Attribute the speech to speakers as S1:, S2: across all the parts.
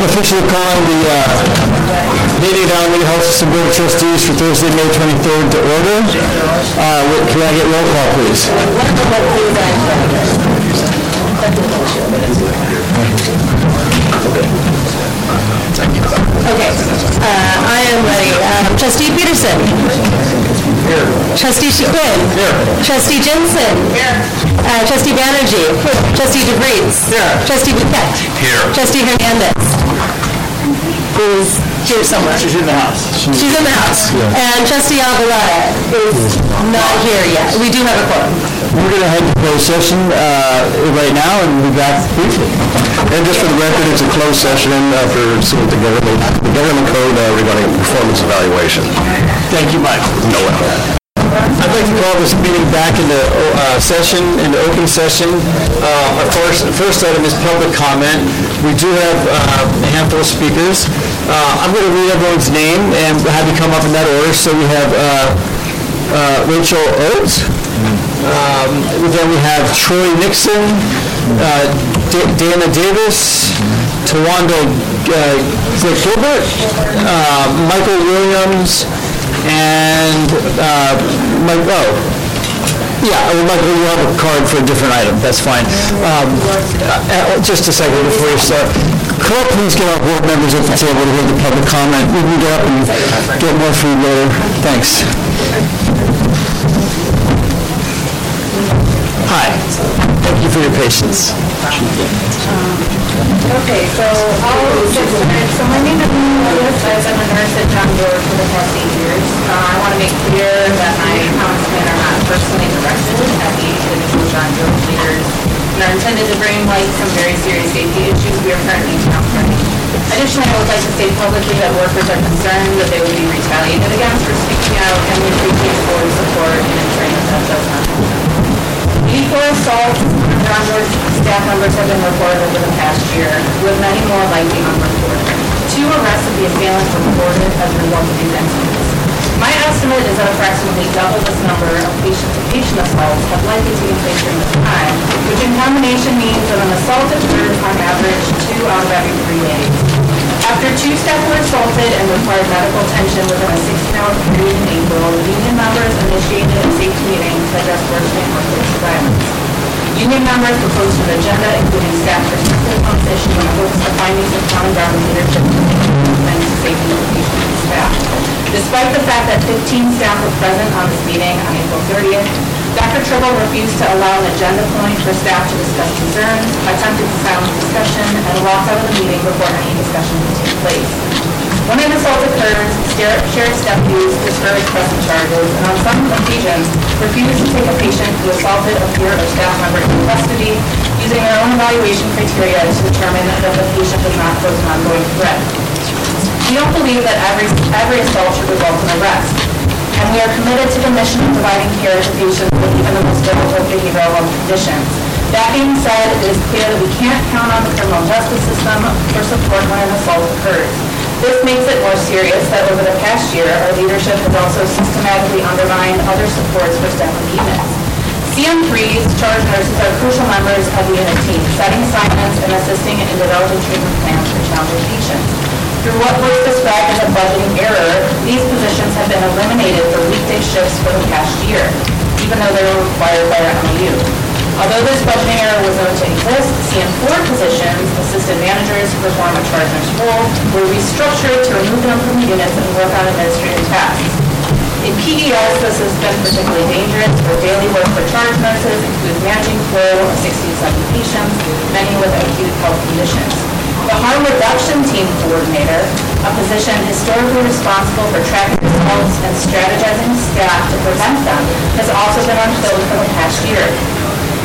S1: I'm officially calling the uh, meeting of the Alameda Health System Board of Trustees for Thursday, May 23rd to order. Uh, wait, Can I get roll call, please?
S2: Okay, uh, I am ready. Um, Trustee Peterson. Trustee Chiquin. Trustee Jensen. Uh, Trustee Banerjee. Trustee DeVries. Trustee Bouquet.
S3: Here.
S2: Trustee Hernandez. Who's here somewhere.
S1: She's in the house.
S2: She's in the house. And Trustee Alvarado is not here yet. We do have a quorum.
S1: We're going to head to closed session uh, right now, and we'll be back briefly.
S3: And just for the record, it's a closed session uh, for some of the government, the government code uh, regarding performance evaluation.
S1: Thank you, Mike.
S3: No one.
S1: I'd like to call this meeting back into uh, session, into open session. Uh, Our first, first item is public comment. We do have uh, a handful of speakers. Uh, I'm going to read everyone's name and have you come up in that order. So we have uh, uh, Rachel Oates. Um, Then we have Troy Nixon, uh, Da- Dana Davis, Tawanda uh, Gilbert, uh, Michael Williams, and Mike, oh, yeah, Michael, you have a card for a different item, that's fine. Um, Just a second before you start. Could I please get our board members at the table to hear the public comment? We can get up and get more food later. Thanks. Hi, thank you for your patience.
S4: Okay, so I'll started. So my name is Melissa, been a nurse at John George for the past eight years. Uh, I want to make clear that my comments are not personally directed at the John George leaders and are intended to bring light some very serious safety issues we are currently encountering. Additionally, I would like to state publicly that workers are concerned that they will be retaliated against for speaking out and we appreciate the support in ensuring that that does not happen. Equal assaults on John George staff members have been reported over the past year, with many more likely unreported. Two arrests of the assailants were reported as a result of these incidents. My estimate is that approximately double this number of patient-to-patient assaults have likely taken place during this time, which in combination means that an assault occurs on average two out of every three days. After two staff were assaulted and required medical attention within a 16-hour period in April, union members initiated a safety meeting to address worsening workplace violence. Union members proposed an agenda including staff perspective on this issue and hopes the findings of common ground leadership to safety of patient and staff. Despite the fact that 15 staff were present on this meeting on April 30th, Dr. Tribble refused to allow an agenda point for staff to discuss concerns, attempted to silence discussion, and walked out of the meeting before any discussion could take place. When an assault occurs, sheriff- sheriff's deputies discourage pressing charges, and on some occasions, refuse to take a patient who assaulted a peer or staff member into custody, using their own evaluation criteria to determine that the patient does not pose an ongoing threat. We don't believe that every, every assault should result in arrest, and we are committed to the mission of providing care to patients with even the most difficult behavioral conditions. That being said, it is clear that we can't count on the criminal justice system for support when an assault occurs. This makes it more serious that over the past year, our leadership has also systematically undermined other supports for staff and units. CM3's charge nurses are crucial members of the unit team, setting assignments and assisting in developing treatment plans for challenging patients. Through what was described as a budgeting error, these positions have been eliminated for weekday shifts for the past year, even though they were required by our MOU. Although this budgeting error was known to exist, CM4 positions, assistant managers who perform charge nurse role, were restructured to remove them from the units and work on administrative tasks. In PES, this has been particularly dangerous, where daily work for charge nurses includes managing flow of 60 to 70 patients, many with acute health conditions. The harm reduction team coordinator, a position historically responsible for tracking results and strategizing staff to prevent them, has also been unfilled for the past year.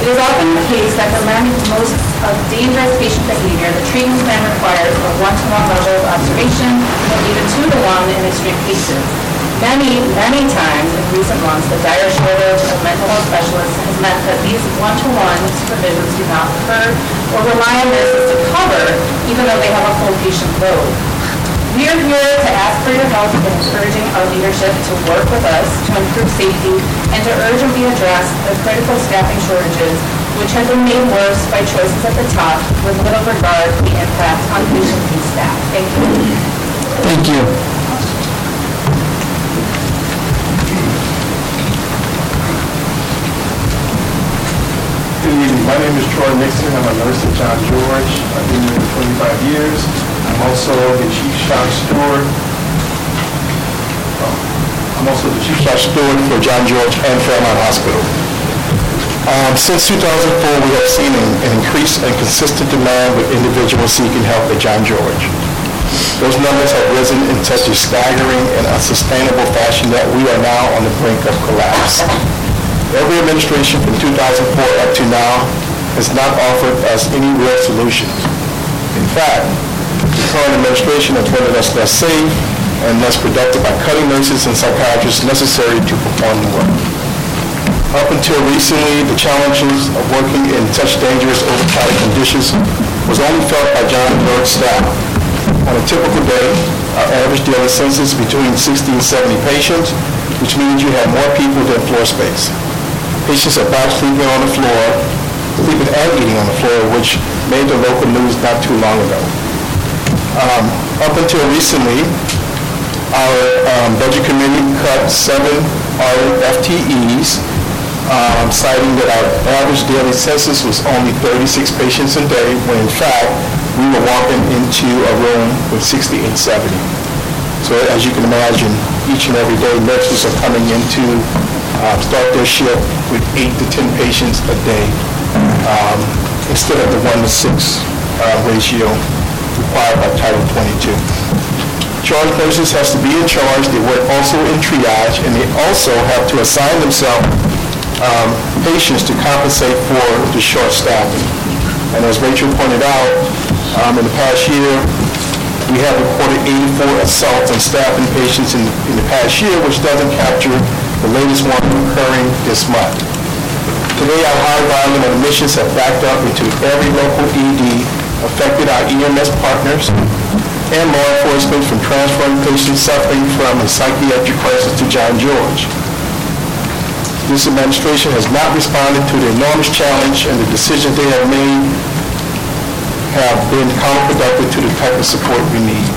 S4: It is often the case that for many most of dangerous patient behavior, the treatment plan requires a one-to-one level of observation, or even two-to-one in extreme cases. Many, many times in recent months, the dire shortage of mental health specialists has meant that these one-to-one supervisions do not occur or rely on nurses to cover, even though they have a full patient load. We are here to ask for your help in encouraging our leadership to work with us to improve safety and to urgently address the critical staffing shortages which have been made worse by choices at the top with little regard to the impact on patients and staff.
S1: Thank you.
S5: Thank evening. My name is Troy Nixon. I'm a nurse at John George. I've been here for 25 years. I'm also the chief shop steward. I'm also the chief shop steward for John George and Fairmont Hospital. Um, Since 2004, we have seen an an increase and consistent demand with individuals seeking help at John George. Those numbers have risen in such a staggering and unsustainable fashion that we are now on the brink of collapse. Every administration from 2004 up to now has not offered us any real solutions. In fact, the current administration has rendered us less safe and less productive by cutting nurses and psychiatrists necessary to perform the work. Up until recently, the challenges of working in such dangerous, overcrowded conditions was only felt by John George staff. On a typical day, our average daily census between 60 and 70 patients, which means you have more people than floor space. Patients are back sleeping on the floor, sleeping and eating on the floor, which made the local news not too long ago. Um, Up until recently, our um, budget committee cut seven FTEs, um, citing that our average daily census was only 36 patients a day, when in fact, we were walking into a room with 60 and 70. So as you can imagine, each and every day, nurses are coming in to uh, start their shift with eight to 10 patients a day, um, instead of the one to six uh, ratio required by Title 22. Charge nurses has to be in charge, they work also in triage, and they also have to assign themselves um, patients to compensate for the short staffing. And as Rachel pointed out, um, in the past year, we have reported 84 assaults on staff and patients in, in the past year, which doesn't capture the latest one occurring this month. Today, our high volume of admissions have backed up into every local ED, affected our EMS partners and law enforcement from transferring patients suffering from a psychiatric crisis to John George. This administration has not responded to the enormous challenge and the decisions they have made have been counterproductive to the type of support we need.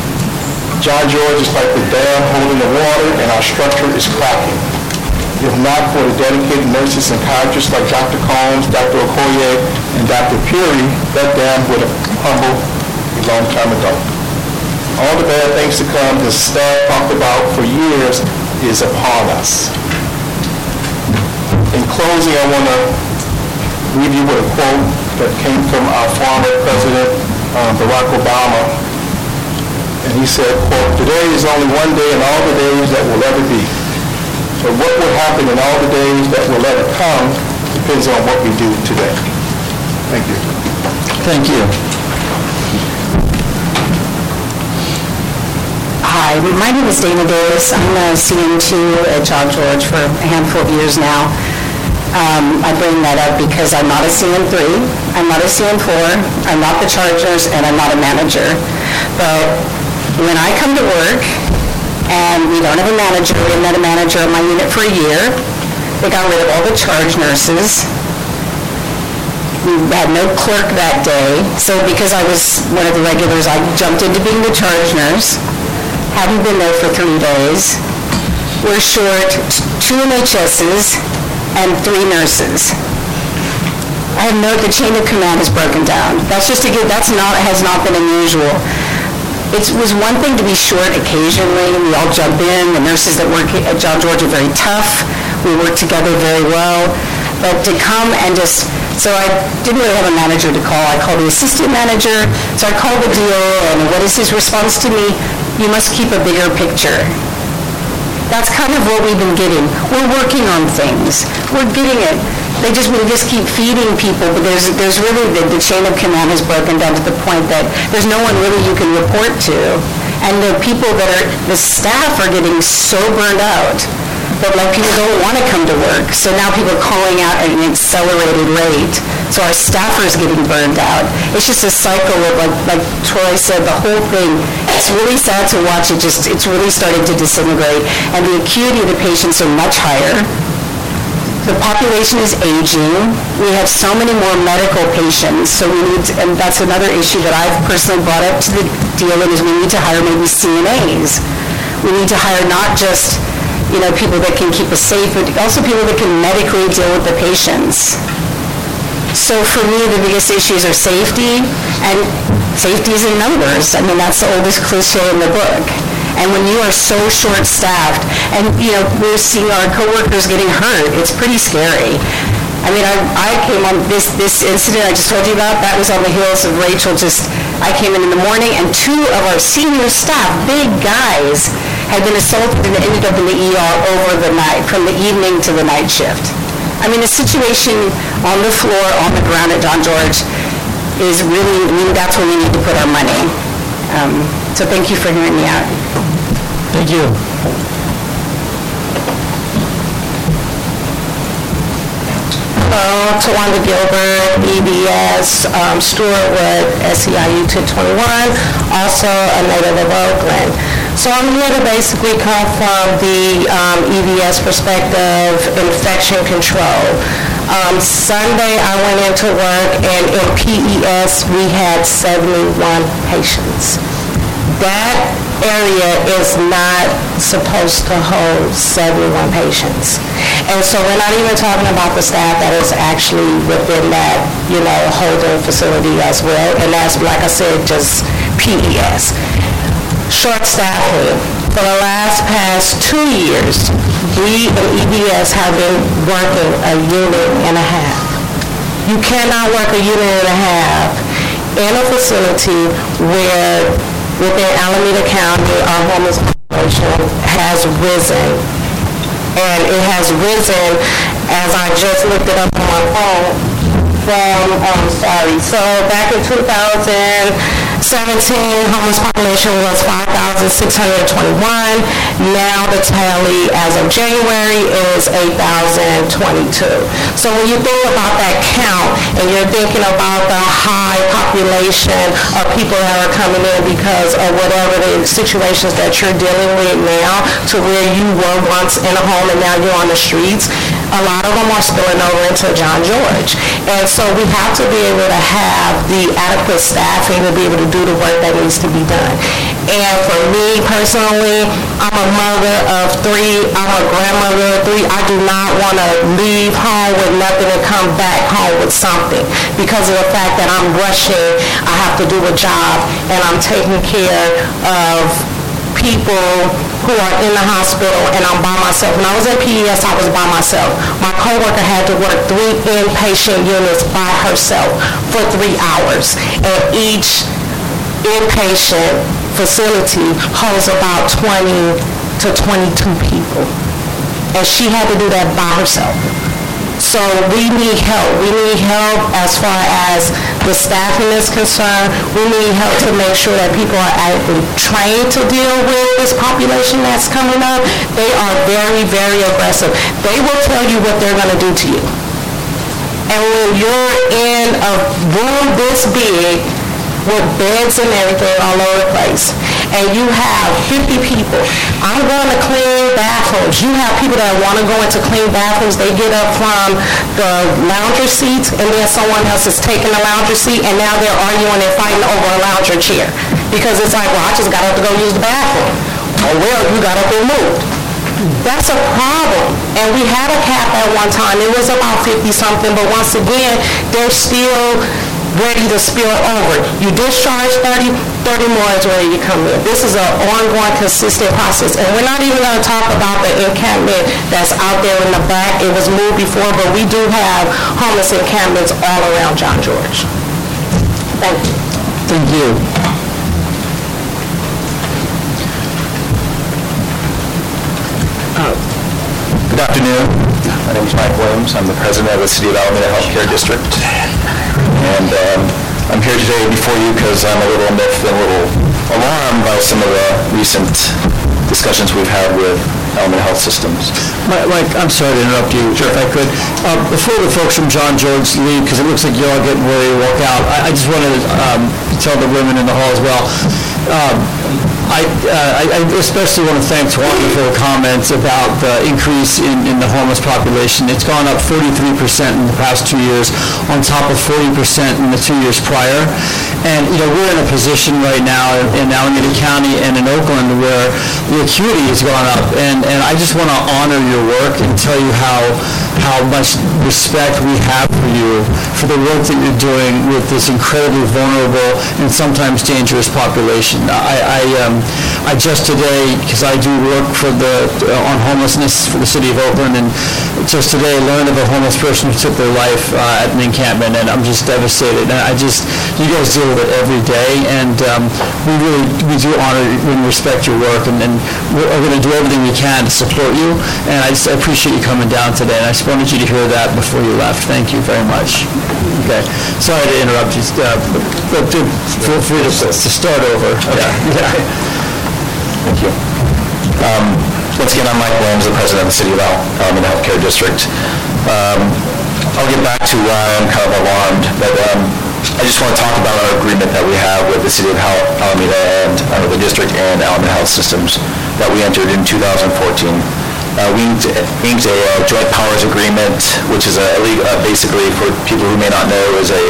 S5: John George is like the dam holding the water and our structure is cracking. If not for the dedicated nurses and psychiatrists like Dr. Combs, Dr. Okoye, and Dr. Puri, that dam would have crumbled a long time ago. All the bad things to come that staff talked about for years is upon us. In closing, I want to leave you with a quote that came from our former president, um, Barack Obama. And he said, quote, "Today is only one day in all the days that will ever be. But what will happen in all the days that will ever come depends on what we do today." Thank you.
S1: Thank you.
S2: Hi, my name is Dana Davis. I'm a CM2 at John George for a handful of years now. Um, I bring that up because I'm not a CM3, I'm not a CM4, I'm not the Chargers, and I'm not a manager. But when I come to work and we don't have a manager, we had a manager in my unit for a year, they got rid of all the charge nurses, we had no clerk that day, so because I was one of the regulars, I jumped into being the charge nurse. Haven't been there for three days. We're short two MHSs and three nurses. I have no, the chain of command is broken down. That's just a good, that's not, has not been unusual. It was one thing to be short occasionally, we all jump in, the nurses that work at John George are very tough, we work together very well, but to come and just, so I didn't really have a manager to call, I called the assistant manager, so I called the DO, and what is his response to me? You must keep a bigger picture. That's kind of what we've been getting. We're working on things. We're getting it. They just, we just keep feeding people, but there's, there's really, the, the chain of command has broken down to the point that there's no one really you can report to. And the people that are, the staff are getting so burned out that like people don't want to come to work. So now people are calling out at an accelerated rate. So our staffers getting burned out. It's just a cycle of like, like Troy said, the whole thing, it's really sad to watch. It just, it's really starting to disintegrate. And the acuity of the patients are much higher. The population is aging. We have so many more medical patients, so we need, and that's another issue that I've personally brought up to the deal, is we need to hire maybe CNAs. We need to hire not just, you know, people that can keep us safe, but also people that can medically deal with the patients. So for me, the biggest issues are safety, and safety is in numbers. I mean, that's the oldest cliche in the book. And when you are so short-staffed, and, you know, we're seeing our coworkers getting hurt, it's pretty scary. I mean, I, I came on, this, this incident I just told you about, that was on the heels of Rachel just, I came in in the morning, and two of our senior staff, big guys, had been assaulted and ended up in the ER over the night, from the evening to the night shift. I mean, the situation on the floor, on the ground at John George is really, I mean, that's where we need to put our money. Um, So thank you for hearing me out.
S1: Thank you.
S6: Hello, Tawanda Gilbert, EVS, um, Stewart Wood, SEIU 221, also a native of Oakland. So I'm here to basically come from the um, EVS perspective, infection control. Um, Sunday, I went into work, and in PES, we had 71 patients that area is not supposed to hold 71 patients. And so we're not even talking about the staff that is actually within that, you know, holding facility as well. And that's, like I said, just PES. Short staffing. For the last past two years, we in EVS have been working a unit and a half. You cannot work a unit and a half in a facility where within Alameda County, our homeless population has risen. And it has risen, as I just looked it up on my phone, from, um, sorry, so back in 2017, homeless population was 5,621. Now the tally as of January is 8,022. So when you think about that count, and you're thinking about the high population of people that are coming in because of whatever the situations that you're dealing with now, to where you were once in a home and now you're on the streets, a lot of them are spilling over into John George. And so we have to be able to have the adequate staffing to be able to do the work that needs to be done. And for me personally, I'm a mother of three, I'm a grandmother of three. I do not want to leave home with nothing and come back home with something because of the fact that I'm rushing, I have to do a job, and I'm taking care of people who are in the hospital and I'm by myself. When I was at PES, I was by myself. My coworker had to work three inpatient units by herself for three hours. And each inpatient facility holds about 20 to 22 people. And she had to do that by herself. So we need help. We need help as far as the staffing is concerned. We need help to make sure that people are trained to deal with this population that's coming up. They are very, very aggressive. They will tell you what they're going to do to you. And when you're in a room this big with beds and everything all over the place, and you have 50 people, I'm going to clean bathrooms. You have people that want to go into clean bathrooms. They get up from the lounger seats, and then someone else is taking the lounger seat, and now they're arguing and fighting over a lounger chair. Because it's like, well, I just got up to go use the bathroom. Oh, well, you got up and moved. That's a problem. And we had a cap at one time. It was about 50-something, but once again, they're still ready to spill over. You discharge 30, 30 more is ready to come in. This is an ongoing, consistent process. And we're not even going to talk about the encampment that's out there in the back. It was moved before, but we do have homeless encampments all around John George. Thank you.
S1: Thank you.
S7: Good afternoon. My name is Mike Williams. I'm the president of the City of Alameda Healthcare District. And um, I'm here today before you because I'm a little miffed and a little alarmed by some of the recent discussions we've had with Alameda Health Systems.
S1: Mike, I'm sorry to interrupt you, sure. if I could. Uh, Before the folks from John George leave, because it looks like you're all getting ready to walk out, I I just wanted to um, tell the women in the hall as well, um, I uh, I- especially want to thank Tawanda for her comments about the increase in in the homeless population. It's gone up 43% in the past two years, on top of 40% in the two years prior. And, you know, we're in a position right now in Alameda County and in Oakland where the acuity has gone up. And and I just want to honor your work and tell you how how much respect we have for you, for the work that you're doing with this incredibly vulnerable and sometimes dangerous population. I, I, um, I just today, because I do work for the, uh, on homelessness for the city of Oakland, and just today learned of a homeless person who took their life uh, at an encampment, and I'm just devastated. And I just, you guys deal with it every day, and um, we really, we do honor and respect your work, and, and we're going to do everything we can to support you, and I just I appreciate you coming down today, and I just wanted you to hear that before you left. Thank you very much. Okay, sorry to interrupt you, uh, but do- feel free to to start over. Okay. Yeah.
S7: Thank you. Um, Once again, I'm Mike Williams, the president of the City of Al- Alameda Healthcare District. Um, I'll get back to why I'm kind of alarmed, but um, I just want to talk about our agreement that we have with the City of Hal- Alameda and uh, the district and Alameda Health Systems that we entered in 2014. Uh, We inked a uh, joint powers agreement, which is a, uh, basically, for people who may not know, is a,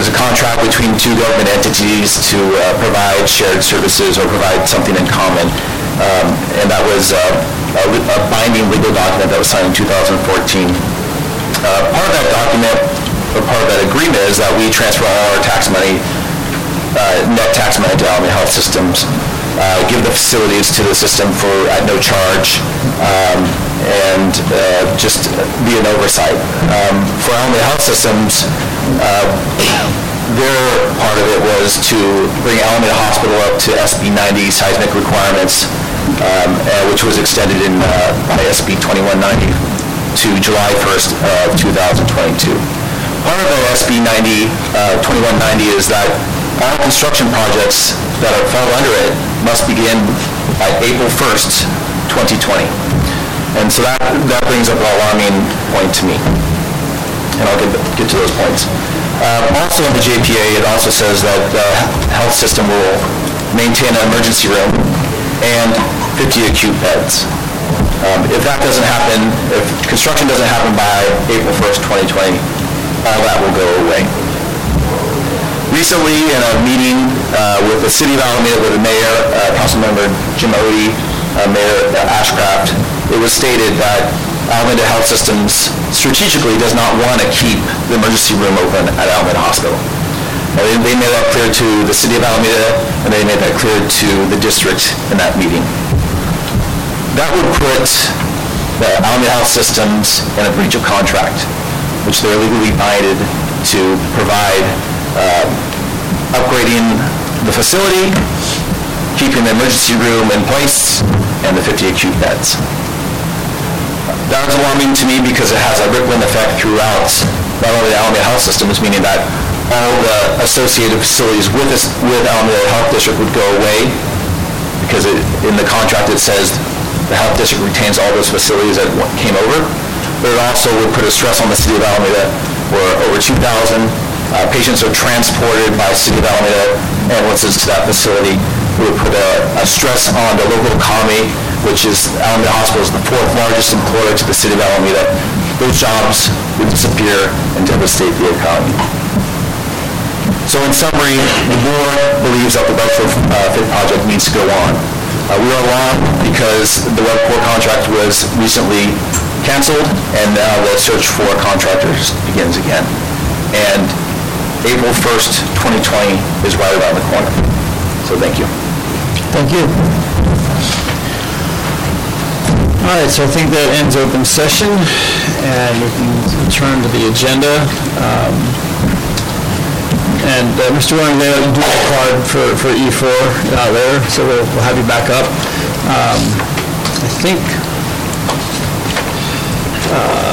S7: is a contract between two government entities to uh, provide shared services or provide something in common. Um, And that was uh, a a binding legal document that was signed in 2014. Uh, Part of that document, or part of that agreement, is that we transfer all our tax money net tax money to Alameda Health Systems, uh, give the facilities to the system for, at no charge, um, and uh, just be an oversight. Um, For Alameda Health Systems, uh, their part of it was to bring Alameda Hospital up to SB 90 seismic requirements, um, uh, which was extended in, uh, by SB 2190 to July 1st of 2022. Part of the SB 90, uh, 2190 is that all construction projects that are- fall under it must begin by April 1st, 2020. And so that, that brings up an alarming point to me. And I'll get, get to those points. Uh, Also in the JPA, it also says that the health system will maintain an emergency room and 50 acute beds. Um, If that doesn't happen, if construction doesn't happen by April 1st, 2020, all that will go away. Recently, in a meeting uh, with the city of Alameda, with the mayor, uh, Councilmember Jim Oddie, uh, Mayor Ashcraft, it was stated that Alameda Health Systems strategically does not want to keep the emergency room open at Alameda Hospital. They they made that clear to the city of Alameda, and they made that clear to the district in that meeting. That would put the Alameda Health Systems in a breach of contract, which they're legally binded to provide um, upgrading the facility, keeping the emergency room in place, and the 50 acute beds. That was alarming to me because it has a rippling effect throughout not only the Alameda Health Systems, meaning that all the associated facilities with this, with Alameda Health District would go away, because it, in the contract, it says the health district retains all those facilities that came over, but it also would put a stress on the city of Alameda, where over 2,000 uh, patients are transported by city of Alameda ambulances to that facility. We put a, a stress on the local economy, which is, Alameda Hospital is the fourth largest employer to the city of Alameda. Those jobs would disappear and devastate the economy. So in summary, the board believes that the Bedford uh, project needs to go on. Uh, We are alarmed because the Webcor contract was recently canceled, and now the search for contractors begins again. And April 1st, 2020 is right around the corner. So thank you.
S1: Thank you. All right, so I think that ends open session, and we can turn to the agenda. Um, And uh, Mr. Warren, you do a card for for E4 out there, so we'll we'll have you back up. Um, I think uh,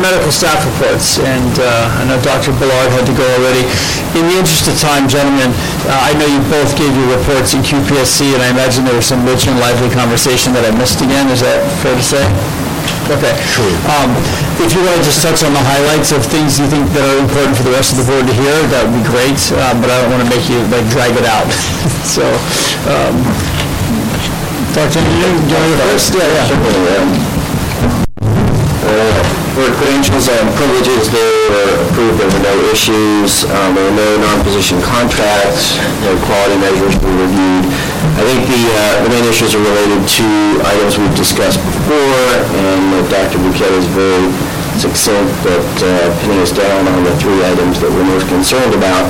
S1: medical staff reports, and uh, I know Dr. Ballard had to go already. In the interest of time, gentlemen, uh, I know you both gave your reports in QPSC, and I imagine there was some rich and lively conversation that I missed again. Is that fair to say? Okay. Um, If you want to just touch on the highlights of things you think that are important for the rest of the board to hear, that would be great, uh, but I don't want to make you, like, drag it out. So, um, Dr. Engineer, do you want to go first? Yeah, yeah.
S8: For credentials and privileges, they were approved, there were no issues, um, there were no non-position contracts, no quality measures were reviewed. I think the, uh, the main issues are related to items we've discussed before, and Dr. Bouquet is very succinct at uh, pinning us down on the three items that we're most concerned about.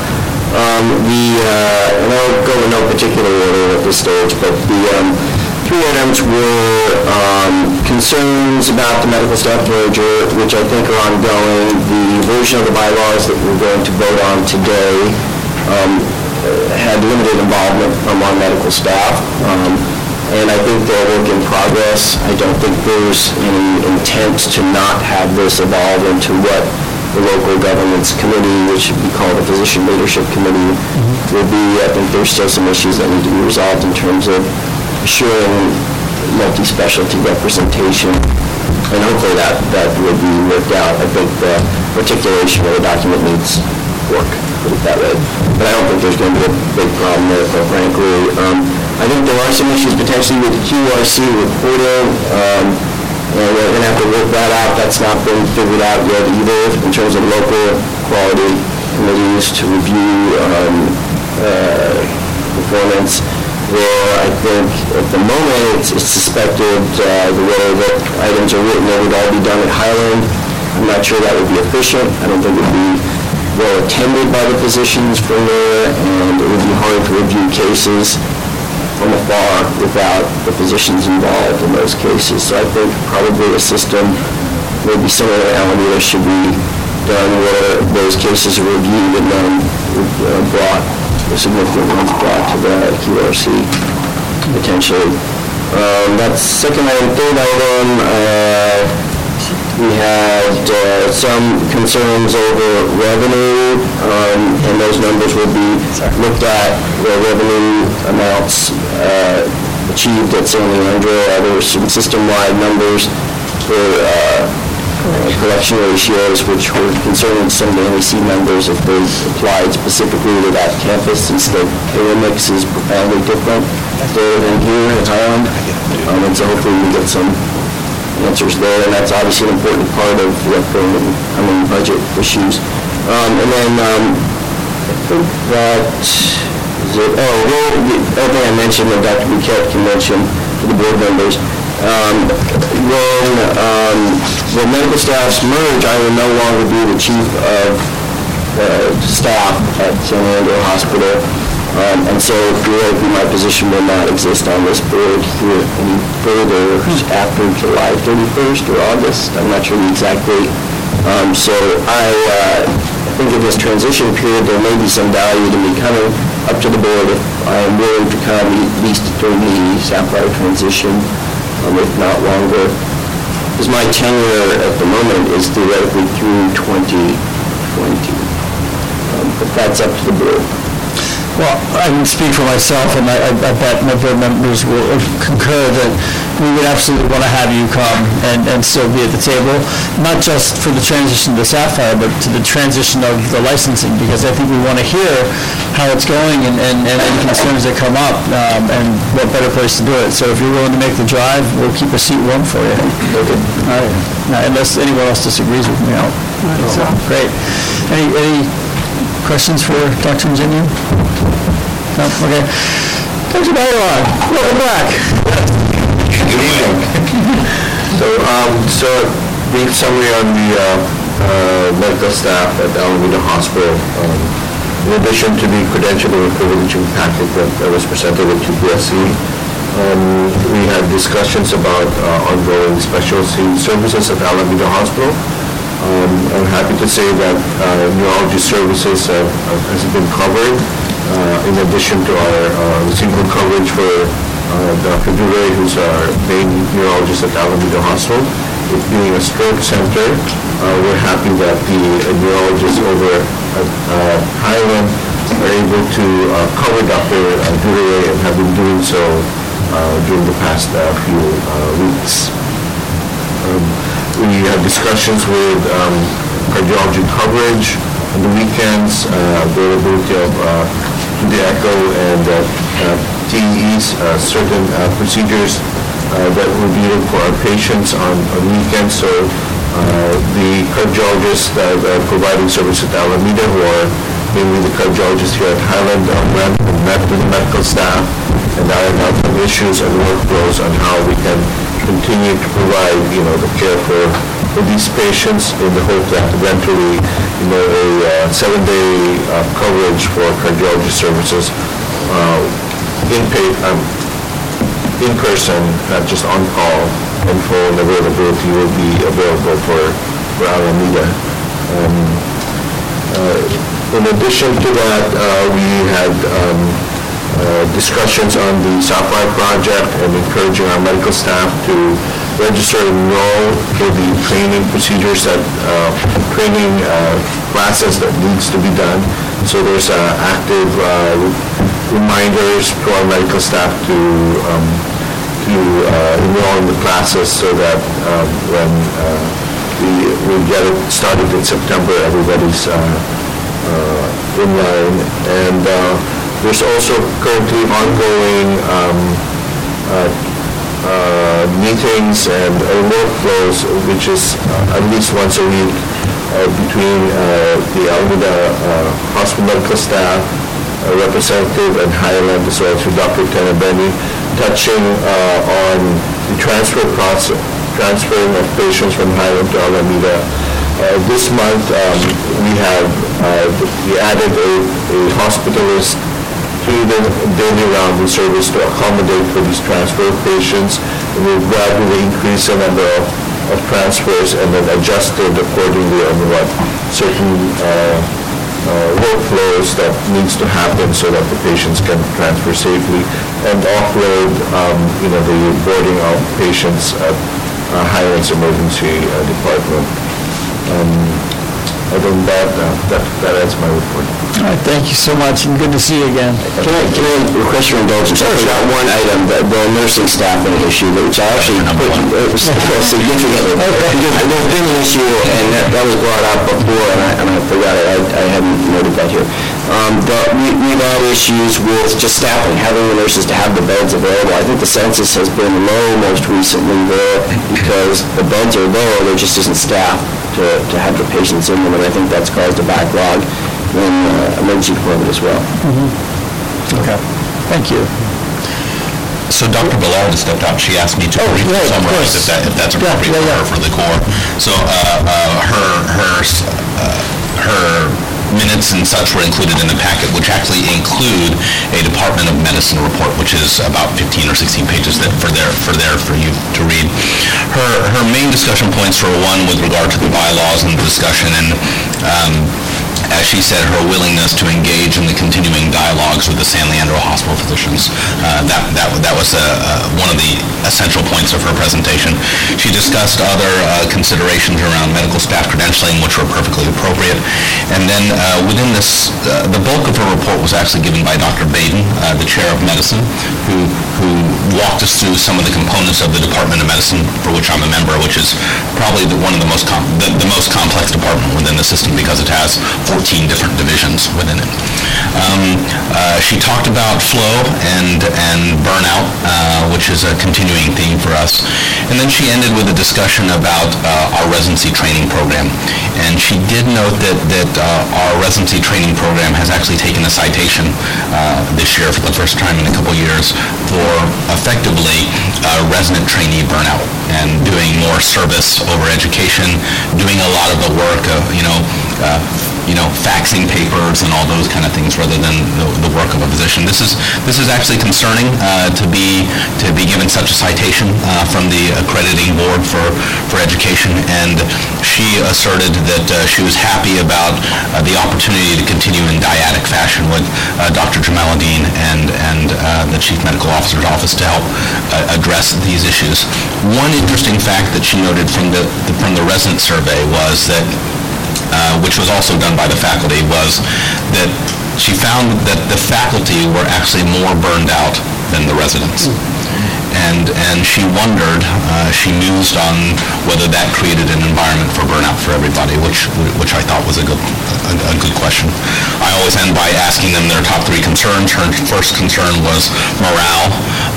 S8: Um, The, uh, and I'll go in no particular order at this stage, but the um, three items were um, concerns about the medical staff merger, which I think are ongoing. The version of the bylaws that we're going to vote on today um, had limited involvement from our medical staff. Um, and I think they're a work in progress. I don't think there's any intent to not have this evolve into what the local governments committee, which should be called the Physician Leadership Committee, will be. I think there's still some issues that need to be resolved in terms of assuring multi-specialty representation, and hopefully that, that will be worked out. I think the articulation of the document needs work, put it that way. But I don't think there's going to be a big problem there, quite frankly. Um, I think there are some issues potentially with QRC reporting, um, and we're going to have to work that out. That's not been figured out yet either in terms of local quality committees to review um, uh, performance where I think at the moment it's it's suspected uh, the way that items are written, they would all be done at Highland. I'm not sure that would be efficient. I don't think it would be well attended by the physicians from there, and it would be hard to review cases from afar without the physicians involved in those cases. So I think probably a system maybe similar to Alameda should be done where those cases are reviewed and then uh, brought, the significant ones brought to the QRC potentially. Um, second item. Third item, uh, we had uh, some concerns over revenue, um, and those numbers will be looked at, where revenue amounts uh, achieved at San Leandro. Uh, There were some system-wide numbers for collection ratios, which were concerning some of the NEC members if they applied specifically to that campus, since the payer mix is profoundly different there than here in Highland. Um, And so hopefully we get some answers there, and that's obviously an important part of the upcoming coming budget issues. Um, And then, um, I think that is it, oh, well, the thing I mentioned, that Dr. Bouquet can for the board members, um, when, um, medical staffs merge, I will no longer be the chief of uh, staff at San Leandro Hospital. Um, And so theoretically, my position will not exist on this board here any further after July 31st or August. I'm not sure the exact date. Um, So I uh, think in this transition period, there may be some value to me coming up to the board if I am willing to come at least during the Sapphire transition, um, if not longer. Because my tenure at the moment is theoretically through 2020. Um, But that's up to the board.
S1: Well, I can speak for myself, and I I I bet my board members will concur that we would absolutely want to have you come and and still be at the table, not just for the transition to Sapphire, but to the transition of the licensing, because I think we want to hear how it's going and and and any concerns that come up, um, and what better place to do it. So if you're willing to make the drive, we'll keep a seat warm for you. Okay. All right, Now, unless anyone else disagrees with me, I'll, so, great. Any any questions for Dr. Ingenia? No, okay. Dr. Bailar, welcome back.
S3: So, um, so brief summary on the uh, uh, medical staff at Alameda Hospital. Um, In addition to the credentialing and privileging packet that was presented at TPSC, um, we had discussions about uh, ongoing specialty services at Alameda Hospital. Um, I'm happy to say that uh, neurology services have- have- has been covered, uh, in addition to our uh, single coverage for Dr. Duray, who's our main neurologist at Alameda Hospital. It being a stroke center, uh, we're happy that the neurologists over at uh, Highland are able to uh, cover Dr. Duray and have been doing so uh, during the past uh, few uh, weeks. Um, We have discussions with um, cardiology coverage on the weekends, uh, availability of uh, the echo and uh, uh, certain uh, procedures uh, that we're needed for our patients on on weekends. So uh, the cardiologists that are providing service at Alameda, who are mainly the cardiologists here at Highland, uh, met with the medical staff and iron out some issues and workflows on how we can continue to provide, you know, the care for, for these patients in the hope that eventually, you know, a uh, seven-day uh, coverage for cardiology services uh, in pay, um, in person, not just on call, and phone availability will be available for, for Alameda. Um, uh, In addition to that, uh, we had um, uh, discussions on the Sapphire project and encouraging our medical staff to register and enroll for the training procedures that, uh, training uh, classes that needs to be done. So there's uh, active uh, reminders for our medical staff to um, to uh, enroll in the classes so that um, when uh, we we get it started in September, everybody's uh, uh, in line. And uh, there's also currently ongoing um, uh, meetings and workflows, which is at least once a week between the Alameda Hospital medical staff, representative and Highland as well as Dr. Tenabeni, touching uh, on the transfer process, transferring of patients from Highland to Alameda. Uh, This month, um, we have, uh, we added a a hospitalist to the daily rounding service to accommodate for these transfer patients. And we've gradually increased the number of of transfers and then adjusted accordingly on what certain uh, uh, workflows that needs to happen so that the patients can transfer safely and offload, um, you know, the boarding of patients at a Highlands Emergency uh, Department. Um, Other than that, uh, that that ends my report.
S1: All right, thank you so much, and good to see you again.
S8: Can I, can I request your indulgence? I forgot one item, the the nursing staffing issue, which I actually put uh, significantly. Because There's been an issue, and that that was brought up before, and I, and I forgot it, I I hadn't noted that here. Um, but we, we've had issues with just staffing, having the nurses to have the beds available. I think the census has been low most recently there, because the beds are low, there just isn't staff to, to have the patients in them, and I think that's caused a backlog in uh, emergency department as well.
S1: Okay, thank you.
S9: So Dr. Ballard has stepped out. She asked me to
S1: Oh,
S9: briefly
S1: yeah,
S9: summarize if that, if that's
S1: Yeah,
S9: appropriate
S1: yeah,
S9: for her for the core. So uh, uh, her, her, uh, her minutes and such were included in the packet, which actually include a Department of Medicine report, which is about 15 or 16 pages that for there, for there for you to read. Her, her main discussion points were one with regard to the bylaws and the discussion and um, as she said, her willingness to engage in the continuing dialogues with the San Leandro Hospital physicians. Uh, That, that that was uh, uh, one of the essential points of her presentation. She discussed other uh, considerations around medical staff credentialing, which were perfectly appropriate. And then uh, within this, uh, the bulk of her report was actually given by Dr. Baden, the chair of medicine, who who walked us through some of the components of the Department of Medicine, for which I'm a member, which is probably the- one of the most, com- the the most complex department within the system because it has 14 different divisions within it. Um, uh, She talked about flow and and burnout, uh, which is a continuing theme for us. And then she ended with a discussion about uh, our residency training program. And she did note that that uh, our residency training program has actually taken a citation uh, this year for the first time in a couple years for effectively resident trainee burnout and doing more service over education, doing a lot of the work of, you know, uh, you know, faxing papers and all those kind of things rather than the, the work of a physician. This is, this is actually concerning uh, to be, to be given such a citation uh, from the accrediting board for, for education. And she asserted that uh, she was happy about uh, the opportunity to continue in dyadic fashion with uh, Dr. Jamaluddin and, and uh, the Chief Medical Officer's Office to help address these issues. One interesting fact that she noted from the, from the resident survey was that uh, which was also done by the faculty, was that she found that the faculty were actually more burned out than the residents. And, and she wondered, uh, she mused on whether that created an environment for burnout for everybody, which, which I thought was a good, a, a good question. I always end by asking them their top three concerns. Her first concern was morale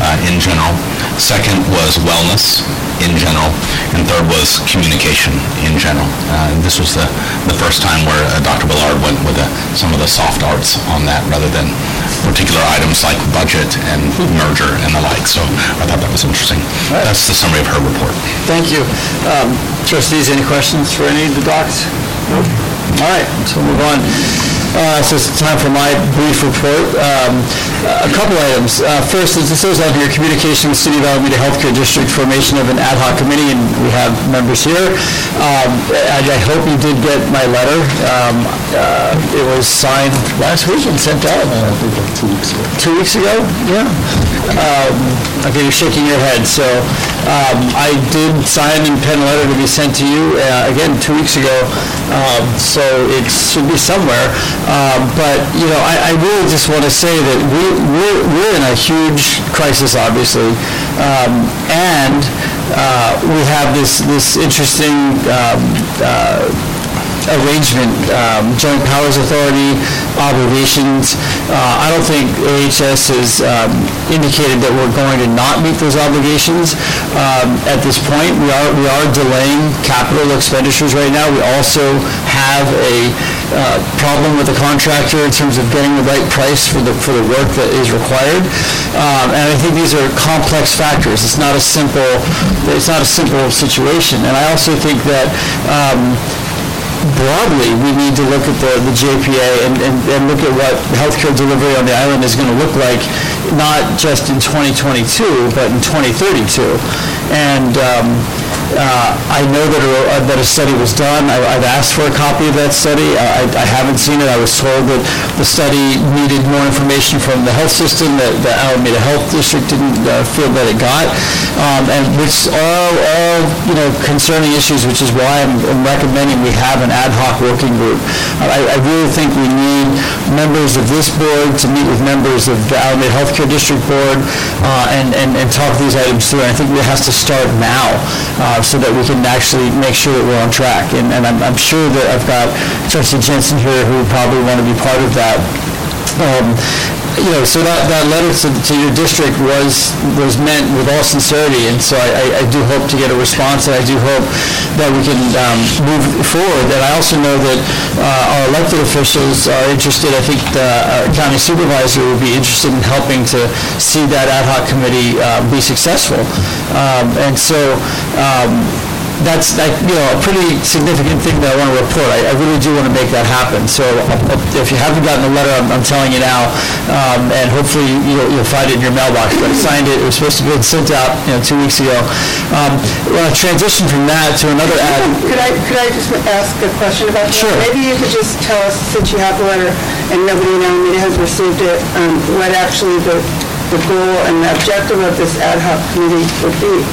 S9: uh, in general. Second was wellness in general, and third was communication in general. Uh, This was the, the first time where uh, Dr. Ballard went with uh, some of the soft arts on that rather than particular items like budget and merger and the like, so I thought that was interesting. That's the summary of her report.
S1: Thank you. Um, Trustees, any questions for any of the docs? No? All right, so we'll move on. Uh, So it's time for my brief report. Um, A couple items. Uh, First, as it says on here, communication with City of Alameda Healthcare District, formation of an ad hoc committee, and we have members here. Um, I I hope you did get my letter. Um, uh, It was signed last week and sent out. Two weeks ago. Two weeks ago? Yeah. Um, Okay, you're shaking your head. So um, I did sign and pen a letter to be sent to you, uh, again, two weeks ago, Um, so it should be somewhere. Um, But, you know, I I really just want to say that we, we're we're in a huge crisis, obviously, Um, and uh, we have this, this interesting um, uh, arrangement, um, Joint Powers Authority, obligations. Uh, I don't think AHS has um, indicated that we're going to not meet those obligations um, at this point. We are, we are delaying capital expenditures right now. We also have a uh, problem with the contractor in terms of getting the right price for the, for the work that is required. Um, And I think these are complex factors. It's not a simple, it's not a simple situation. And I also think that um, broadly, we need to look at the, the JPA and, and, and look at what healthcare delivery on the island is going to look like, not just in 2022, but in 2032. And um, uh, I know that a, that a study was done. I, I've asked for a copy of that study. I, I haven't seen it. I was told that the study needed more information from the health system that the Alameda Health District didn't uh, feel that it got, um, and which are all, you know, concerning issues, which is why I'm I'm recommending we have an ad hoc working group. I, I really think we need members of this board to meet with members of the Alameda Healthcare District Board uh, and, and, and talk these items through. And I think it has to start now uh, so that we can actually make sure that we're on track. And, and I'm, I'm sure that I've got Trustee Jensen here who would probably want to be part of that. Um, You know, so that, that letter to, to your district was, was meant with all sincerity, and so I, I- I do hope to get a response, and I do hope that we can um, move forward. And I also know that uh, our elected officials are interested, I think the uh, county supervisor would be interested in helping to see that ad hoc committee uh, be successful. Um, And so, um, that's, like, you know, a pretty significant thing that I want to report. I, I really do want to make that happen. So if you haven't gotten the letter, I'm, I'm telling you now, um, and hopefully you'll, you'll find it in your mailbox. But I signed it, it was supposed to be sent out, you know, two weeks ago. Um, We're transition from that to another ad.
S10: Could I, could I just ask a question about that?
S1: Sure.
S10: Maybe you could just tell us, since you have the letter and nobody in Alameda has received it, um, what actually the, the goal and the objective of this ad hoc committee would be,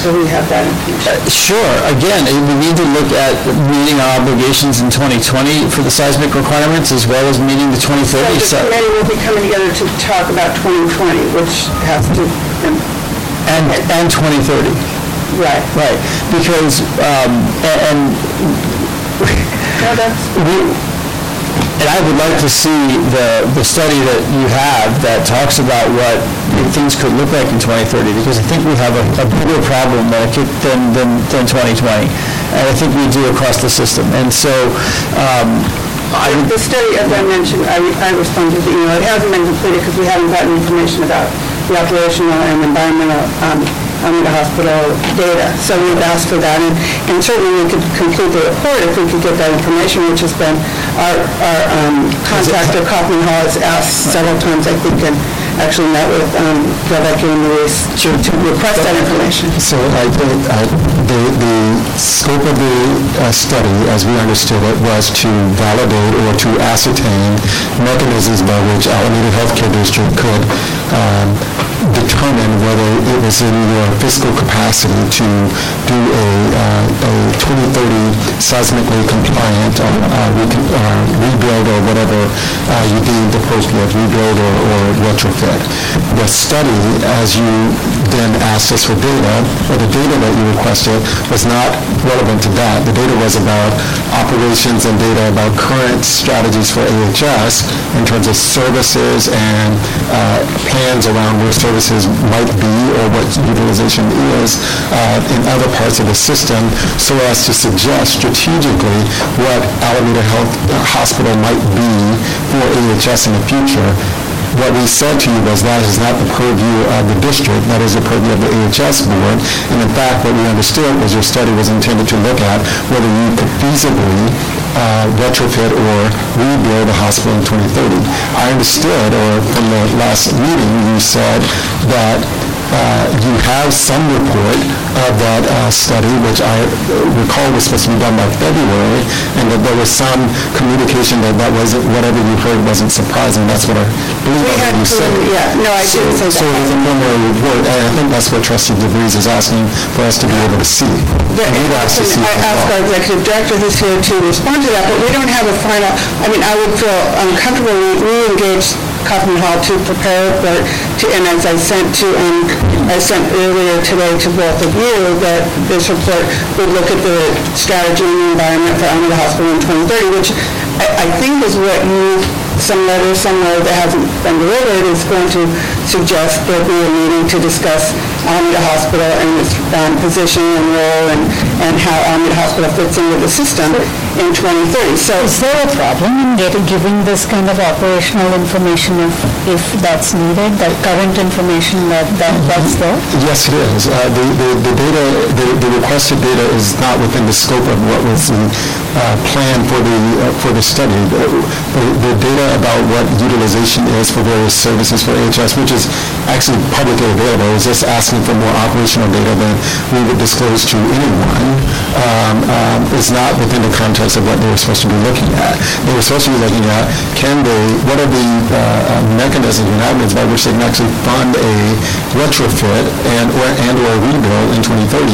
S10: so we have that information.
S1: Sure. Again, we need to look at meeting our obligations in 2020 for the seismic requirements as well as meeting the 2030.
S10: So the committee will be coming together to talk about 2020, which has to,
S1: And, and 2030.
S10: right.
S1: Right, because, um, a- and
S10: No, that's,
S1: we, and I would like to see the, the study that you have that talks about what things could look like in 2030, because I think we have a, a bigger problem than, than, than 2020. And I think we do across the system. And so, um, I,
S10: the study, as I mentioned, I, I responded to the email, it hasn't been completed because we haven't gotten information about the operational and environmental, um, Alameda Hospital data. So we've asked for that, and, and certainly we could complete the report if we could get that information, which has been, our, our, um, contractor, Kaufman Hall, has asked several times, I think, and actually met with, um, Rebecca and Luis to, to request that information.
S11: So I think uh, the, the scope of the uh, study, as we understood it, was to validate or to ascertain mechanisms by which Alameda Healthcare District could um, determine whether it was in your fiscal capacity to do a, uh, a 2030 seismically compliant uh, uh, uh, rebuild or whatever uh, you deem appropriate, rebuild or or retrofit. The study, as you then asked us for data, or the data that you requested, was not relevant to that. The data was about operations and data about current strategies for AHS in terms of services and uh, plans around where services might be or what utilization is uh, in other parts of the system, so as to suggest strategically what Alameda Health uh, Hospital might be for AHS in the future. What we said to you was that is not the purview of the district, that is the purview of the AHS board. And in fact, what we understood was your study was intended to look at whether you could feasibly uh, retrofit or rebuild a hospital in 2030. I understood, or from the last meeting, you said that you have some report of that uh, study, which I recall was supposed to be done by February, and that there was some communication that that wasn't, whatever you heard wasn't surprising. That's what I believe
S10: We had
S11: you
S10: preliminary- yeah, no, I didn't say
S11: So
S10: that.
S11: it was a preliminary report, and I think that's what trustee DeVries is asking for us to be able to see.
S10: Yeah,
S11: We'd ask to see
S10: I
S11: as
S10: asked
S11: well.
S10: our executive director who's here to respond to that, but we don't have a final, I mean, I would feel uncomfortable, we we engaged Kaufman Hall to prepare, but, to- and as I sent to, um, I sent earlier today to both of you, that this report would look at the strategy and the environment for Alameda Hospital in 2030, which I, I think is what you, some letter somewhere that hasn't been delivered is going to suggest there be a meeting to discuss Alameda Hospital and its um, position and role and, and how Alameda Hospital fits in with the system in 2030. So
S12: Is there a problem in getting, giving this kind of operational information if, if that's needed, that current information that, that that's there?
S11: Yes, it is. Uh, The the the data, the the requested data is not within the scope of what was the uh, plan for the, uh, for the study. The the- the data about what utilization is for various services for AHS, which is actually publicly available, is just asking for more operational data than we would disclose to anyone, um, um, is not within the context of what they were supposed to be looking at. They were supposed to be looking at, can they, what are the uh, uh, mechanisms and avenues by which they can actually fund a retrofit and or and or rebuild in 2030.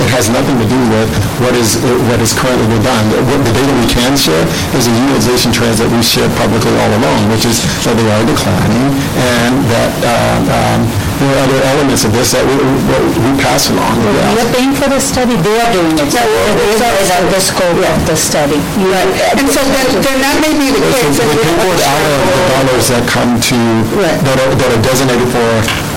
S11: It has nothing to do with what is what is currently being done. What the data we can share is the utilization trends that we shared publicly all along, which is that they are declining and that um, um, there are other elements of this that we, we we pass along.
S12: We are paying for the study, they are doing it. So It is out of the scope of the study. You-
S10: And so then, then that may be the case.
S11: we
S10: if we-
S11: pay for it out of the dollars that come to,
S10: Right.
S11: that are, that are designated for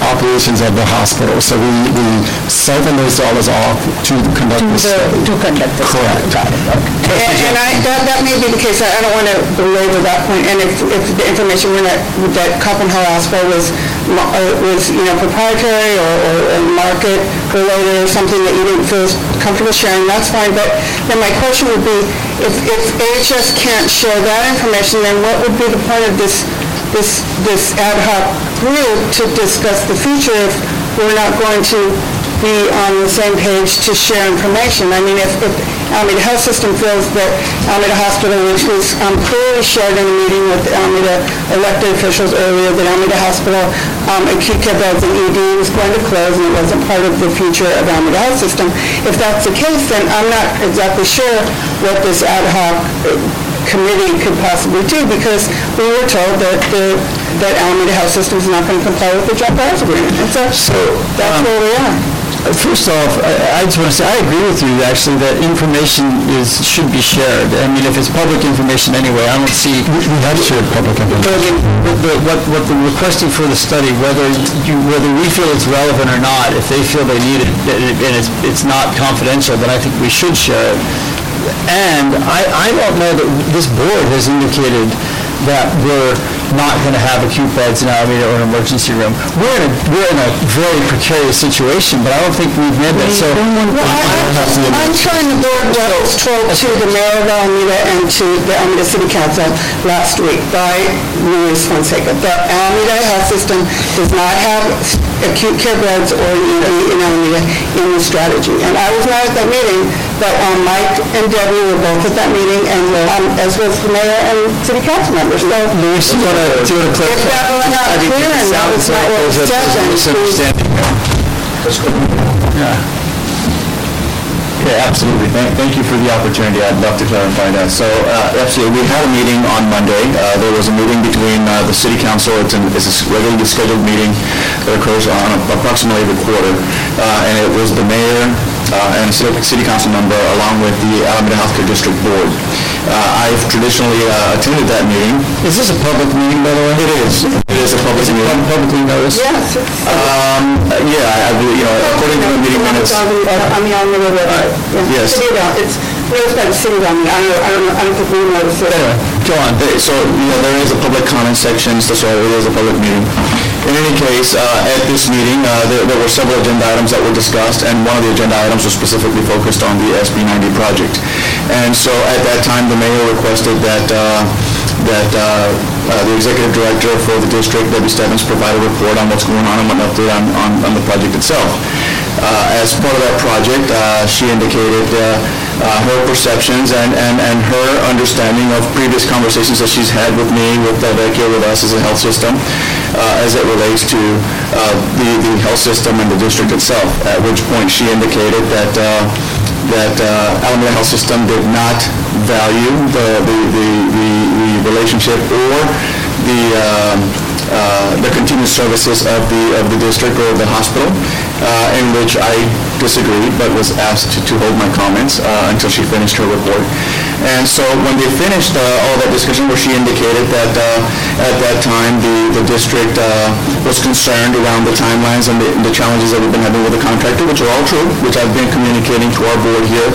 S11: operations of the hospital. So we, we siphon those dollars off to conduct
S12: To
S11: the
S12: the,
S11: study.
S12: to conduct the study.
S11: Correct.
S12: Got okay.
S10: And and I, that, that may be the case, I I don't want to belabor that point. point, and if, if the information we're not, that Kaufman Hall asked for was, uh, was, you know, proprietary or, or or market related, or something that you didn't feel comfortable sharing, that's fine, but then my question would be, if, if AHS can't share that information, then what would be the point of this, this, this ad hoc group to discuss the future if we're not going to be on the same page to share information. I mean, if, if Alameda Health System feels that Alameda Hospital, which was um, clearly shared in a meeting with Alameda elected officials earlier, that Alameda Hospital, um, acute care beds and ED was going to close and it wasn't part of the future of Alameda Health System. If that's the case, then I'm not exactly sure what this ad hoc committee could possibly do, because we were told that the, that Alameda Health System is not going to comply with the job rights agreement. And so, that's um, where we are.
S1: Uh, first off, I I just want to say, I agree with you, actually, that information is, should be shared. I mean, if it's public information anyway, I don't see...
S11: We have shared public information.
S1: mean, the- what, what the requesting for the study, whether you, whether we feel it's relevant or not, if they feel they need it, and it's, it's not confidential, then I think we should share it. And I, I don't know that this board has indicated that we're not going to have acute beds in Alameda or an emergency room. We're in a, we're in a very precarious situation, but I don't think we've made that, so...
S10: Well, I- I'm trying to board what was told to the mayor of Alameda and to the Alameda City Council last week by Luis Fonseca. The Alameda Health System does not have acute care beds or an ED in Alameda in the strategy. And I was not at that meeting, but um, Mike and Debbie were both at that meeting, and um, as was the mayor and city council members. So
S1: Luis, do you want to, do you want to clarify?
S10: If that was not
S1: I think
S10: clear
S1: it
S10: and that
S1: sounds
S10: was not
S1: like
S10: what
S1: there's a-
S10: was said,
S1: there's a
S10: then please-
S1: misunderstanding here. Yeah.
S7: Yeah, absolutely. Thank, thank you for the opportunity. I'd love to clarify that. So, uh, absolutely, we had a meeting on Monday. Uh, There was a meeting between uh, the city council, it's an- it's a regularly scheduled meeting that occurs on approximately every quarter, uh, and it was the mayor uh, and city city council member along with the Alameda Healthcare District Board. Uh, I've traditionally uh, attended that meeting.
S1: Is this a public meeting, by the way?
S7: It is. It is a public meeting.
S1: Publicly noticed?
S10: Yes. it's-
S7: Um, yeah, I, I believe, you know, according to the meeting minutes.
S10: I mean, on the road, yeah.
S7: Yes.
S10: City down, it's, noticed by the city down there, I don't, I don't, know- I don't think we noticed it.
S7: Anyway, go on. So, you know, there is a public comment section, so so it is a public meeting. In any case, uh, at this meeting, uh, there there were several agenda items that were discussed, and one of the agenda items was specifically focused on the SB 90 project. And so at that time, the mayor requested that, uh, that uh, uh, the executive director for the district, Debbie Stebbins, provide a report on what's going on and an update on, on on the project itself. Uh, As part of that project, uh, she indicated uh, her perceptions and, and, and her understanding of previous conversations that she's had with me, with Becky, with us as a health system, uh, as it relates to uh, the, the health system and the district itself, at which point she indicated that, uh, that uh, Alameda Health System did not value the, the, the, the the relationship or the, um, uh, the continued services of the, of the district or the hospital, uh, in which I disagreed, but was asked to to hold my comments uh, until she finished her report. And so when they finished uh, all that discussion, where she indicated that uh, at that time, the, the district uh, was concerned around the timelines and the the challenges that we've been having with the contractor, which are all true, which I've been communicating to our board here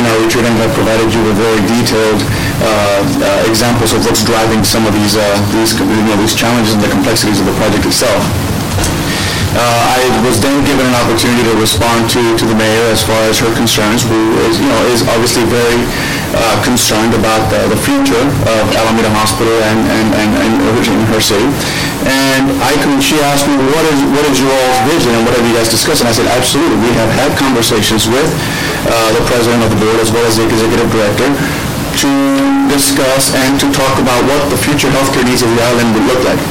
S7: in our retreat, and I've provided you with very detailed examples of what's driving some of these, these, you know, these challenges and the complexities of the project itself. Uh, I was then given an opportunity to respond to, to the mayor as far as her concerns, who is, you know, is obviously very uh, concerned about the, the future of Alameda Hospital and, and, and, and in her city. And I, can- she asked me, what is, what is your all's vision and what have you guys discussed? And I said, absolutely, we have had conversations with uh, the president of the board as well as the executive director to discuss and to talk about what the future healthcare needs of the island would look like.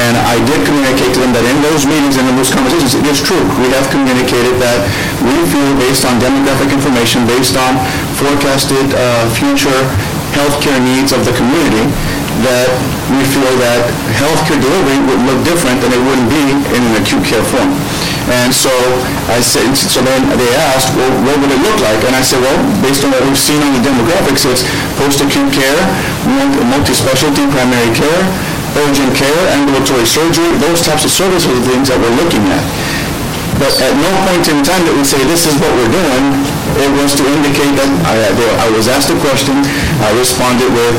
S7: And I did communicate to them that in those meetings and in those conversations, it is true. We have communicated that we feel based on demographic information, based on forecasted uh, future healthcare needs of the community, that we feel that healthcare delivery would look different than it wouldn't be in an acute care form. And so I said, so then they asked, well, what would it look like? And I said, well, based on what we've seen on the demographics, it's post-acute care, multi- multi-specialty primary care, urgent care, ambulatory surgery, those types of services are the things that we're looking at. But at no point in time did we say, this is what we're doing. It was to indicate that, I, I was asked a question, I responded with,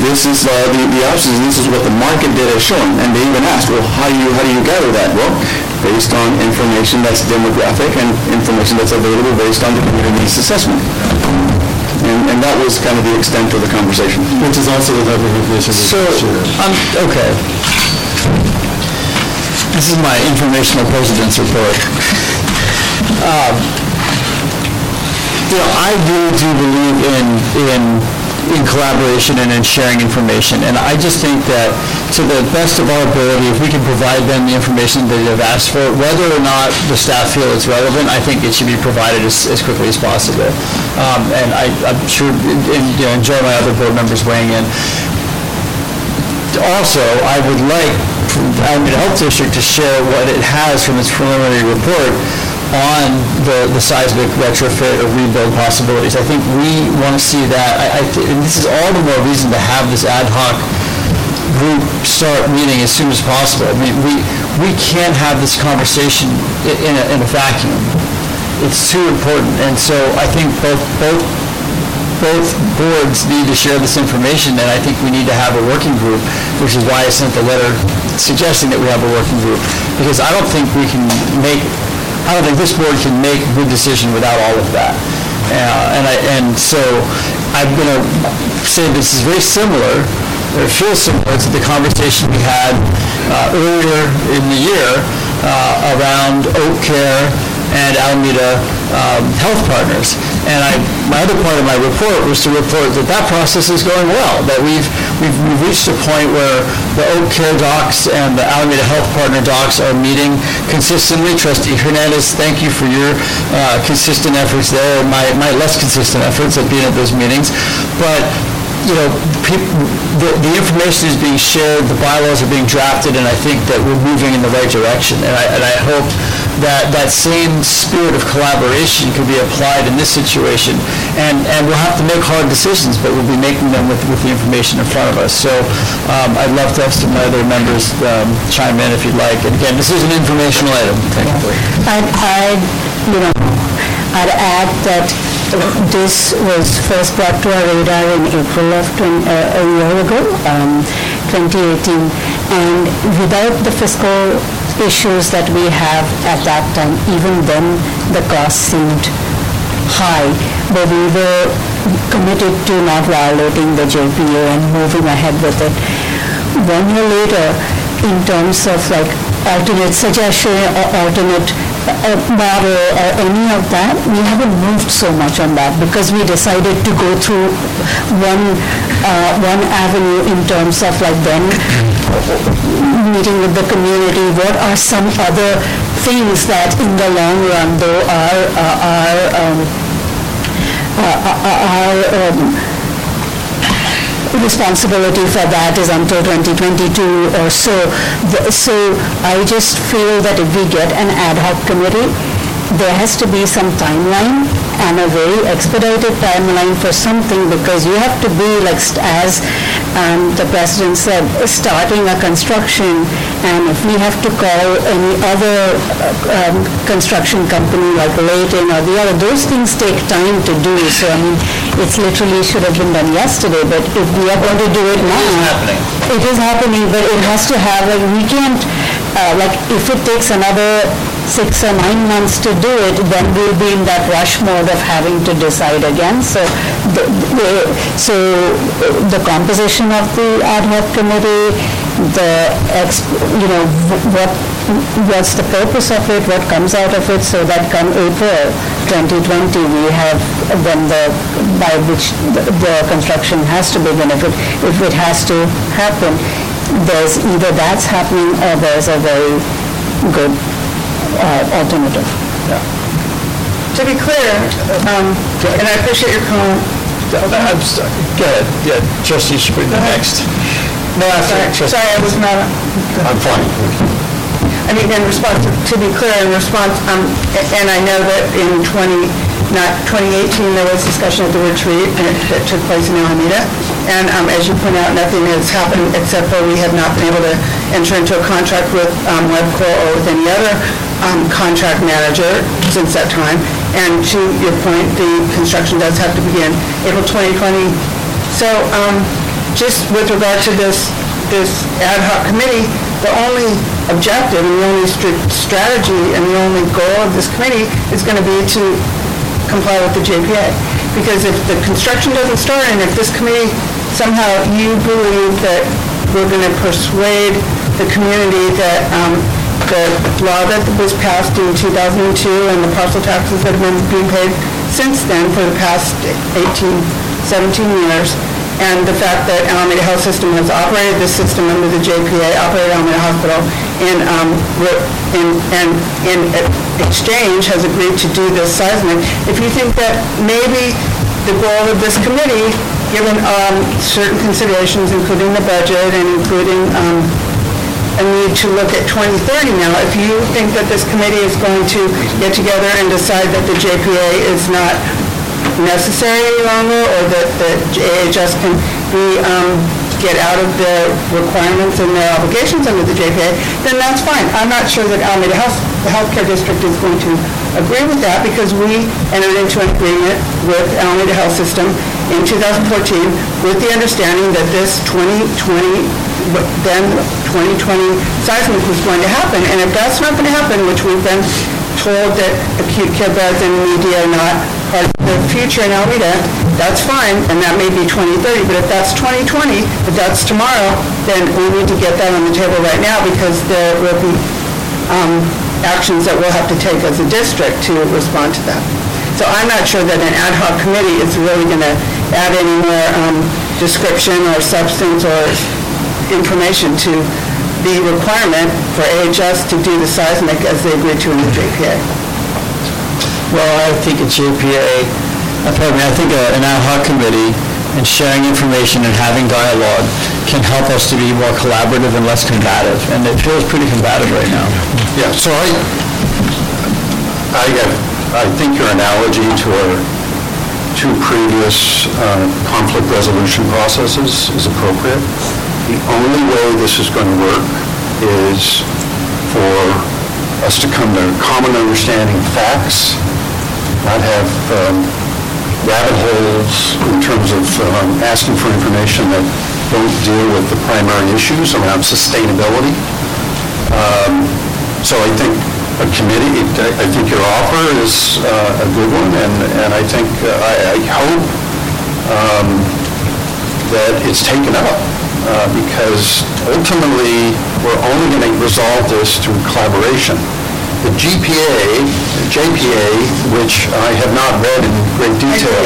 S7: this is uh, the, the options, this is what the market data is showing. And they even asked, well, how do you, how do you gather that? Well, based on information that's demographic and information that's available based on the community needs assessment. And, and that was kind of the extent of the conversation.
S1: Which is also the type of information. So, um, okay. This is my informational president's report. Um, You know, I really do believe in, in, in collaboration and in sharing information, and I just think that to the best of our ability, if we can provide them the information that they've asked for, whether or not the staff feel it's relevant, I think it should be provided as, as quickly as possible. Um, and I, I'm sure, and, you know, enjoy my other board members weighing in also, I would like Alameda Health District to share what it has from its preliminary report on the, the seismic retrofit or rebuild possibilities. I think we want to see that, I, I, thi- and this is all the more reason to have this ad hoc group start meeting as soon as possible. I mean, we, we can't have this conversation in a, in a vacuum. It's too important, and so I think both, both both boards need to share this information, and I think we need to have a working group, which is why I sent the letter suggesting that we have a working group, because I don't think we can make, I don't think this board can make a good decision without all of that. Uh, And I, and so I'm going to say this is very similar, or feels similar to the conversation we had uh, earlier in the year uh, around Oak Care and Alameda um, Health Partners. And I, my other part of my report was to report that that process is going well, that we've, we've we've reached a point where the Oak Care docs and the Alameda Health Partner docs are meeting consistently. Trustee Hernandez, thank you for your uh, consistent efforts there, my, my less consistent efforts at being at those meetings. But you know, peop- the, the information is being shared, the bylaws are being drafted, and I think that we're moving in the right direction. And I, and I hope that that same spirit of collaboration could be applied in this situation. And, and we'll have to make hard decisions, but we'll be making them with, with the information in front of us. So um, I'd love to have some other members um, chime in if you'd like. And again, this is an informational item, technically.
S12: I'd, I'd, you know, I'd add that this was first brought to our radar in April of twen- uh, a year ago, um, 2018, and without the fiscal issues that we have at that time, even then, the cost seemed high, but we were committed to not violating the JPA and moving ahead with it. One year later, in terms of like alternate suggestion or alternate uh, model or any of that, we haven't moved so much on that because we decided to go through one, uh, one avenue in terms of like then meeting with the community, what are some other things that in the long run though are, are, are, um, uh, are, are, um, responsibility for that is until 2022 or so. So I just feel that if we get an ad hoc committee, there has to be some timeline and a very expedited timeline for something because you have to be like, as um, the president said, starting a construction and if we have to call any other uh, um, construction company like Layton or the other, those things take time to do. So I mean, it's literally should have been done yesterday, but if we are going to do it now. It is happening. It is happening, but it has to have, like, we can't, uh, like, if it takes another six or nine months to do it, then we'll be in that rush mode of having to decide again. So, the, the- so the composition of the ad hoc committee, the, ex- you know, what, what's the purpose of it, what comes out of it, so that come April 2020, we have, when the, by which the the construction has to begin, if it, if it has to happen, there's either that's happening or there's a very good uh, alternative.
S10: To be clear, um, and I appreciate your comment,
S1: I'm sorry. Go ahead, yeah, trustee Spring, next. No, after,
S10: sorry,
S1: trustee.
S10: sorry, I was not,
S1: I'm fine.
S10: I mean, in response, to be clear, in response, um, and I know that in 20, not 2018, there was discussion at the retreat, and it it took place in Alameda. And um, as you point out, nothing has happened except for we have not been able to enter into a contract with um, Webcor or with any other um, contract manager since that time. And to your point, the construction does have to begin April 2020. So um, just with regard to this, this ad hoc committee, the only objective and the only str- strategy and the only goal of this committee is going to be to comply with the JPA. Because if the construction doesn't start and if this committee, somehow you believe that we're going to persuade the community that um, the law that was passed in 2002 and the parcel taxes that have been being paid since then for the past 18, 17 years, and the fact that Alameda Health System has operated this system under the JPA, operated Alameda Hospital, and, um, and, and in exchange has agreed to do this seismic, if you think that maybe the goal of this committee, given um, certain considerations, including the budget and including um, a need to look at 2030 now, if you think that this committee is going to get together and decide that the JPA is not necessary any longer, or that the AHS can be, um, get out of the requirements and their obligations under the JPA, then that's fine. I'm not sure that Alameda Health, the healthcare district is going to agree with that, because we entered into an agreement with Alameda Health System in 2014 with the understanding that this 2020, then 2020 seismic was going to happen. And if that's not going to happen, which we've been told that acute care beds and media are not part of the future in Alameda, that's fine, and that may be 2030, but if that's 2020, if that's tomorrow, then we need to get that on the table right now, because there will be um, actions that we'll have to take as a district to respond to that. So I'm not sure that an ad hoc committee is really going to add any more um, description or substance or information to the requirement for AHS to do the seismic as they agreed to in the JPA.
S1: Well, I think a JPA, uh, pardon me, I think a- an ad hoc committee and sharing information and having dialogue can help us to be more collaborative and less combative, and it feels pretty combative right now.
S13: Yeah, so I, I, I think your analogy to our two previous uh, conflict resolution processes is appropriate. The only way this is going to work is for us to come to a common understanding of facts, not have um, rabbit holes in terms of um, asking for information that don't deal with the primary issues around sustainability. Um, So I think a committee, I think your offer is uh, a good one, and and I think, uh, I I hope um, that it's taken up, uh, because ultimately, we're only going to resolve this through collaboration. The GPA, JPA, which I have not read in great detail,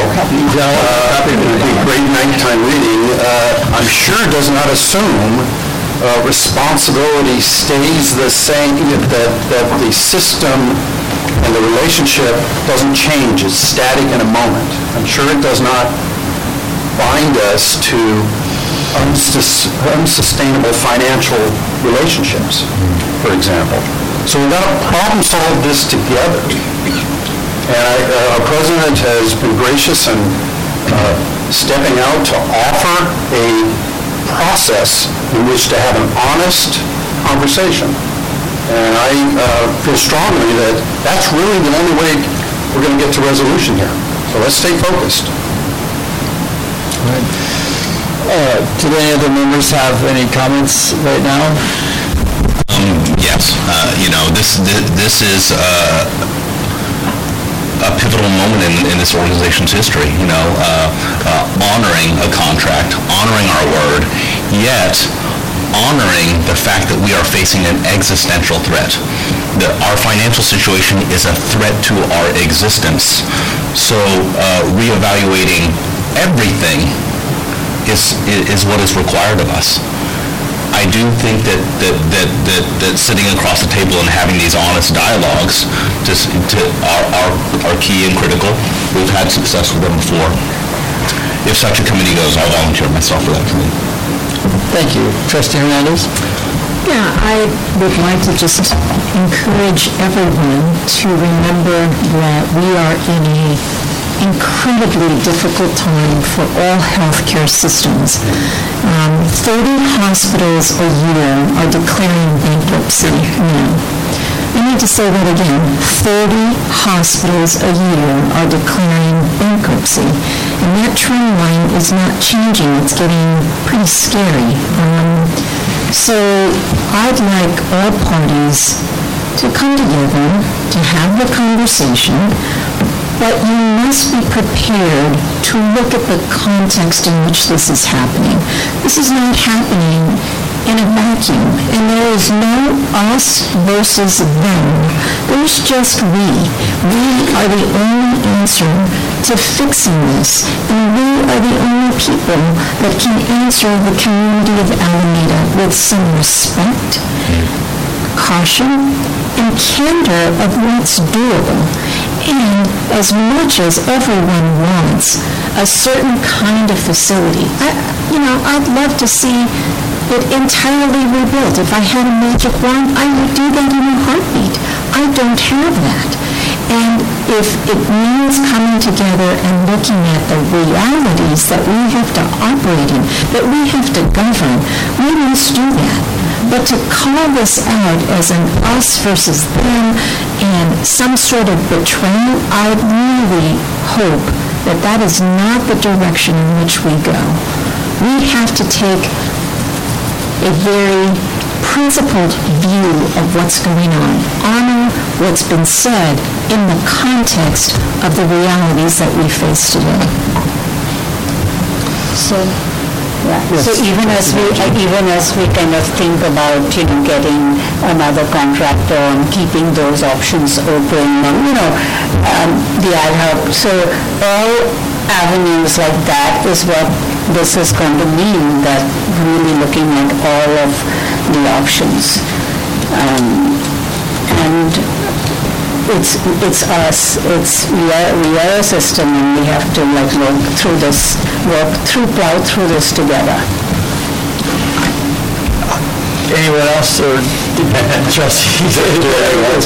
S13: uh, would be great nighttime reading, uh, I'm sure does not assume uh, responsibility stays the same, that, that the system and the relationship doesn't change, is static in a moment. I'm sure it does not bind us to unsus- unsustainable financial relationships, for example. So we've got to problem solve this together. And I- uh, our president has been gracious in uh, stepping out to offer a process in which to have an honest conversation. And I uh, feel strongly that that's really the only way we're going to get to resolution here. So let's stay focused.
S1: Uh, Do any of the members have any comments right now?
S9: Um, Yes, uh, you know, this, thi- this is uh, a pivotal moment in, in this organization's history, you know, uh, uh, honoring a contract, honoring our word, yet honoring the fact that we are facing an existential threat. That our financial situation is a threat to our existence. So uh, reevaluating everything is, is what is required of us. I do think that, that, that, that, that sitting across the table and having these honest dialogues just, to, are, are, are key and critical. We've had success with them before. If such a committee goes, I'll volunteer myself for that committee.
S1: Thank you. Trustee Hernandez?
S14: Yeah, I would like to just encourage everyone to remember that we are in a incredibly difficult time for all healthcare systems. Um, 30 hospitals a year are declaring bankruptcy now. I need to say that again. 30 hospitals a year are declaring bankruptcy. And that trend line is not changing. It's getting pretty scary. Um, so I'd like all parties to come together, to have the conversation, but you must be prepared to look at the context in which this is happening. This is not happening in a vacuum, and there is no us versus them. There's just we. We are the only answer to fixing this, and we are the only people that can answer the community of Alameda with some respect, mm-hmm. caution, and candor of what's doable. And as much as everyone wants a certain kind of facility, I, you know, I'd love to see it entirely rebuilt. If I had a magic wand, I would do that in a heartbeat. I don't have that. And if it means coming together and looking at the realities that we have to operate in, that we have to govern, we must do that. But to call this out as an us versus them and some sort of betrayal, I really hope that that is not the direction in which we go. We have to take a very principled view of what's going on, honor what's been said in the context of the realities that we face today. So, so even as we, even as we kind of think about, you know, getting another contractor and keeping those options open, and, you know, um, the ad hoc, so all avenues like that is what this is going to mean, that really looking at all of the options. Um,
S1: it's, it's us, it's, we are, we are a system and we have to like work through this, work through, plow through this together.
S11: Anyone else, or trustees?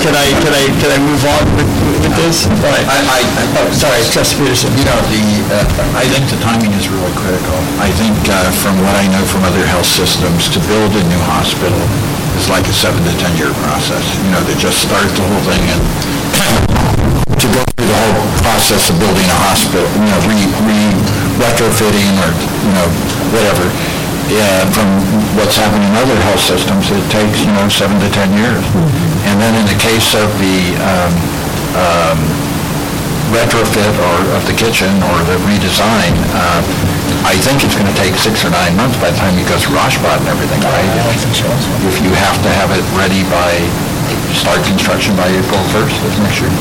S11: Can I, can I, can I move on with with this? All right.
S15: I, I,
S11: Oh, Sorry, trustee Peterson.
S15: you know, the, uh, I think the timing is really critical. I think uh, from what I know from other health systems, to build a new hospital is like a seven to 10-year process. You know, to just start the whole thing and to go through the whole process of building a hospital, you know, re, re retrofitting or, you know, whatever. Yeah, from what's happening in other health systems, it takes, you know, seven to 10 years. And then in the case of the, um, um, retrofit or of the kitchen or the redesign, uh, I think it's going to take six or nine months by the time you go through OSHPD and everything, right? If you have to have it ready by, start construction by April 1st of next year.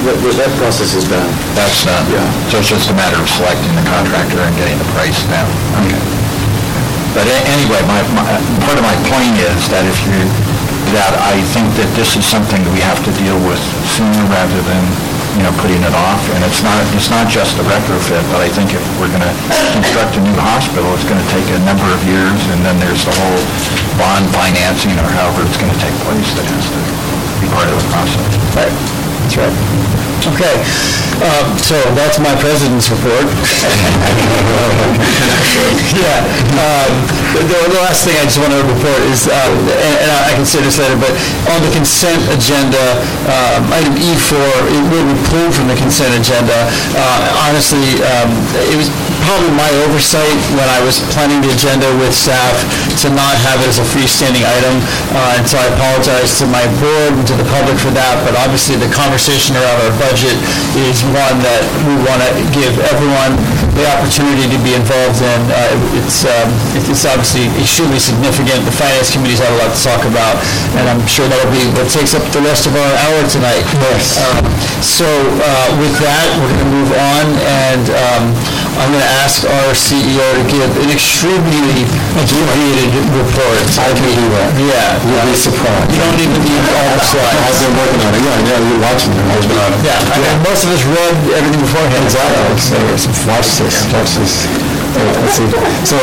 S8: That process is done.
S15: That's done. Yeah. So it's just a matter of selecting the contractor and getting the price down. Okay. But a- anyway, my, my, part of my point is that if you, that I think that this is something that we have to deal with sooner rather than, you know, putting it off. And it's not, it's not just the retrofit, but I think if we're gonna construct a new hospital, it's gonna take a number of years, and then there's the whole bond financing or however it's gonna take place that has to be part of the process.
S11: Right, that's right. Okay, um, so that's my president's report. Yeah, um, the, the last thing I just want to report is, uh, and and I can say this later, but on the consent agenda, um, item E4, it will be pulled from the consent agenda. Uh, Honestly, um, it was probably my oversight when I was planning the agenda with staff to not have it as a freestanding item, uh, and so I apologize to my board and to the public for that, but obviously the conversation around our budget is one that we want to give everyone the opportunity to be involved in. Uh, It's um, it's obviously extremely significant. The Finance Committee's had a lot to talk about, and I'm sure that'll be what takes up the rest of our hour tonight. Yes. So uh, with that, we're going to move on, and um, I'm going to ask our CEO to give an extremely abbreviated report. I can do that. Yeah. You'll be surprised. You don't even need all the slides. I've been working on it, yeah, yeah, you're watching it. I've been on it. Yeah, I mean, most of us read everything beforehand. Exactly. So watch this, watch this. Let's see. So,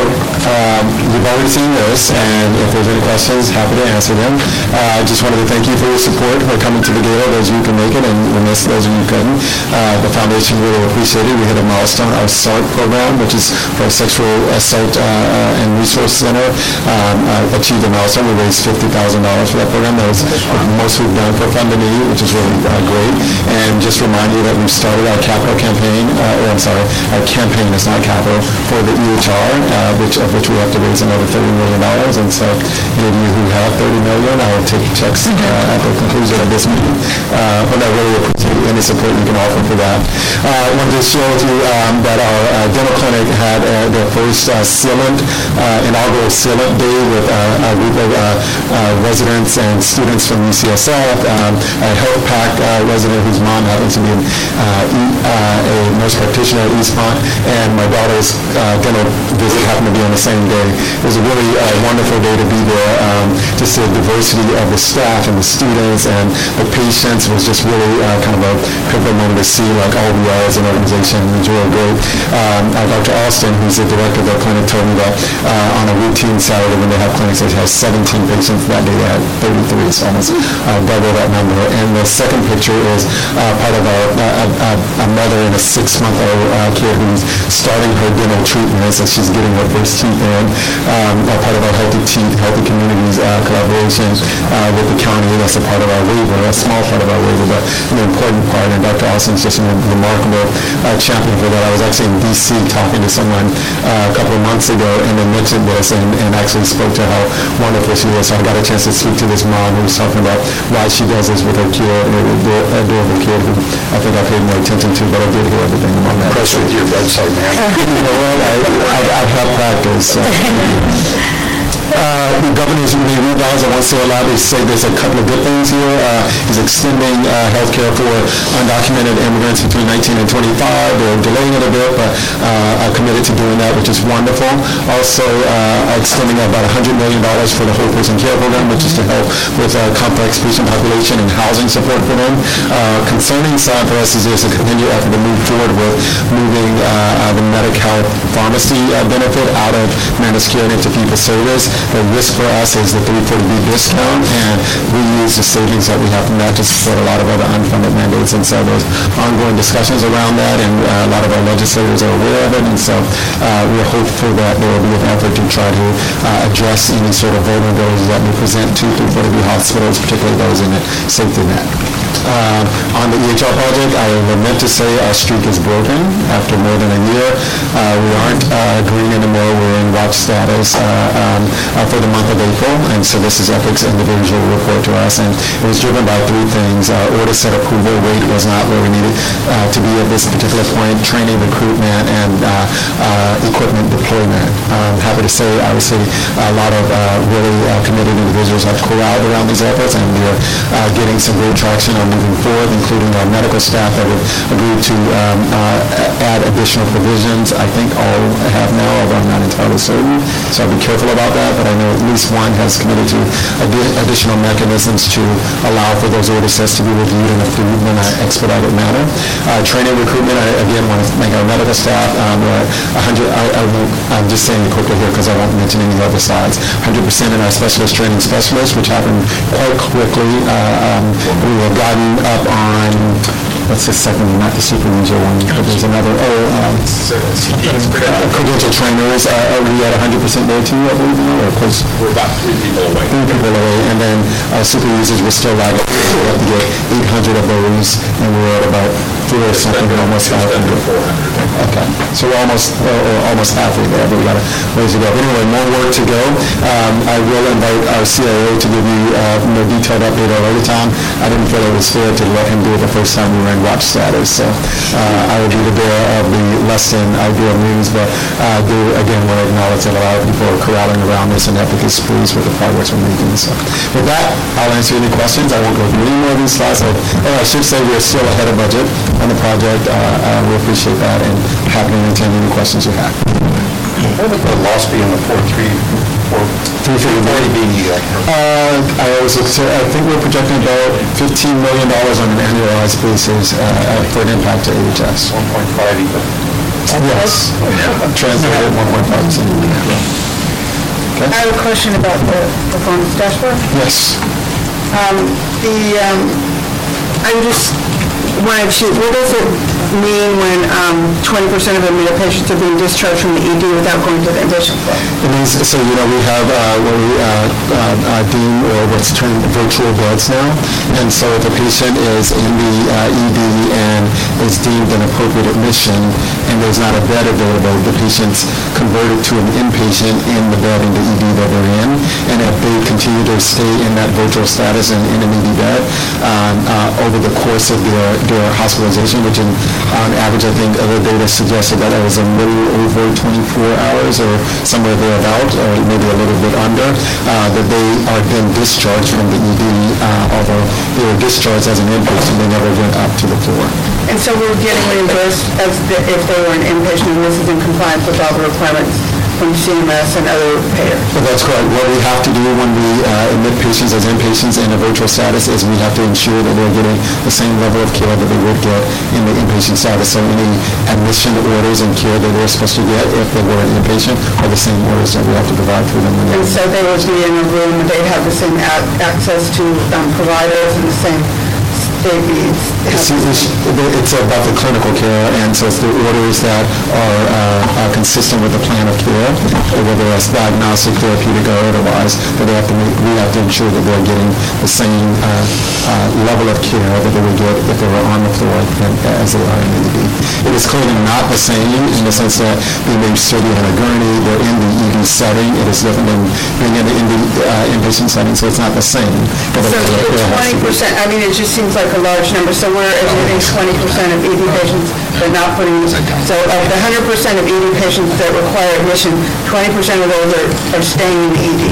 S11: um, you've already seen this, and if there's any questions, happy to answer them. Uh, I just wanted to thank you for your support, for coming to the gala, those of you who can make it, and we miss those of you who couldn't. Uh, The foundation really appreciated, we hit a milestone, our SART program, which is for Sexual Assault uh, uh, and Resource Center, um, uh, achieved a milestone, we raised $50,000 for that program, that was the most we've done for Fund which is really uh, great. And just remind you that we've started our capital campaign, uh, or I'm sorry, our campaign is not capital, for the EHR, uh, which, of which we have to raise another $30 million. And so any of you who have 30 million, I will take checks uh, at the conclusion of this meeting. Uh, But I really appreciate any support you can offer for that. I wanted to share with you um, that our dental clinic had their first sealant, inaugural sealant day with a group of residents and students from UCSF, um, a health pack resident whose mom happens to be a nurse practitioner at Eastmont, and my daughter's uh, dental visit happened to be on the same day. It was a really uh, wonderful day to be there. Um, Just the diversity of the staff and the students and the patients was just really uh, kind of a pivotal moment to see like all we are as an organization. It was really great. Um, uh, Dr. Austin, who's the director of the clinic, told me that uh, on a routine Saturday when they have clinics, they have 17 patients. That day they had 33, so almost uh, double that number. And the second picture is uh, part of a, a, a- mother and a six-month-old uh, kid who's starting her dental treatments and she's getting her first teeth in. Um, a part of our Healthy Teeth, Healthy Communities uh, collaboration uh, with the county. That's a part of our waiver, a small part of our waiver, but an important part. And Dr. Austin's just a remarkable uh, champion for that. I was actually in D.C. talking to someone uh, a couple of months ago and they mentioned this and, and actually spoke to how wonderful she is. So I got a chance to speak to this mom who was talking about why she does this with her kid, an ador- adorable kid who I think I paid more attention to, but I did hear everything on that. Impressed with your bedside, man. You know what, I, I, I have practice. so. uh, the governor's new rebounds, I want to say a lot, they say there's a couple of good things here. Uh, He's extending uh, healthcare for undocumented immigrants between 19 and 25. They're delaying it a bit, but uh, are committed to doing that, which is wonderful. Also, uh, extending about $100 million for the Whole Person Care Program, which is to help with uh, complex patient population and housing support for them. Uh, Concerning side for us is there's a continued effort to move forward with moving uh, the Medi-Cal pharmacy uh, benefit out of managed care into fee-for-service. The risk for us is the 340B discount, and we use the savings that we have from that to support a lot of other unfunded mandates. And so there's ongoing discussions around that, and uh, a lot of our legislators are aware of it. And so uh, we're hopeful that there will be an effort to try to uh, address any sort of vulnerabilities that may present to 340B hospitals, particularly those in the safety net. Uh, On the EHR project, I lament to say our streak is broken after more than a year. Uh, We aren't uh, green anymore, we're in watch status uh, um, for the month of April, and so this is Epic's individual report to us, and it was driven by three things. Uh, Order set approval rate was not where we needed uh, to be at this particular point, training, recruitment, and uh, uh, equipment deployment. I'm happy to say, obviously, a lot of uh, really uh, committed individuals have corralled around these efforts, and we're uh, getting some great traction on moving forward, including our medical staff that have agreed to um, uh, add additional provisions. I think all have now, although I'm not entirely certain, so I'll be careful about that, but I know at least one has committed to additional mechanisms to allow for those order sets to be reviewed and approved in an expedited manner. Uh, Training recruitment, I again want to thank our medical staff. Um, We're 100, I I'm just saying quickly here because I won't mention any other sides. 100% in our specialist training specialists, which happened quite quickly. Uh, um, We have gotten up on, what's the second, one? not the super ninja one, but there's another, oh, um, uh, credential trainers, uh, are we at 100% there too, I believe, now, or close? We're about three people away. Three people away, and then uh, super users, we're still lagging. We have to get 800 of those, and we're at about four or something, almost 500. Okay, so we're almost, uh, almost halfway there, but we got a ways to go. Anyway, more work to go. Um, I will invite our CIO to give you uh, more detailed update at a later time. I didn't feel it was fair to let him do it the first time we were in watch status, so uh, I will be the bearer of the less than ideal news, but uh, do, again, want to acknowledge that a lot of people are corralling around this and Epic is pleased with the progress we're making. So with that, I'll answer any questions. I won't go through any more of these slides. Oh, I should say we're still ahead of budget on the project. Uh, uh, We appreciate that and happy to entertain any questions you have.
S7: What would the loss be in the four, three, four,
S11: Three fifty
S7: forty B?
S11: Uh, I always look to, I think we're projecting about $15 million on an annualized basis uh, uh, for an impact to AHS.
S7: One point five even.
S11: Yes. Translated 1.5%.
S10: I have a question about the performance dashboard.
S11: Yes.
S10: Um, The, um, I'm just, wanted to, what does it mean when um, 20% of admitted patients are being discharged from the ED without going to the floor?
S11: It means, so, you know, we have uh, what we uh, uh, uh, deem or what's termed virtual beds now. And so if a patient is in the uh, ED and is deemed an appropriate admission and there's not a bed available, the patient's converted to an inpatient in the bed in the ED that they're in. And if they continue to stay in that virtual status and in an ED bed um, over the course of their, their hospitalization, which in, on average, I think other data suggested that it was a little over 24 hours or somewhere thereabout, or maybe a little bit under, uh, that they are then discharged from the ED, uh, although they were discharged as an inpatient, they never went up to the floor.
S10: And so we're getting reimbursed as the- if they were an inpatient, and this is in compliance with all the requirements from CMS and other payers.
S11: But that's correct. What we have to do when we uh, admit patients as inpatients in a virtual status is we have to ensure that they're getting the same level of care that they would get in the inpatient status. So any admission orders and care that they're supposed to get if they were an inpatient are the same orders that we have to provide for them.
S10: And so they would be in a room, and they'd have the same ac- access to um, providers and the same,
S11: It's about the clinical care, and so it's the orders that are uh, are consistent with the plan of care, whether it's diagnostic, therapeutic, or otherwise, that they have to, make- we have to ensure that they're getting the same uh, uh, level of care that they would get if they were on the floor as they are in the ED. It is clearly not the same in the sense that they may still be on a gurney, they're in the ED setting, it is different than being in the in the, uh, inpatient setting, so it's not the same. the
S10: So
S11: level of care has to be-
S10: 20%, I mean, it just seems like a large number, so we're admitting 20% of ED patients, but not putting, so of the 100% of ED patients that require admission, 20% of those are are staying in the ED.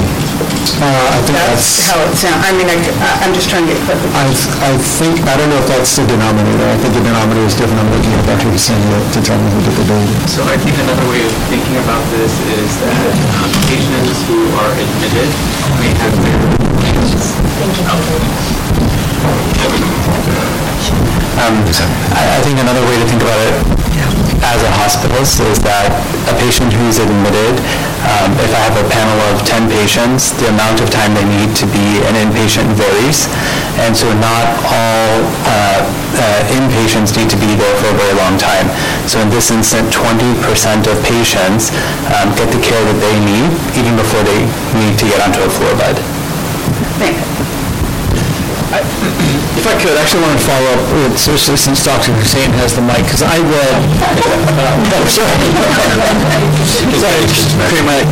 S1: I think
S10: That's
S1: that's,
S10: how it sounds, I mean, I, I'm just trying to get clarification.
S1: I, I think, I don't know if that's the denominator. I think the denominator is different. I'm looking at Dr. Hussein to tell me who did the data.
S14: So I think another way of thinking about this is that um, patients who are admitted may have their
S16: Um, I I think another way to think about it as a hospitalist is that a patient who's admitted, um, if I have a panel of 10 patients, the amount of time they need to be an inpatient varies. And so not all uh, uh, inpatients need to be there for a very long time. So in this instance, 20% of patients um, get the care that they need even before they need to get onto a floor bed.
S1: If I could, I actually want to follow up with, especially since Dr. Hussein has the mic, because I read, uh, oh, sorry. Sorry, just create my-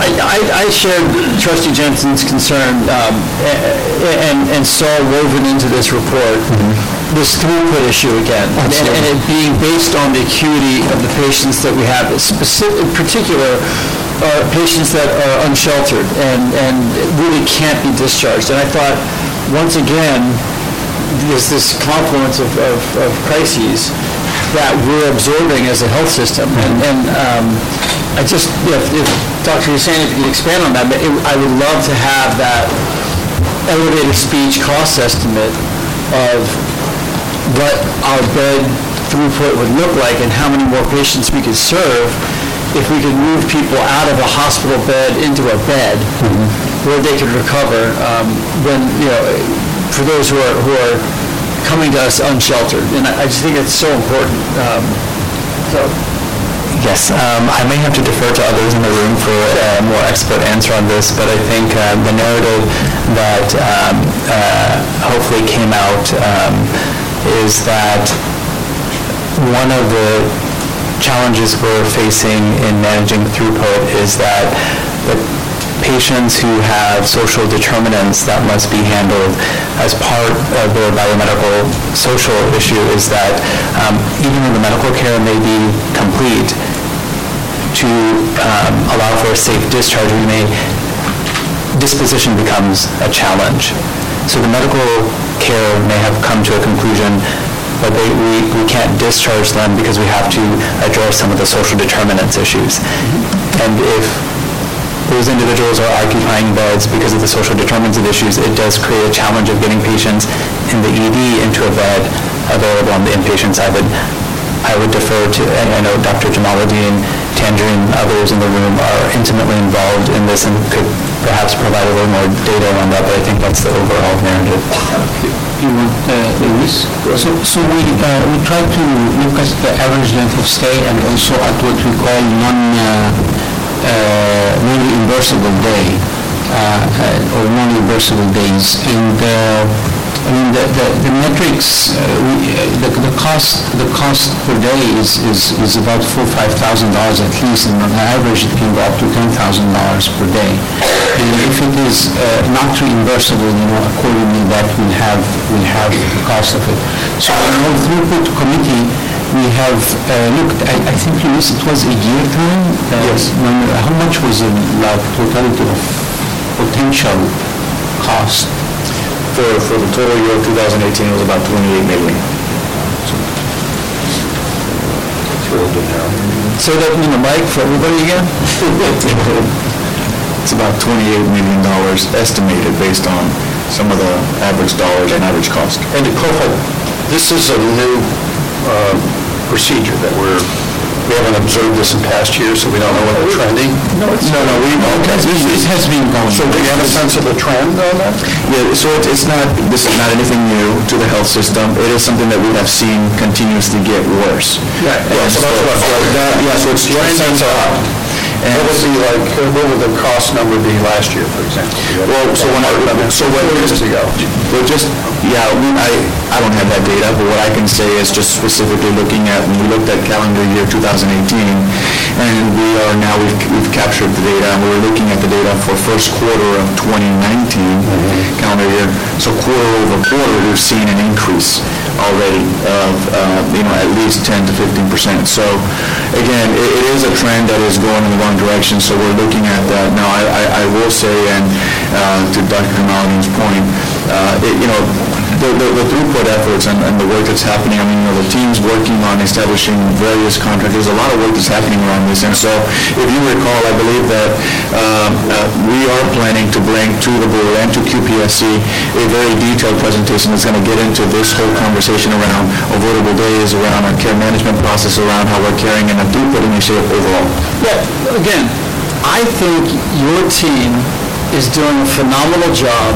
S1: I, I- I shared trustee Jensen's concern um, and, and saw woven into this report this throughput issue again. And- And it being based on the acuity of the patients that we have, specific, in particular, uh, patients that are unsheltered and, and really can't be discharged. And I thought, once again, there's this confluence of, of, of crises that we're absorbing as a health system. And, and um, I just, if, if Dr. Hussein, if you could expand on that, but it- I would love to have that elevated speech cost estimate of what our bed throughput would look like and how many more patients we could serve if we could move people out of a hospital bed into a bed where they could recover um, when, you know, for those who are, who are coming to us unsheltered. And I I just think it's so important. Um, So,
S16: Yes, um, I may have to defer to others in the room for a more expert answer on this, but I think uh, the narrative that um, uh, hopefully came out um, is that one of the challenges we're facing in managing throughput is that the patients who have social determinants that must be handled as part of their biomedical social issue is that um, even though the medical care may be complete, to um, allow for a safe discharge, we may, disposition becomes a challenge. So the medical care may have come to a conclusion, but they, we, we can't discharge them because we have to address some of the social determinants issues. And if those individuals are occupying beds because of the social determinants of issues, it does create a challenge of getting patients in the ED into a bed available on the inpatient side. But I would defer to, and I know Dr. Jamaluddin, Tangerine, others in the room are intimately involved in this and could perhaps provide a little more data on that, but I think that's the overall narrative.
S17: You want, uh, Luis? So, so we, uh, we try to look at the average length of stay and also at what we call non, uh, non-reimbursable day, uh, uh, or non-reimbursable days. And, uh, I mean, the, the, the metrics, uh, we, uh, the, the cost, the cost per day is, is, is about four, five thousand dollars at least, and on average, it can go up to ten thousand dollars per day. And if it is uh, not reimbursable, you know, accordingly, that will have, will have the cost of it. So our throughput committee, we have uh, looked, I, I think, Luis, it was a year time? Yes. How much was the like, totality of potential cost?
S7: For, for the total year of 2018, it was about 28 million.
S1: say that in the mic for everybody again?
S7: It's about 28 million dollars estimated based on some of the average dollars and average cost.
S13: And to clarify, this is a new uh, procedure that we're, we haven't observed this in past years, so we don't know what the trending.
S7: No, no, we, okay.
S17: It has been going.
S13: So do you have a sense of the trend on that?
S7: Yeah, so it's it's not, this is not anything new to the health system. It is something that we have seen continuously get worse.
S13: Right.
S7: Yeah, so that's what, yeah, so it's trending up. And
S13: What would be like, what would the cost number be last year, for example?
S7: Well, so when I, so
S13: years ago.
S7: well, just, yeah, we- I, I don't have that data, but what I can say is just specifically looking at, when we looked at calendar year 2018, and we are now, we've, we've captured the data, and we're looking at the data for first quarter of 2019 mm-hmm. calendar year. So quarter over quarter, we've seen an increase already of, uh, you know, at least 10 to 15 percent. So again, it it is a trend that is going in the wrong direction, so we're looking at that. Now, I- I I will say, and uh, to Dr. Kamalian's point, uh, it- you know, the the- the throughput efforts and and the work that's happening, I mean, you know, the team's working on establishing various contracts. There's a lot of work that's happening around this. And so if you recall, I believe that um, uh, we are planning to bring to the board and to QPSC a very detailed presentation that's going to get into this whole conversation around avoidable days, around our care management process, around how we're carrying in a throughput initiative overall.
S1: Yeah, again, I think your team is doing a phenomenal job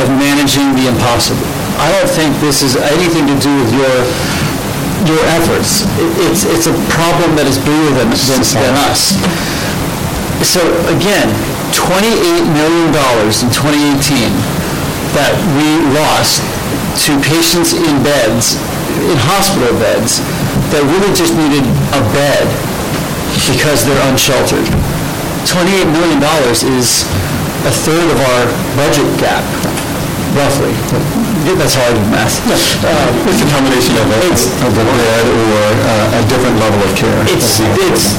S1: of managing the impossible. I don't think this is anything to do with your, your efforts. It- It's, it's a problem that is bigger than, than than us. So again, $28 million in 2018 that we lost to patients in beds, in hospital beds, that really just needed a bed because they're unsheltered. $28 million is a third of our budget gap, roughly. That's hard to math. Uh,
S11: It's a combination of a, of a bed or uh, a different level of care.
S1: It's, it's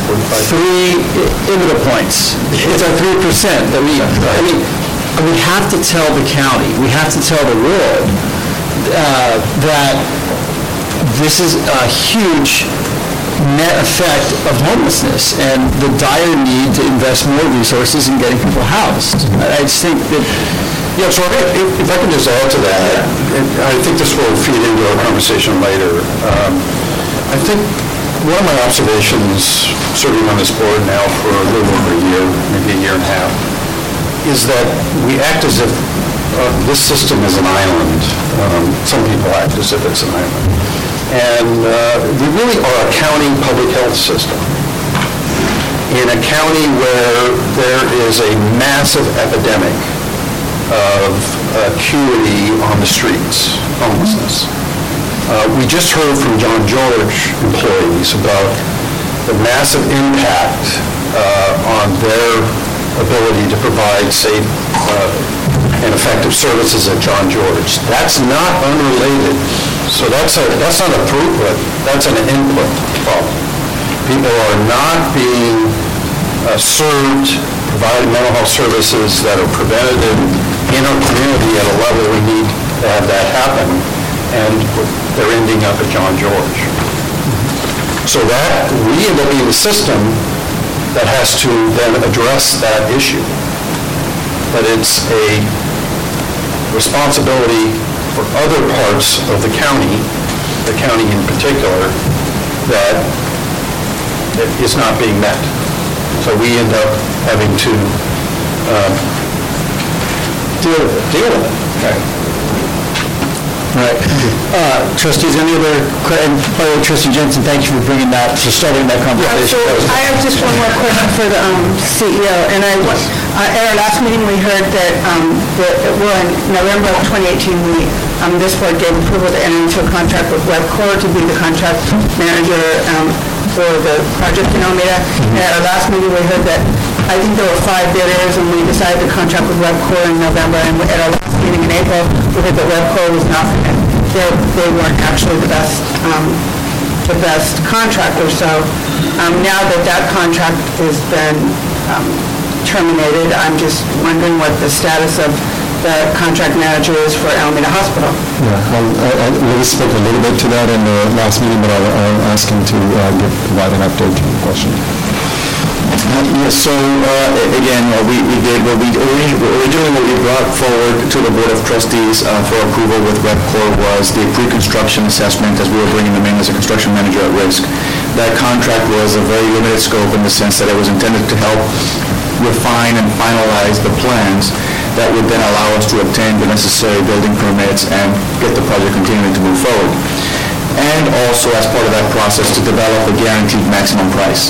S1: three EBITDA points. It's our three percent that we, I mean, we have to tell the county, we have to tell the world uh, that this is a huge net effect of homelessness and the dire need to invest more resources in getting people housed. I just think that,
S13: Yeah, so if, if- I can just add to that, I think this will feed into our conversation later. Um, I think one of my observations, serving on this board now for a little over a year, maybe a year and a half, is that we act as if uh, this system is an island. Um, Some people act as if it's an island. And uh, we really are a county public health system in a county where there is a massive epidemic of acuity on the streets, homelessness. Uh, We just heard from John George employees about the massive impact uh, on their ability to provide safe uh, and effective services at John George. That's not unrelated. So that's a, that's not a throughput, that's an input problem. People are not being uh, served, provided mental health services that are preventative in our community at a level we need to have that happen, and they're ending up at John George. So that, we end up being the system that has to then address that issue. But it's a responsibility for other parts of the county, the county in particular, that is not being met. So we end up having to um, deal with it. Deal with it.
S1: Right. Uh, Trustees, any other, que- and by the way, trustee Jensen, thank you for bringing that, for starting that
S10: So
S1: conversation. That was-
S10: I have just one more question for the um, CEO, and I, uh, at our last meeting, we heard that, um, that, well, in November of 2018, we, um, this board gave approval to enter into a contract with Webcor to be the contract manager um, for the project in Alameda. And at our last meeting, we heard that, I think there were five bidders, and we decided to contract with Webcor in November, and at our last meeting in April, we heard that Webcor was not, they they weren't actually the best um, the best contractor. So um, now that that contract has been um, terminated, I'm just wondering what the status of the contract manager is for Alameda Hospital.
S11: Yeah, well, I- I- we spoke a little bit to that in the last meeting, but I'll I'll ask him to uh, give, provide an update to the question.
S7: Yes, so uh, again, what we we did, what we, ori- originally what we brought forward to the Board of Trustees uh, for approval with Webcor was the pre-construction assessment as we were bringing them in as a construction manager at risk. That contract was a very limited scope in the sense that it was intended to help refine and finalize the plans that would then allow us to obtain the necessary building permits and get the project continuing to move forward. And also, as part of that process, to develop a guaranteed maximum price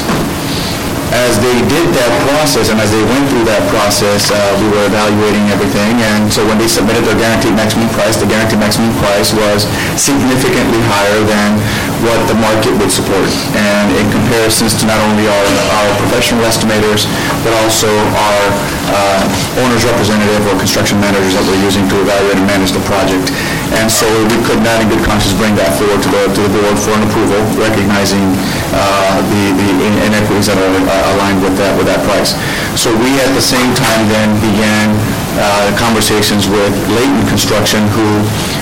S7: as they did that process and as they went through that process, uh, we were evaluating everything. And so when they submitted their guaranteed maximum price, the guaranteed maximum price was significantly higher than what the market would support. And in comparisons to not only our, our professional estimators, but also our uh, owner's representative or construction managers that we're using to evaluate and manage the project. And so we could not in good conscience bring that forward to the, to the board for an approval, recognizing uh, the the inequities that are uh, aligned with that, with that price. So we at the same time then began uh, conversations with Layton Construction, who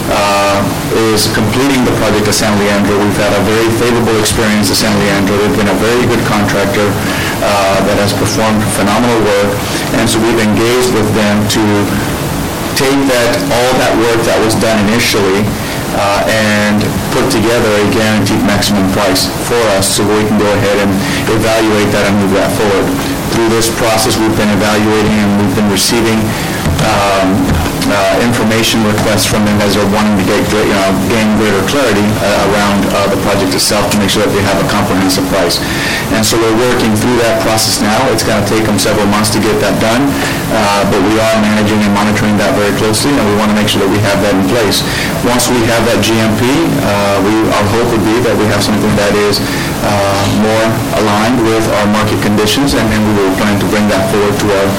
S7: uh, is completing the project at San Leandro. We've had a very favorable experience at San Leandro. They've been a very good contractor uh, that has performed phenomenal work, and so we've engaged with them to take that, all that work that was done initially uh, and put together a guaranteed maximum price for us so we can go ahead and evaluate that and move that forward. Through this process, we've been evaluating and we've been receiving um, uh, information requests from them as they're wanting to get, you know, gain greater clarity uh, around uh, the project itself to make sure that they have a comprehensive price. And so we're working through that process now. It's going to take them several months to get that done, uh, but we are managing and monitoring that very closely, and we want to make sure that we have that in place. Once we have that GMP, uh, we, our hope would be that we have something that is uh, more aligned with our market conditions, and then we will plan to bring that forward to our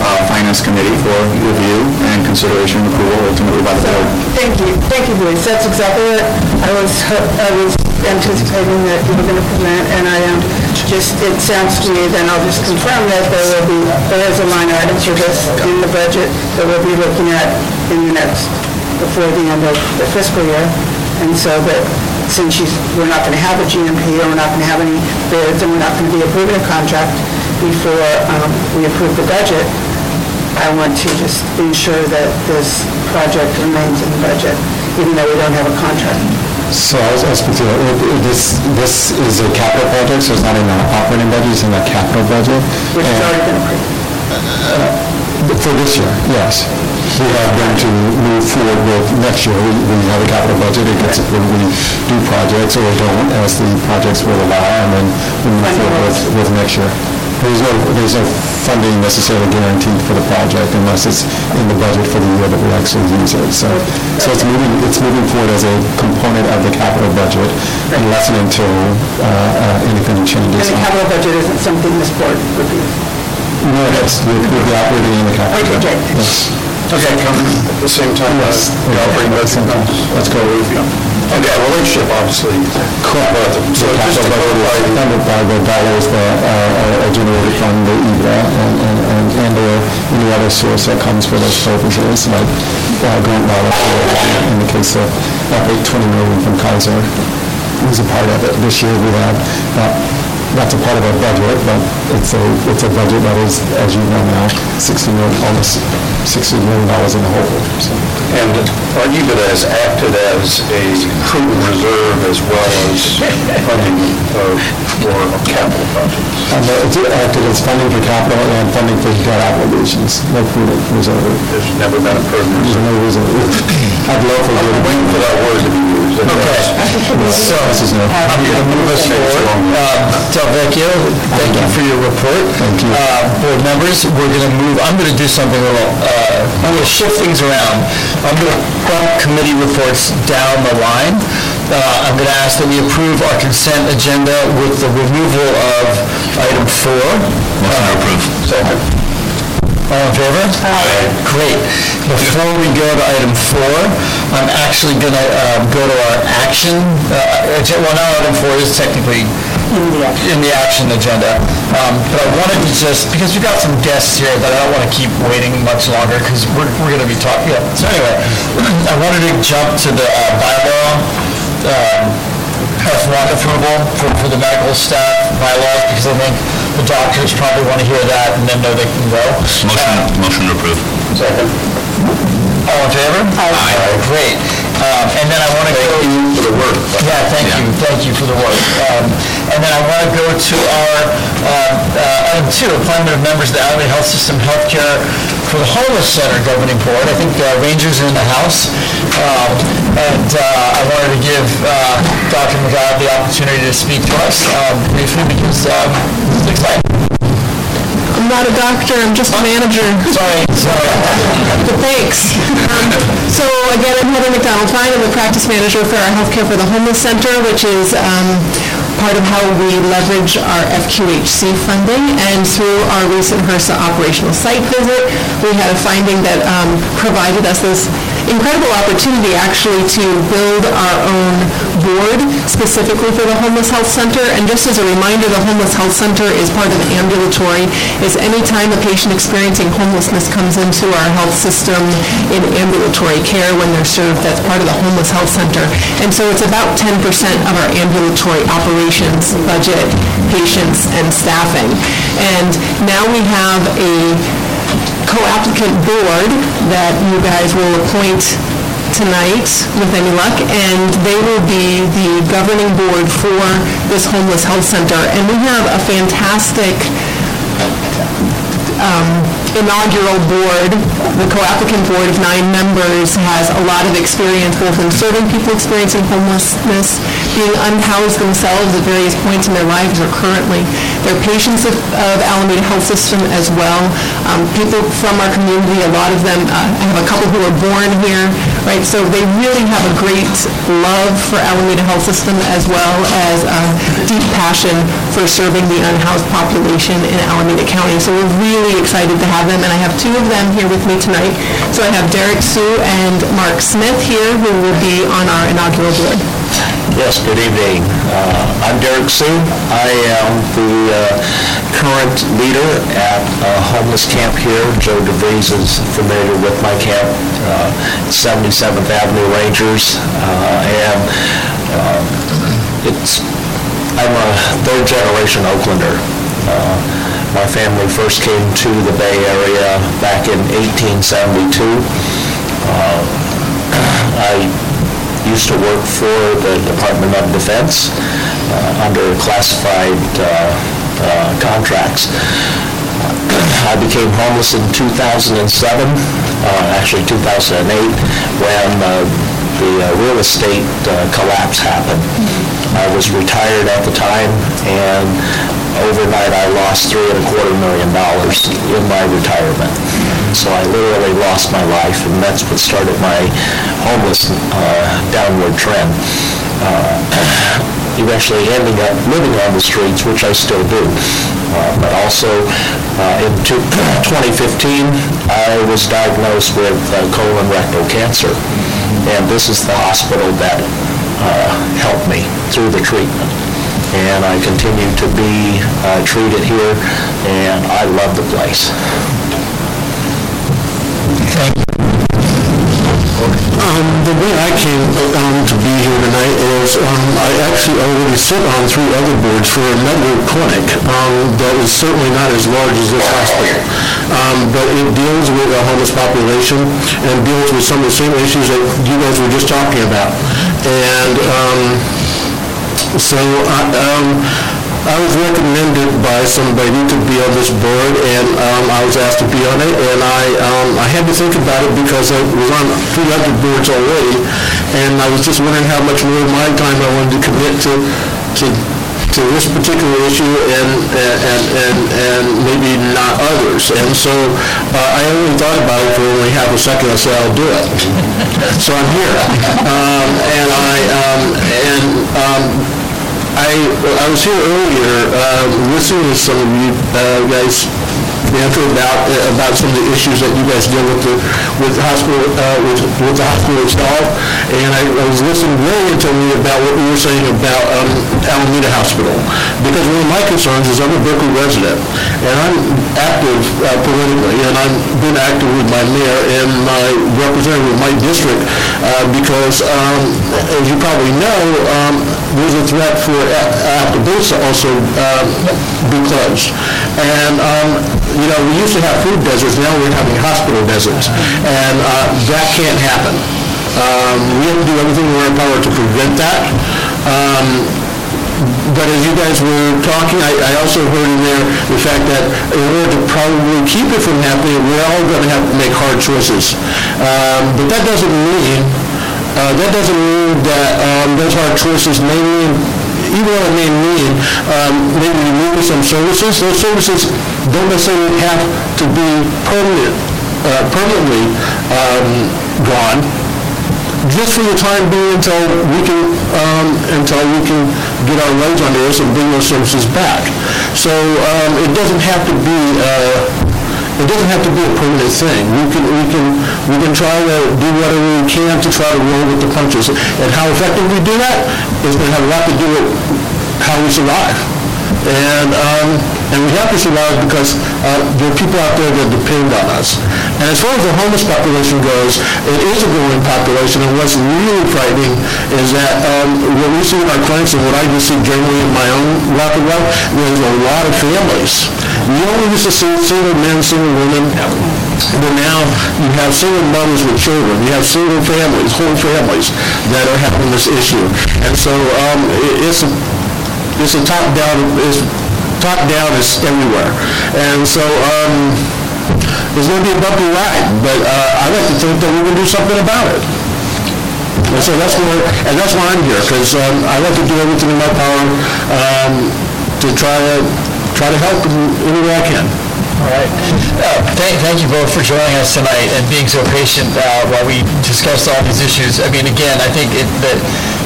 S7: uh, Finance Committee for review and consideration and approval ultimately by the board.
S10: Thank you, thank you, Bruce, that's exactly what I was, I was anticipating that you were going to present, and I am. Just, it sounds to me, then I'll just confirm that there will be, there is a line item for this in the budget that we'll be looking at in the next, before the end of the fiscal year, and so that, since she's, we're not going to have a GMP, or we're not going to have any bids, and we're not going to be approving a contract before um, we approve the budget, I want to just ensure that this project remains in the budget, even though we don't have a contract.
S11: So I was this, this is a capital project, so it's not in the operating budget, it's in the capital budget?
S10: Which has already been approved.
S11: For this year, yes. We have been to move forward with next year. We we have a capital budget, it gets, when we do projects or don't, as the projects will allow, and then we move forward with, with next year. There's no, there's no funding necessarily guaranteed for the project unless it's in the budget for the year that we actually use it. So, so it's moving, it's moving forward as a component of the capital budget unless and until uh, uh, anything
S10: And
S11: changes.
S10: the capital budget isn't something this board would be.
S11: No, yes, we'll we'll be operating in the capital
S10: Okay,
S11: budget.
S10: great.
S11: Yes.
S13: Okay, come at the same time, uh, the operating budget comes.
S11: Let's go.
S13: And that relationship, obviously.
S11: Correct.
S13: So just to clarify,
S11: funded by the dollars that uh, are generated from the EBITDA and, and, and and or any other source that comes for those purposes, like uh, grant dollars, in the case of, I think, 20 million from Kaiser was a part of it. This year, we have, uh, that's a part of our budget, but it's a, it's a budget that is, as you know now, 60 million, almost 60 million dollars in the hole. so.
S13: And Archibald has acted as a prudent reserve as well as funding uh, for capital projects.
S11: And uh, it's acted as funding for capital and funding for debt obligations, no prudent reserve.
S13: There's never been a prudent
S11: There's
S13: reserve.
S11: no reserve. I'd love for you to...
S13: Waiting for that word to be used.
S1: Okay, so
S11: This is no...
S1: I'm going to move us forward. Uh, Del Vecchio, thank you for your report.
S11: Thank you.
S1: Uh, Board members, we're going to move, I'm going to do something a little, uh, I'm going to shift things around. I'm going to bump committee reports down the line. Uh, I'm going to ask that we approve our consent agenda with the removal of item four.
S9: Motion to approve.
S1: Second. All in favor? Aye. Great. Before we go to item four, I'm actually going to go to our action, uh, well, now item four is technically in the action agenda. Um, But I wanted to just, because we've got some guests here that I don't want to keep waiting much longer because we're, we're going to be talking, yeah. So anyway, I wanted to jump to the uh, bylaw, um, F1 approval for, for the medical staff bylaws because I think the doctors probably want to hear that and then know they can go.
S9: Motion, motion to approve.
S1: Second. All in favor? Aye. Great. Um, And then I want to go... Thank you for the work. Yeah, thank you, thank you for the work. Um, And then I want to go to our, um, uh, item two, appointment of members of the Alameda Health System Healthcare for the Homeless Center Governing Board. I think uh, Rangers are in the house. Um, And uh, I wanted to give uh, Dr. McGrath the opportunity to speak to us um, briefly because um, this is exciting.
S18: I'm not a doctor, I'm just a manager.
S1: Sorry, sorry.
S18: But thanks. Um, So again, I'm Heather McDonald Fine, I'm the practice manager for our Healthcare for the Homeless Center, which is um, part of how we leverage our FQHC funding. And through our recent HRSA operational site visit, we had a finding that um, provided us this incredible opportunity actually to build our own board specifically for the Homeless Health Center. And just as a reminder, the Homeless Health Center is part of the ambulatory, is anytime a patient experiencing homelessness comes into our health system in ambulatory care when they're served, that's part of the Homeless Health Center. And so it's about 10% of our ambulatory operations, budget, patients, and staffing. And now we have a co-applicant board that you guys will appoint tonight with any luck, and they will be the governing board for this homeless health center. And we have a fantastic um, inaugural board, the co-applicant board of nine members has a lot of experience both in serving people experiencing homelessness, being unhoused themselves at various points in their lives or currently. They're patients of of Alameda Health System as well. Um, People from our community, a lot of them, uh, I have a couple who were born here, right? So they really have a great love for Alameda Health System as well as a deep passion for serving the unhoused population in Alameda County. So we're really excited to have them, and I have two of them here with me tonight. So I have Derek Sue and Mark Smith here, who will be on our inaugural board.
S19: Yes, good evening. Uh, I'm Derek Sue. I am the uh, current leader at a homeless camp here. Joe DeVries is familiar with my camp, uh, 77th Avenue Rangers. Uh, And uh, it's, I'm a third-generation Oaklander. My family first came to the Bay Area back in 1872. Uh, I used to work for the Department of Defense uh, under classified uh, uh, contracts. I became homeless in 2007, uh, actually 2008, when uh, the real estate collapse happened. I was retired at the time, and overnight I lost three and a quarter million dollars in my retirement. So I literally lost my life, and that's what started my homeless uh, downward trend. Uh, Eventually ending up living on the streets, which I still do. Uh, But also, uh, in two- 2015, I was diagnosed with uh, colon rectal cancer. And this is the hospital that uh, helped me through the treatment and I continue to be uh, treated here, and I love the place.
S20: Thank Um, the way I came um, to be here tonight is um, I actually already sit on three other boards for another clinic um, that is certainly not as large as this hospital. Um, but it deals with a homeless population and deals with some of the same issues that you guys were just talking about. And um, so I, um, I was recommended by somebody to be on this board, and um, I was asked to be on it, and I, um, I had to think about it because I was on three other boards already, and I was just wondering how much more of my time I wanted to commit to, to, to this particular issue and, and, and, and maybe not others. And so uh, I only thought about it for only half a second, I said, I'll do it. So I'm here. Um, And I, um, and um, I, I was here earlier, uh, listening to some of you uh, guys about, uh, about some of the issues that you guys deal with the, with the hospital, uh, with, with the hospital itself, and I I was listening very intently about what you were saying about um, Alameda Hospital, because one of my concerns is I'm a Berkeley resident, and I'm active uh, politically, and I've been active with my mayor and my representative of my district, uh, because, um, as you probably know, um, there's a threat for Appaloosa also um, be closed. And, um, you know, we used to have food deserts, now we're having hospital deserts, and uh, that can't happen. Um, We have to do everything in our power to prevent that. Um, But as you guys were talking, I I also heard in there the fact that in order to probably keep it from happening, we're all going to have to make hard choices. Um, But that doesn't mean, uh, that doesn't mean that um, those hard choices may mean even though it may mean um, maybe removing some services, those services don't necessarily have to be permanent, uh, permanently um, gone, just for the time being until we can, um, until we can get our legs under us and bring those services back. So um, it doesn't have to be, uh,
S21: It doesn't have to be a permanent thing. We can, we can, we can try to do whatever we can to try to roll with the punches. And how effective we do that is going to have a lot to do with how we survive. And, um, and we have to survive because uh, there are people out there that depend on us. And as far as the homeless population goes, it is a growing population, and what's really frightening is that um, what we see in our clinics and what I just see generally in my own walk of life, there's a lot of families. You only used to see single men, single women, but now you have single mothers with children, you have single families, whole families that are having this issue. And so um, it- it's, a- it's a top-down, it's, top-down is everywhere. And so, um, it's gonna be a bumpy ride, but, uh, I like to think that we're going to do something about it. And so that's where, and that's why I'm here, because, um, I like to do everything in my power, um, to try to, try to help in any way I can.
S1: All right. Uh, Thank thank you both for joining us tonight and being so patient uh, while we discussed all these issues. I mean, again, I think it- that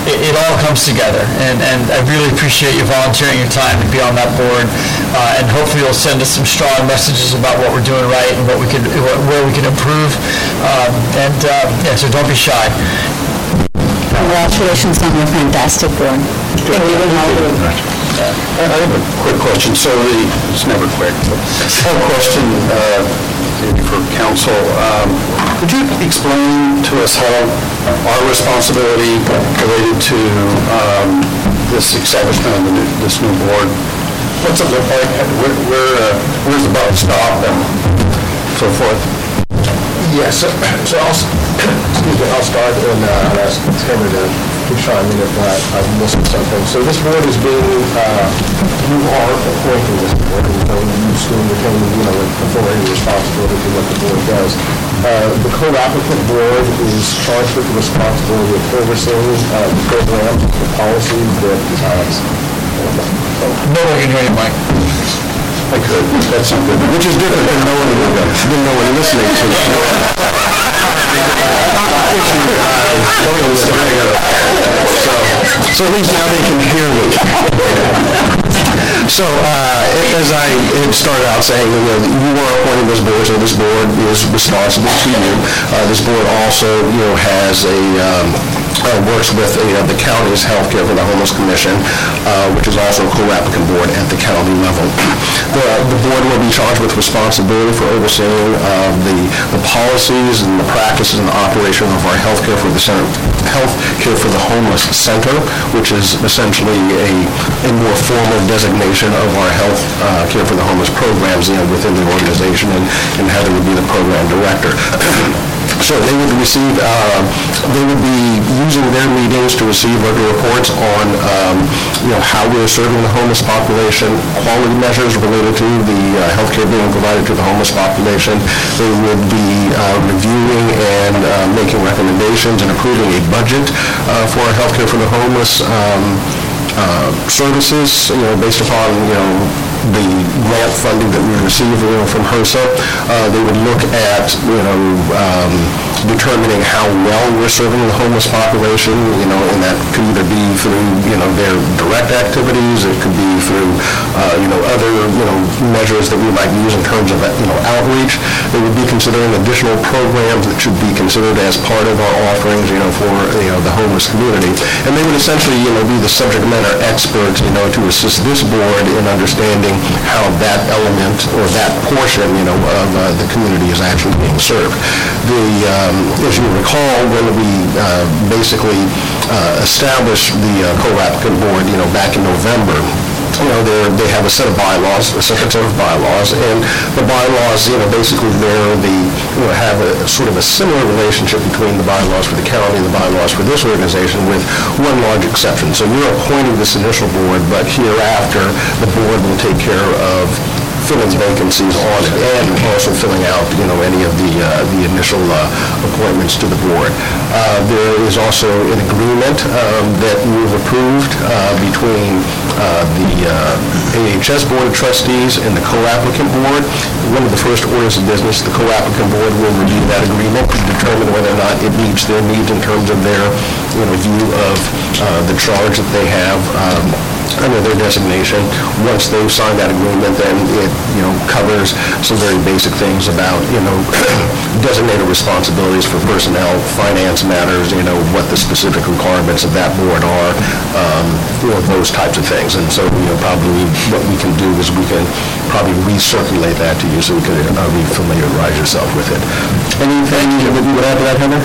S1: it it all comes together, and and I really appreciate you volunteering your time to be on that board, uh, and hopefully you'll send us some strong messages about what we're doing right and what we could, where we can improve. Um, And, uh, yeah, so don't be shy.
S2: Congratulations on your fantastic board. Thank you.
S13: I have a quick question. So the, it's never quick, I have a question uh, for counsel. Um, Could you explain to us how our responsibility related to um, this establishment of the new- this new board, what's it look like? Where, where, uh, where's the buck stop and so forth?
S21: Yes, so I'll, excuse me, I'll start and uh, ask Tammy to to chime in if I- I've missed something. So this board is being, uh, you are appointing this board, and so you still retain, you know, authority and responsibility for what the board does. Uh, The co-applicant board is charged with the responsibility of overseeing uh, the programs, the policies that,
S1: No one can hear you, Mike.
S13: I could, that's not good.
S21: which is different than no one, than no one listening to. So at least now they can hear me. So, uh, as I had started out saying, you know, you are appointing this board, so this board is responsible to you. Uh, This board also, you know, has a, um, works with, know, the county's health care for the homeless commission, uh, which is also a co-applicant board at the county level. The, the board will be charged with responsibility for overseeing uh, the, the policies and the practices and the operation of our healthcare for the center, healthcare for the homeless center, which is essentially a, a more formal designation of our health uh, care for the homeless programs, you know, within the organization, and and Heather would be the program director. So they would receive, uh, they would be using their meetings to receive regular reports on, um, you know, how we're serving the homeless population, quality measures related to the uh, healthcare being provided to the homeless population. They would be uh, reviewing and uh, making recommendations and approving a budget uh, for healthcare for the homeless um, uh, services, you know, based upon, you know, the grant funding that we receive, you know, from HRSA. Uh, They would look at, you know, um, determining how well we're serving the homeless population, you know, and that could either be through, you know, their direct activities, it could be through, uh, you know, other, you know, measures that we might use in terms of, you know, outreach. They would be considering additional programs that should be considered as part of our offerings, you know, for, you know, the homeless community. And they would essentially, you know, be the subject matter experts, you know, to assist this board in understanding how that element or that portion, you know, of uh, the community is actually being served. The, um, as you recall, when we uh, basically uh, established the uh, co-applicant board, you know, back in November, you know, they have a set of bylaws, a separate set of bylaws, and the bylaws, you know, basically they're the, you know, have a sort of a similar relationship between the bylaws for the county and the bylaws for this organization with one large exception. So you're appointing this initial board, but hereafter, the board will take care of filling vacancies on it and also filling out, you know, any of the, uh, the initial uh, appointments to the board.
S11: Uh, There is also an agreement um, that we've approved uh, between uh, the uh, AHS Board of Trustees and the co-applicant board. One of the first orders of business, the co-applicant board will review that agreement to determine whether or not it meets their needs in terms of their, you know, view of the charge that they have um, under their designation. Once they've signed that agreement, then it, you know, covers some very basic things about, you know, designated responsibilities for personnel, finance matters, you know, what the specific requirements of that board are, um, you know, those types of things. And so, you know, probably what we can do is we can probably recirculate that to you so you can uh, re-familiarize yourself with it. Anything that you would add to that, Heather?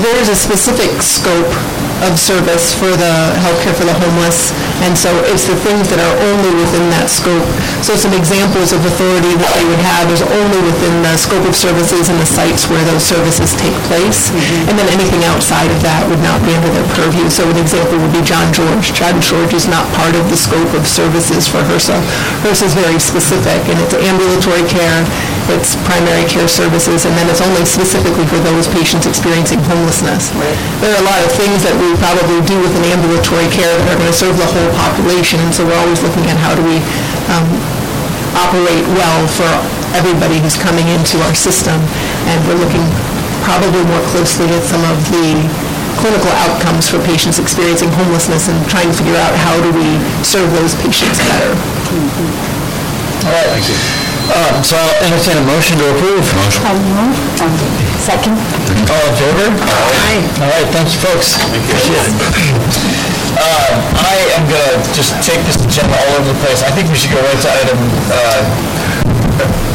S18: There's a specific scope of service for the healthcare for the homeless, and so it's the things that are only within that scope. So some examples of authority that they would have is only within the scope of services and the sites where those services take place, mm-hmm. and then anything outside of that would not be under their purview. So an example would be John George. John George is not part of the scope of services for HRSA. HRSA is very specific, and it's ambulatory care, it's primary care services, and then it's only specifically for those patients experiencing homelessness. There are a lot of things that we probably do with an ambulatory care that are going to serve the whole population, and so we're always looking at how do we um, operate well for everybody who's coming into our system, and we're looking probably more closely at some of the clinical outcomes for patients experiencing homelessness and trying to figure out how do we serve those patients better.
S1: All right. Thank you. So I'll entertain a motion to approve. Motion.
S2: Second?
S1: All in favor? Aye. All right, thank you, folks. Appreciate it. Um, I am going to just take this agenda all over the place. I think we should go right to item, uh,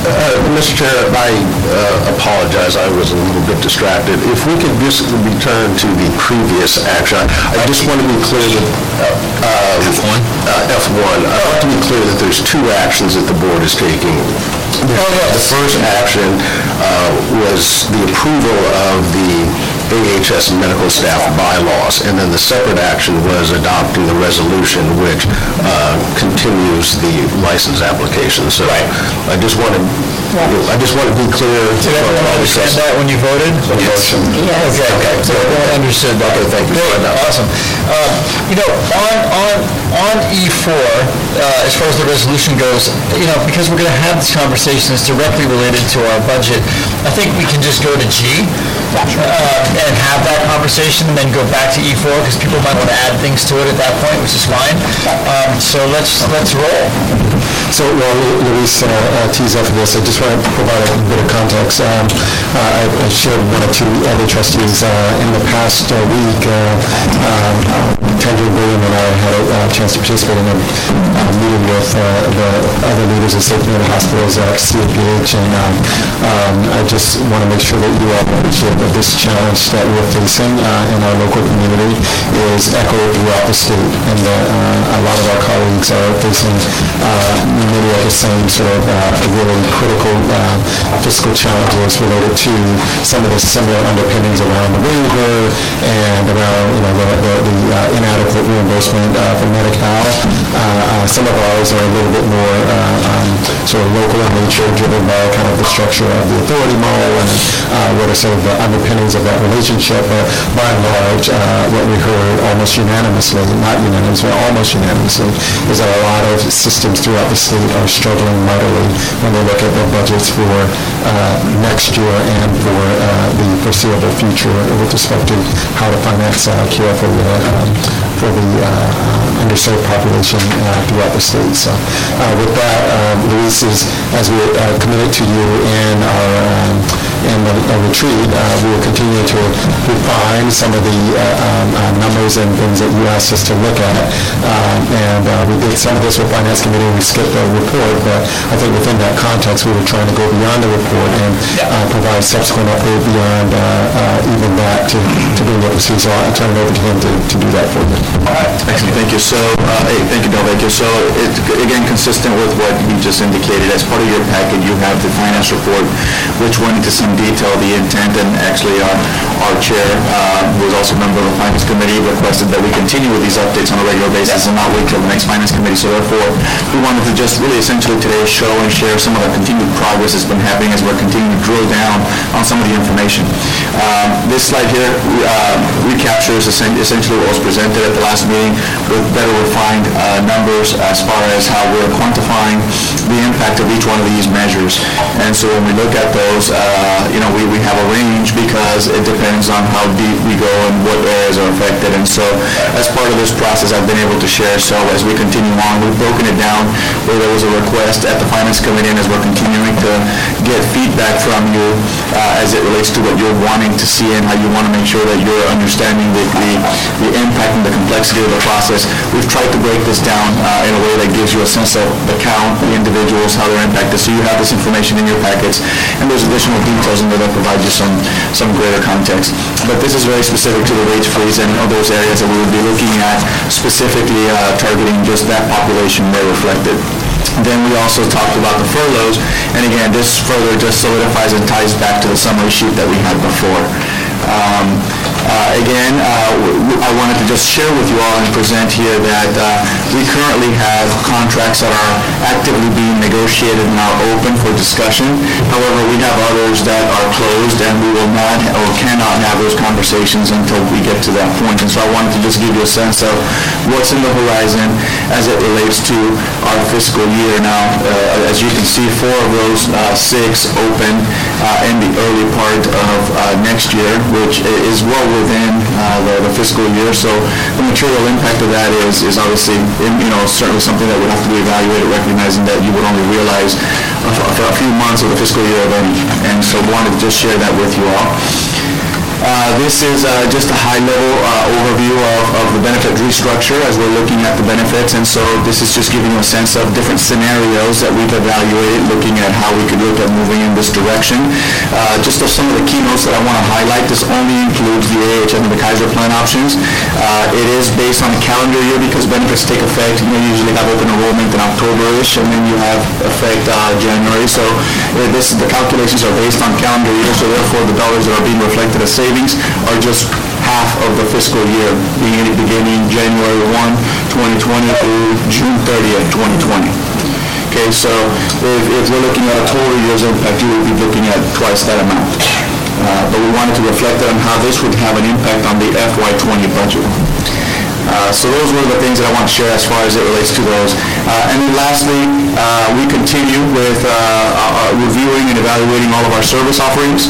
S11: Uh, Mr. Chair, I uh, apologize, I was a little bit distracted. If we could just return to the previous action, I I just want to be clear that... F1? F1. I want to be clear that there's two actions that the board is taking. The first action uh, was the approval of the AHS medical staff bylaws, and then the separate action was adopting the resolution which uh, continues the license application. So I I just want to, I just want to be clear.
S1: Did everyone understand that when you voted?
S11: Yes.
S1: Okay, okay, so everyone understood that.
S11: Okay, thank you.
S1: Great, awesome. Um, You know, on, on, on E4, uh, as far as the resolution goes, you know, because we're going to have this conversation that's directly related to our budget, I think we can just go to G uh, and have that conversation and then go back to E4, because people might want to add things to it at that point, which is fine. Um, So let's, let's roll.
S11: So while Luis uh, uh, tees up for this, I just want to provide a bit of context. Um, uh, I I shared one or two other trustees uh, in the past uh, week. um, Kendra William and I had a chance to participate in a meeting with the other leaders of in the hospitals at CAPH, and um, um, I just want to make sure that you all appreciate that this challenge that we're facing in our local community is echoed throughout the state, and that a lot of our colleagues are facing many of the same sort of uh, really critical uh, fiscal challenges related to some of the similar underpinnings around the waiver and around, you know, the the- the uh, inadequate reimbursement uh, for Medi-Cal. Uh, uh, Some of ours are a little bit more uh, um, sort of local in nature, driven by kind of the structure of the authority model and uh, what are sort of the underpinnings of that relationship. But by and large, uh, what we heard almost unanimously, not unanimously, almost unanimously, is that a lot of systems throughout the are struggling mightily when they look at their budgets for uh, next year and for uh, the foreseeable future with respect to how to finance uh, care for the, um, for the uh, uh, underserved population uh, throughout the state. So with that, um, Luis is, as we committed to you in our, um, in the the retreat, uh, we will continue to refine some of the uh, um, numbers and things that you asked us to look at. Um, And uh, we did some of this with Finance Committee, we skipped the report, but I think within that context, we were trying to go beyond the report and uh, provide subsequent update beyond uh, uh, even that to to bring what we see. So I'll turn it over to him to to do that for you.
S7: Excellent, thank you. So, uh, hey, thank you, Delvecchio. So, it's, again, consistent with what you just indicated, as part of your packet, you have the finance report, which went into some detail, the intent, and actually, our, our chair, uh, who is also a member of the finance committee, requested that we continue with these updates on a regular basis and not wait till the next finance committee. So therefore, we wanted to just really essentially today show and share some of the continued progress that's been happening as we're continuing to drill down on some of the information. Um, This slide here uh, recaptures essentially what was presented at the last meeting with better refined uh, numbers as far as how we're quantifying the impact of each one of these measures. And so when we look at those, uh, you know, we we have a range because it depends on how deep we go and what areas are affected. And so as part of this process, I've been able to share, so as we continue on, we've broken it down where there was a request at the Finance Committee and as we're continuing to get feedback from you uh, as it relates to what you're wanting to see and how you want to make sure that you're understanding the, the the impact and the complexity of the process. We've tried to break this down uh, in a way that gives you a sense of the count, the individuals, how they're impacted, so you have this information in your packets, and there's additional details there that provide you some, some greater context. But this is very specific to the wage freeze and all those areas that we would be looking at, specifically uh, targeting just that population there reflected. Then we also talked about the furloughs, and again, this further just solidifies and ties back to the summary sheet that we had before. Um, uh, Again, uh, I wanted to just share with you all and present here that uh, we currently have contracts that are actively being negotiated and are open for discussion. However, we have others that are closed, and we will not or cannot have those conversations until we get to that point. And so I wanted to just give you a sense of what's in the horizon as it relates to our fiscal year. Now, uh, as you can see, four of those uh, six open uh, in the early part of next year, which is well within uh, the the fiscal year. So the material impact of that is, is obviously, you know, certainly something that would have to be evaluated, recognizing that you would only realize a few months of the fiscal year any. And so wanted to just share that with you all. Uh, This is uh, just a high-level uh, overview of of the benefit restructure as we're looking at the benefits. And so this is just giving you a sense of different scenarios that we've evaluated, looking at how we could look at moving in this direction. Uh, Just of some of the keynotes that I want to highlight, this only includes the AHS and the Kaiser plan options. Uh, It is based on a calendar year because benefits take effect, you know, usually have open enrollment in October-ish, and then you have effect January. So this, the calculations are based on calendar year, so therefore the dollars that are being reflected as savings are just half of the fiscal year, beginning, beginning January 1, 2020 through June 30th, 2020. Okay, so if, if we're looking at a total year's impact, you would be looking at twice that amount. Uh, But we wanted to reflect on how this would have an impact on the FY '20 budget. Uh, So those were the things that I want to share as far as it relates to those. Uh, And then lastly, uh, we continue with uh, uh, reviewing and evaluating all of our service offerings.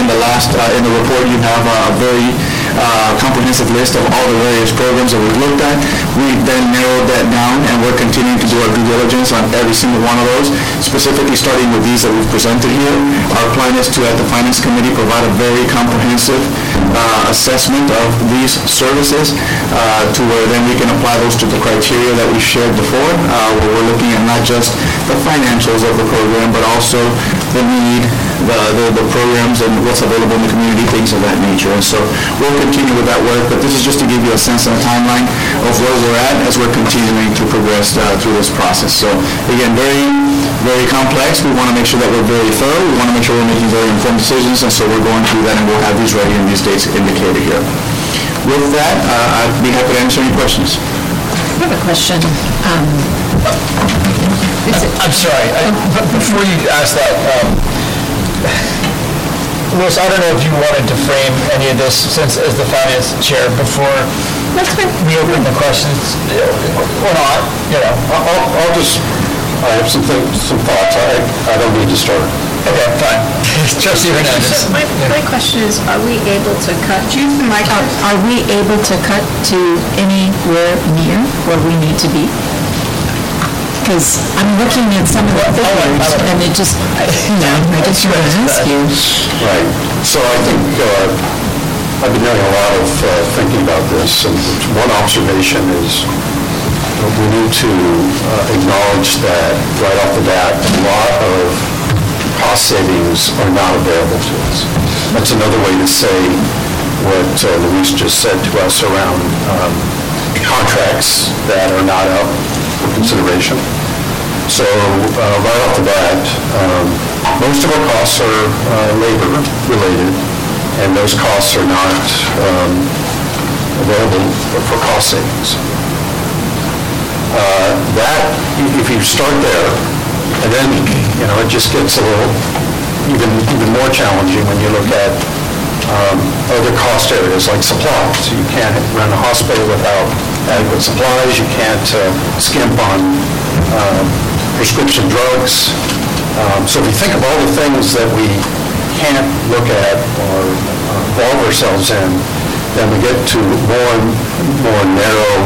S7: In the last, in the report, you have a very uh, comprehensive list of all the various programs that we've looked at. We then narrowed that down, and we're continuing to do our due diligence on every single one of those, specifically starting with these that we've presented here. Our plan is to, at the Finance Committee, provide a very comprehensive uh, assessment of these services uh, to where then we can apply those to the criteria that we shared before, uh, where we're looking at not just the financials of the program, but also the need, the, the- the programs and what's available in the community, things of that nature. And so we'll continue with that work, but this is just to give you a sense and a timeline of where we're at as we're continuing to progress uh, through this process. So again, very, very complex. We want to make sure that we're very thorough. We want to make sure we're making very informed decisions, and so we're going through that, and we'll have these ready and these dates indicated here. With that, uh, I'd be happy to answer any questions.
S14: I have a question. Um,
S21: I'm sorry, I- but before you ask that, um, Louis, I don't know if you wanted to frame any of this since as the finance chair before we open the questions or not, you know.
S13: I'll, I'll just, I have some things, some thoughts. I, I don't need to start.
S21: Okay, fine. Trustee Hernandez.
S14: So my, my question is, are we able to cut, are are we able to cut to anywhere near where we need to be? Because I'm looking at some of the figures, and it just, you know, I just want to ask you.
S13: Right. So I think, uh, I've been doing a lot of uh, thinking about this, and one observation is we need to uh, acknowledge that right off the bat, a lot of cost savings are not available to us. That's another way to say what uh, Luis just said to us around um, contracts that are not up for consideration. So uh, right off the bat, um, most of our costs are uh, labor-related, and those costs are not um, available for cost savings. Uh, That, if you start there, and then, you know, it just gets a little, even, even more challenging when you look at um, other cost areas like supplies. You can't run a hospital without adequate supplies. You can't uh, skimp on um, prescription drugs. Um, So if you think of all the things that we can't look at or uh, involve ourselves in, then we get to more and more narrow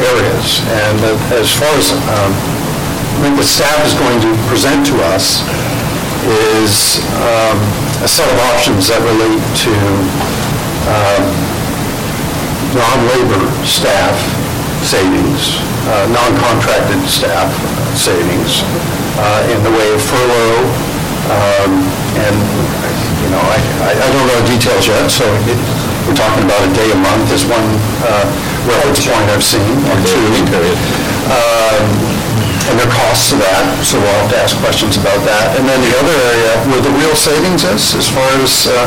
S13: areas. And uh, as far as um, I think the staff is going to present to us is um, a set of options that relate to um, non-labor staff savings, uh, non-contracted staff savings uh, in the way of furlough, um, and, you know, I I- I don't know the details yet, so it- we're talking about a day a month is one uh, reference point I've seen, or two. Um, And there are costs to that, so we'll have to ask questions about that. And then the other area where the real savings is, as far as uh,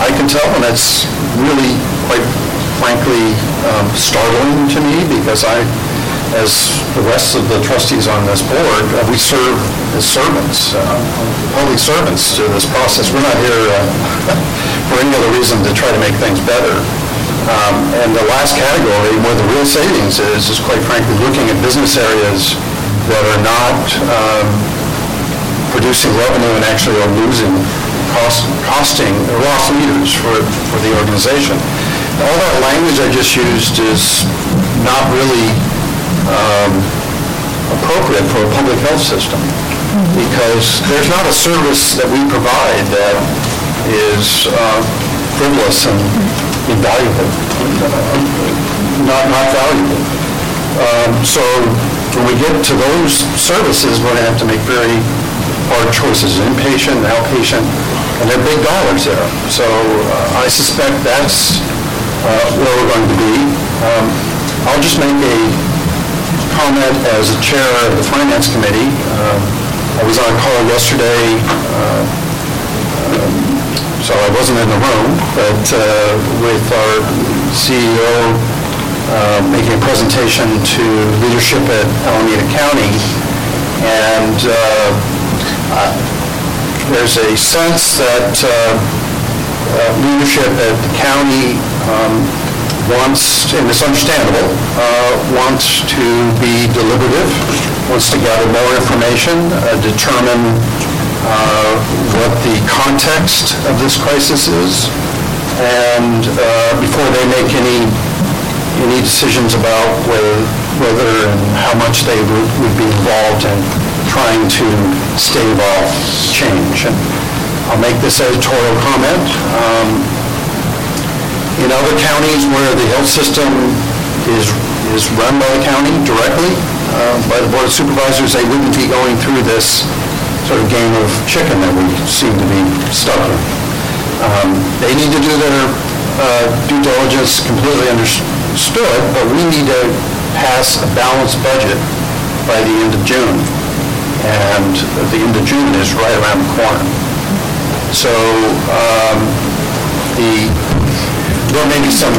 S13: I can tell, and it's really quite frankly um, startling to me, because I, as the rest of the trustees on this board, uh, we serve as servants, uh, public servants to this process. We're not here uh, for any other reason to try to make things better. Um, And the last category, where the real savings is, is quite frankly, looking at business areas that are not um, producing revenue and actually are losing, cost- costing, loss leaders for, for the organization. All that language I just used is not really um, appropriate for a public health system, because there's not a service that we provide that is uh, frivolous and invaluable, not, not valuable. Um, So when we get to those services, we're going to have to make very hard choices, inpatient, outpatient, and they're big dollars there. So uh, I suspect that's where we're going to be. Um, I'll just make a comment as a chair of the Finance Committee. Um, I was on a call yesterday, uh, um, so I wasn't in the room, but uh, with our CEO uh, making a presentation to leadership at Alameda County, and uh, uh, there's a sense that uh, uh, leadership at the county um, wants, and it's understandable, uh, wants to be deliberative, wants to gather more information, uh, determine uh, what the context of this crisis is, and uh, before they make any, any decisions about whether, whether and how much they would would be involved in trying to stave off change. And I'll make this editorial comment. Um, in other counties where the health system is, is run by the county directly, uh, by the Board of Supervisors, they wouldn't be going through this sort of game of chicken that we seem to be stuck in. Um, They need to do their uh, due diligence completely understood, but we need to pass a balanced budget by the end of June. And the end of June is right around the corner. So um, the, there may be some,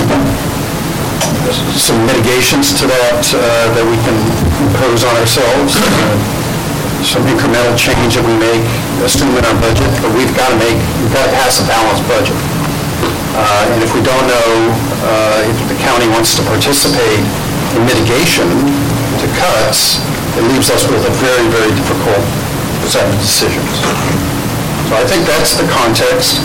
S13: some mitigations to that uh, that we can impose on ourselves, uh, some incremental change that we make, assume in our budget, but we've got to make, we've got to pass a balanced budget. Uh, And if we don't know uh, if the county wants to participate in mitigation to cuts, it leaves us with a very, very difficult set of decisions. So I think that's the context.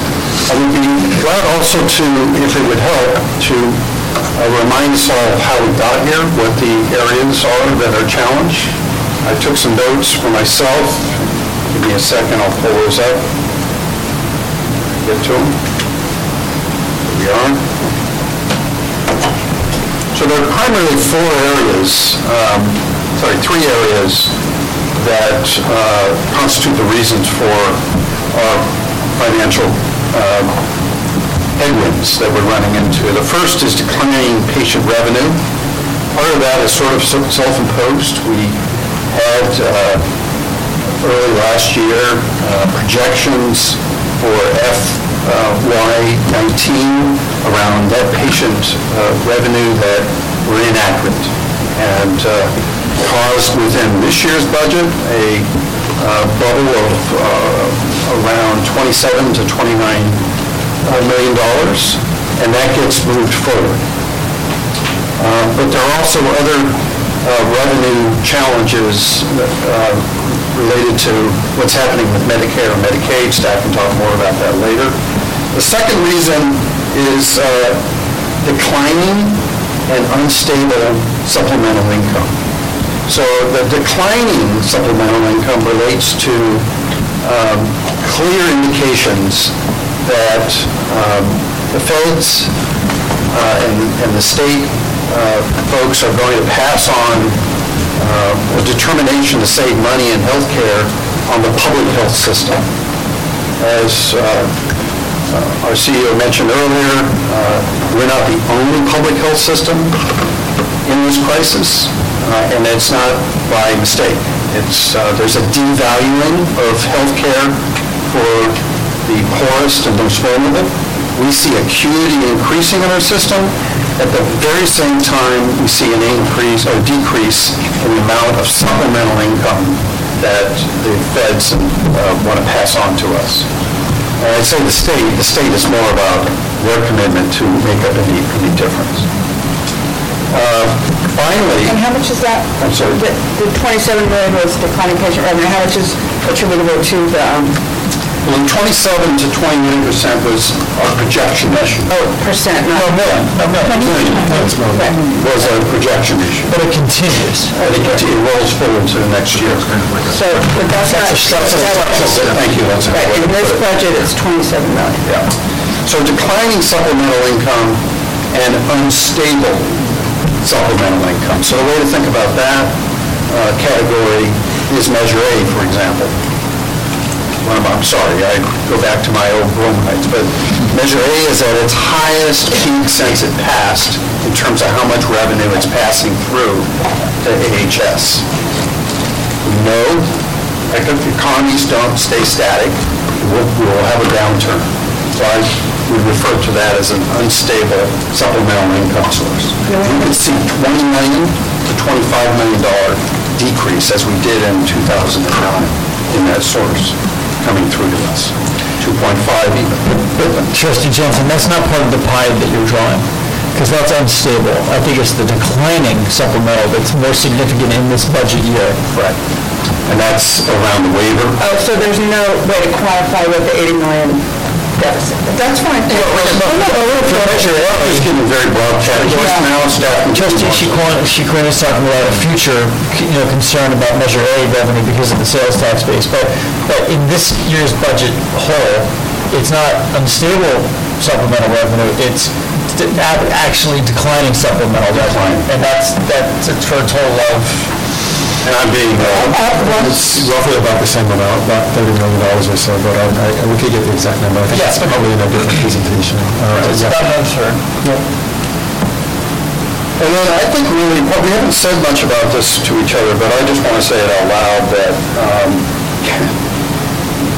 S13: I would be glad also to, if it would help, to uh, remind us all of how we got here, what the areas are that are challenged. I took some notes for myself. Give me a second, I'll pull those up. Get to them. Here we are. So there are primarily four areas, um, sorry, three areas that uh, constitute the reasons for our financial um, headwinds that we're running into. The first is declining patient revenue. Part of that is sort of self-imposed. We had uh, early last year uh, projections for FY19 around that patient uh, revenue that were inaccurate and uh, caused within this year's budget a uh, bubble of uh, around 27 to 29 uh, million dollars, and that gets moved forward. Uh, But there are also other uh, revenue challenges uh, related to what's happening with Medicare and Medicaid. Staff can talk more about that later. The second reason is uh, declining and unstable supplemental income. So the declining supplemental income relates to um, clear indications that um, the feds uh, and and the state uh, folks are going to pass on uh, a determination to save money in health care on the public health system. As uh, uh, our CEO mentioned earlier, uh, we're not the only public health system in this crisis, and it's not by mistake. It's, uh, there's a devaluing of healthcare for the poorest and most vulnerable. We see acuity increasing in our system. At the very same time, we see an increase or decrease in the amount of supplemental income that the feds want to pass on to us. And I'd say the state, the state is more about their commitment to make up any, any difference. Uh, Finally...
S10: And how much is that?
S13: I'm sorry?
S10: The the 27 million was declining patient revenue, how much is attributable to the, um,
S13: Well, 27 to 29 percent was our projection issue.
S10: oh, percent, not...
S13: No, million, no, million. Was a projection issue.
S21: But it continues.
S13: And it conti- it rolls forward to the next year.
S10: So, but that's not... That's a step.
S13: Thank you, that's
S10: Right, in this budget, it's 27 million.
S13: Yeah. So declining supplemental income and unstable supplemental income. So the way to think about that uh, category is Measure A, for example. Well, I'm- I'm sorry, I go back to my old bromides, but Measure A is at its highest peak since it passed in terms of how much revenue it's passing through to AHS. Know economies don't stay static. We'll we'll have a downturn. So I would refer to that as an unstable supplemental income source. We could see 20 million to 25 million dollar decrease as we did in 2009 in that source coming through to us. 2.5 even.
S21: Trustee Jensen, that's not part of the pie that you're drawing, because that's unstable. I think it's the declining supplemental that's more significant in this budget year.
S13: Correct. And that's around the waiver.
S10: Oh, so there's no way to quantify what the 80 million deficit, but that's fine.
S13: For Measure A, it's getting very broad categories. Now, staff can
S21: Trustee Chicoine Chicoine is talking about a future, you know, concern about Measure A revenue because of the sales tax base, but, but in this year's budget whole, it's not unstable supplemental revenue, it's d- a- actually declining supplemental revenue. And that's, that's for a total of,
S13: And I'm being, uh,
S11: It's roughly about the same amount, about $30 million or so, but I, I- we could get the exact number. I think it's probably in a different presentation. Uh,
S21: it's
S11: yeah.
S21: about an.
S13: And then I think really, well, we haven't said much about this to each other, but I just want to say it out loud that um,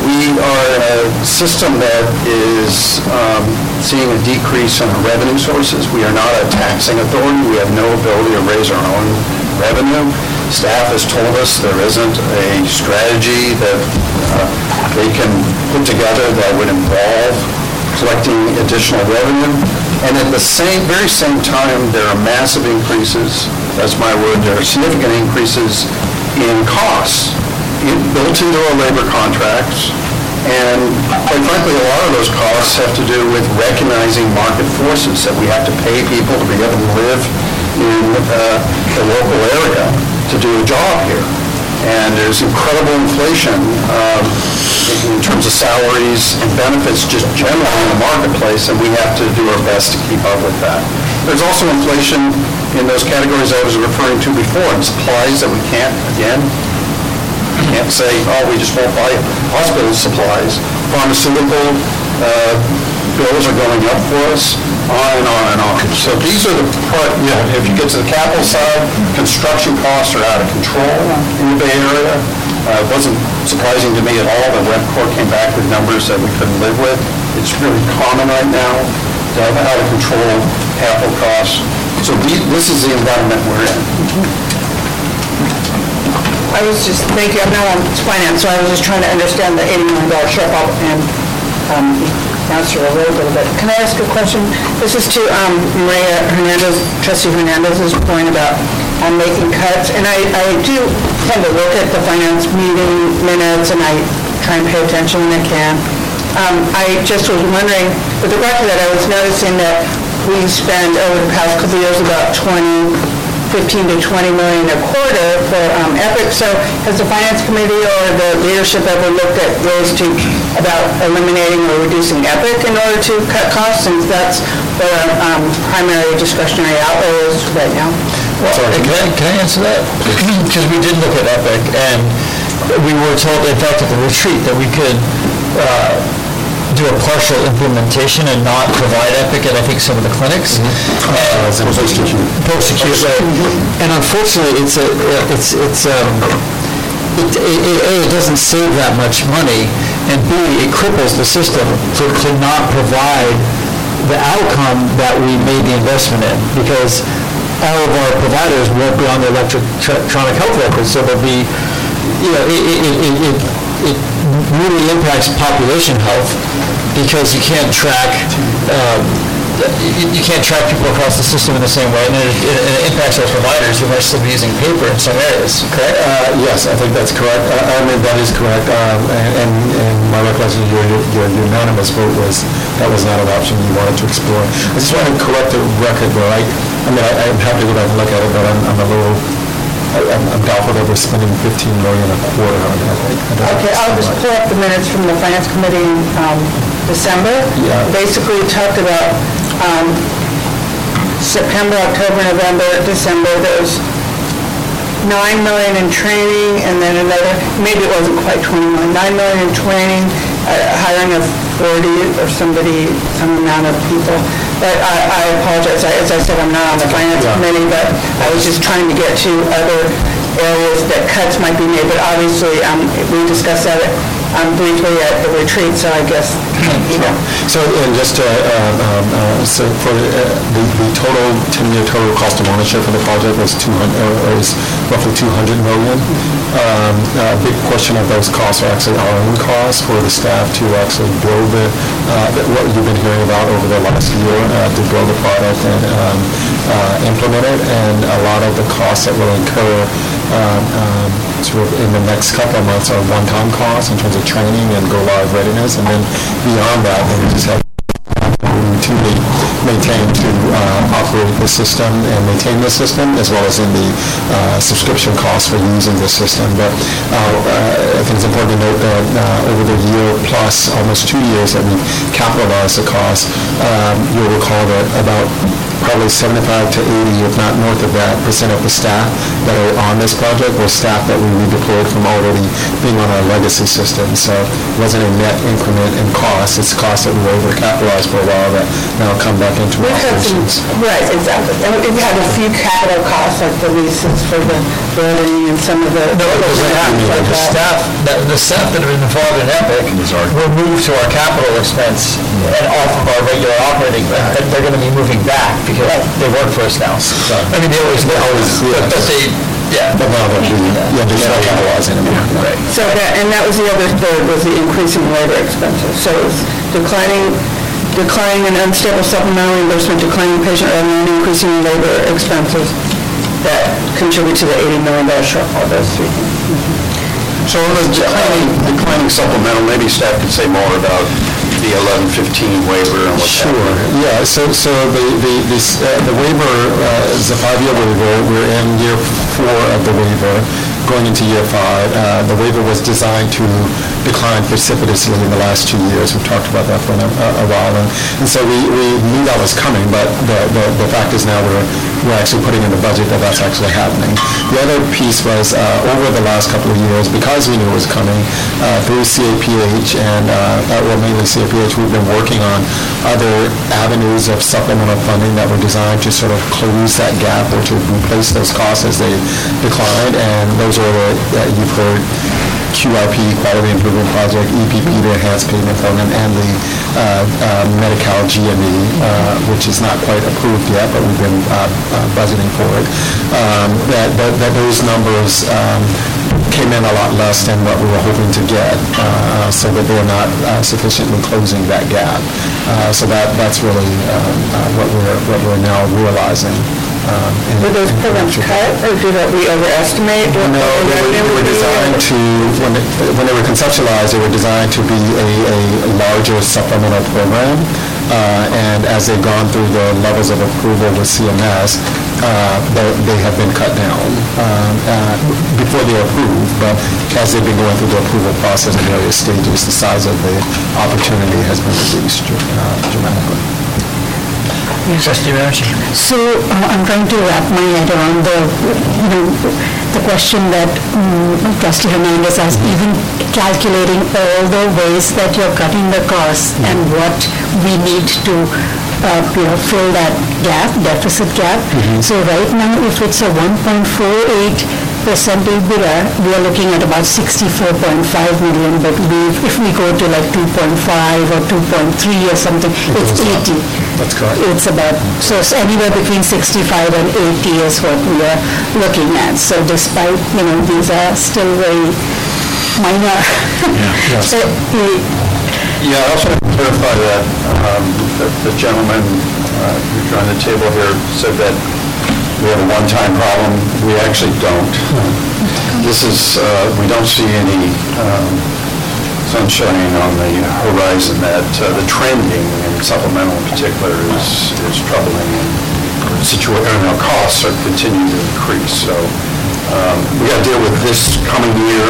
S13: we are in a system that is um, seeing a decrease in our revenue sources. We are not a taxing authority. We have no ability to raise our own revenue. Staff has told us there isn't a strategy that uh, they can put together that would involve collecting additional revenue. And at the same, very same time, there are massive increases, that's my word, there are significant increases in costs in- built into our labor contracts. And quite frankly, a lot of those costs have to do with recognizing market forces, that we have to pay people to be able to live in uh, the local area to do a job here. And there's incredible inflation um, in terms of salaries and benefits just generally in the marketplace, and we have to do our best to keep up with that. There's also inflation in those categories I was referring to before, in supplies that we can't, again, can't say, oh, we just won't buy hospital supplies. Pharmaceutical uh, bills are going up for us, on and on and on. So these are the, part- yeah, if you get to the capital side, construction costs are out of control in the Bay Area. Uh, It wasn't surprising to me at all that Webcor came back with numbers that we couldn't live with. It's really common right now to have out of control capital costs. So we- this is the environment we're in.
S10: I was just, thank you, I'm not on finance, so I was just trying to understand the $80 million shortfall, and um, bit. Can I ask a question? This is to um, Maria Hernandez, trustee Hernandez's point about um, making cuts. And I, I do tend to look at the finance meeting minutes and I try and pay attention when I can. Um, I just was wondering, with regard to that, I was noticing that we spend over the past couple years about 20, 15 to 20 million a quarter for um, Epic. So has the finance committee or the leadership ever looked at ways to, about eliminating or reducing Epic in order to cut costs, since that's the um, primary discretionary outlay is right now?
S1: Well, can I, can I answer that? Because we did look at Epic, and we were told, in fact, at the retreat, that we could uh, do a partial implementation and not provide Epic at, I think, some of the clinics. Mm-hmm. Uh, post-acute, right. Mm-hmm. And unfortunately, it's a, uh, it's, it's, um, it, A, it doesn't save that much money, and B, it cripples the system to, to not provide the outcome that we made the investment in, because all of our providers won't be on the electronic health records, so there'll be, you know, it, it, it, it really impacts population health, because you can't track, um, you can't track people across the system in the same way, and it it- it impacts our providers who might still be using paper in some areas, correct?
S11: Uh, Yes, I think that's correct. Uh, I mean, that is correct. Um, And and and my recollection, your your unanimous vote was, that was not an option you wanted to explore. I just want to correct the record, though. I I mean, I- I'm happy to go back and look at it, but I'm I'm a little, I- I'm I'm doubtful that we're spending 15 million a quarter on that. I don't.
S10: Okay, I'll just pull up the minutes from the finance committee in um, December.
S11: Yeah.
S10: Basically, it talked about um, September, October, November, December, there was 9 million in training, and then another, maybe it wasn't quite 20 million, 9 million in training, uh, hiring of 40 or somebody, some amount of people. But I I apologize, I- as I said, I'm not on the finance committee, but I was just trying to get to other areas that cuts might be made, but obviously, um, we discussed that um, briefly at the retreat, so I guess.
S11: So, and just to, um, um, uh, so for the uh, the the total, 10-year total cost of ownership for the project was 200, uh, is roughly 200 million. Um, A big portion of those costs are actually our own costs for the staff to actually build the, uh, what you've been hearing about over the last year, uh, to build the product and um, uh, implement it, and a lot of the costs that will incur um, um, in the next couple of months are one-time costs in terms of training and go-live readiness, and then beyond that, then we just have to maintain to uh, operate the system and maintain the system, as well as in the uh, subscription costs for using the system. But uh, uh, I think it's important to note that uh, over the year plus, almost two years that we capitalized the cost, um, you'll recall that about probably 75 to 80, if not north of that, percent of the staff that are on this project were staff that we redeployed from already being on our legacy system. So it wasn't a net increment in cost, it's cost that we were overcapitalized for a while that now come back into
S10: We've had some,
S11: operations.
S10: right, exactly. And we've had a few capital costs, like the leases for the building and some of the...
S1: No, because they have,
S10: like
S1: the staff, the- the staff that have been involved in Epic will move to our capital expense and off of our regular operating, but they're gonna be moving back because they work for us now. I mean, they always, they always, but but they, yeah.
S11: But now that we, yeah, they're not capitalizing them.
S1: Right.
S10: So that, and that was the other third, was the increase in labor expenses. So it's declining, declining in unstable supplemental reimbursement, declining patient revenue, and increasing labor expenses that contribute to the $80 million shortfall, those three things.
S13: So on the declining, declining supplemental, maybe staff could say more about the 1115 waiver and what's
S11: Sure,
S13: happening.
S11: yeah, so, so the, the, this, uh, the waiver uh, is a five-year waiver, we're in year four of the waiver, going into year five. Uh, The waiver was designed to decline precipitously in the last two years, we've talked about that for a a while, and and so we, we knew that was coming, but the, the, the fact is now we're, we're actually putting in the budget that that's actually happening. The other piece was, uh, over the last couple of years, because we knew it was coming, uh, through CAPH and, uh, uh, well, mainly CAPH, we've been working on other avenues of supplemental funding that were designed to sort of close that gap or to replace those costs as they declined, and are the, that you've heard, QIP, Quality Improvement Project, EPP, the Enhanced Payment Program, and the uh, uh, Medi-Cal GME, uh, which is not quite approved yet, but we've been uh, uh, budgeting for it. Um, That, that that those numbers um, came in a lot less than what we were hoping to get, uh, so that they're not sufficiently closing that gap. So that, that's really um, what we're, what we're now realizing. Um, in-
S10: Were those
S11: in
S10: programs cut, or did we overestimate? what
S11: no,
S10: the
S11: they were- they
S10: revenue
S11: were
S10: would be?
S11: designed to, when they, when they were conceptualized, they were designed to be a, a larger supplemental program. Uh, And as they've gone through the levels of approval with CMS, uh, they, they have been cut down um, uh, before they're approved. But as they've been going through the approval process in various stages, the size of the opportunity has been reduced uh, dramatically.
S2: Trustee So uh, I'm trying to wrap my head around the, you know, the question that mm, trustee Hernandez asked, even calculating all the ways that you're cutting the costs and what we need to, uh, you know, fill that gap, deficit gap. So right now, if it's a 1.48 percent EBITDA, we are looking at about 64.5 million, but we, if we go to like 2.5 or 2.3 or something, it's 80.
S11: That's correct.
S2: It's about, so it's anywhere between 65 and 80 is what we are looking at. So despite, you know, these are still very minor.
S13: Yes.
S2: So, eh,
S13: Yeah, I also want to clarify that um, the- the gentleman uh, who's on the table here said that we have a one-time problem. We actually don't. This is, uh, we don't see any um, sunshine on the horizon that uh, the trending in supplemental in particular is is troubling and our costs are continuing to increase. So um, we got to deal with this coming year,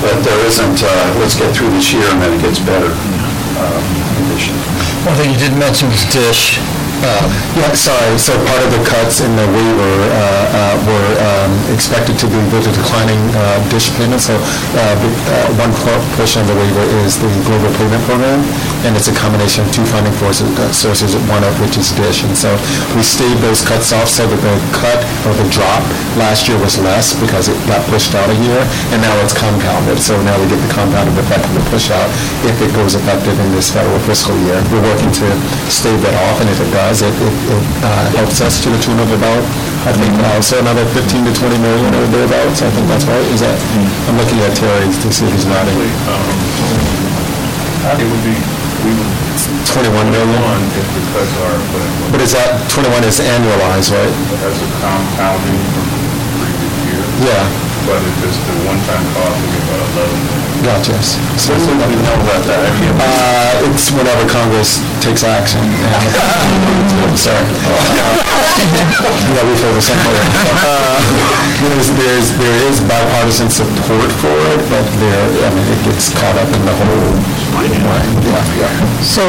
S13: but there isn't, uh, let's get through this year and then it gets better um, condition.
S21: One thing you didn't mention was DISH.
S11: Yeah, sorry, so part of the cuts in the waiver uh, uh, were um, expected to be due to declining uh, DISH payments. So uh, uh, one por- portion of the waiver is the global payment program, and it's a combination of two funding uh, sources, one of which is DISH. And so we staved those cuts off so that the cut or the drop last year was less because it got pushed out a year, and now it's compounded. So now we get the compounded effect of the push out if it goes effective in this federal fiscal year. We're working to stave that off, and if it does, it it it, uh, helps us to the tune of about, I think, also another 15 to 20 million or thereabouts. I think that's right. Is that, I'm looking at Terry to see if he's nodding.
S22: It would be, we would...
S11: 21 million?
S22: One, if the cuts are, but
S11: But is that, 21 is annualized, right?
S22: that's a compounding from previous year.
S11: Yeah.
S22: But if it's the one-time cost, it'd be about 11 million.
S11: Gotcha. So
S22: When would we know about that? Have you-
S11: Uh, It's whenever Congress takes action. Sorry. Yeah, we focus on it. Uh, There's, there's, there is bipartisan support for it, but there, I mean, it gets caught up in the whole, yeah, yeah.
S2: So,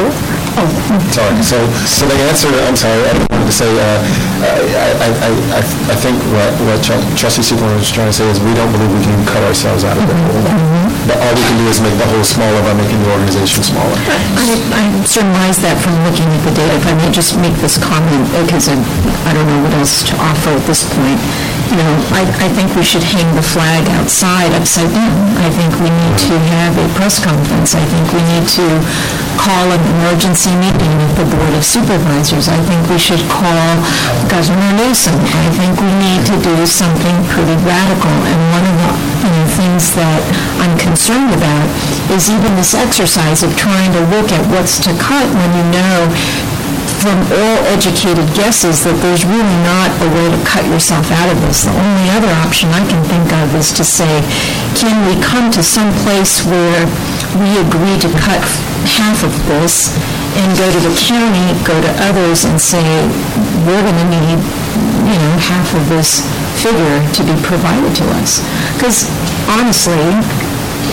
S11: Sorry, so, so the answer, I'm sorry, I wanted to say, uh, I, I, I, I- think what, what Tru- trustee Seaborn was trying to say is we don't believe we can cut ourselves out of the hole. But all we can do is make the hole smaller by making the organization smaller.
S14: I I surmise that from looking at the data, if I may just make this comment, because I I don't know what else to offer at this point. You know, I I think we should hang the flag outside, upside down. I think we need to have a press conference. I think we need to call an emergency meeting with the Board of Supervisors. I think we should call Governor Newsom. I think we need to do something pretty radical. And one of the you things that I'm concerned about is even this exercise of trying to look at what's to cut when you know from all educated guesses that there's really not a way to cut yourself out of this. The only other option I can think of is to say, can we come to some place where we agree to cut half of this and go to the county, go to others and say, we're going to need, you know, half of this figure to be provided to us. Because honestly,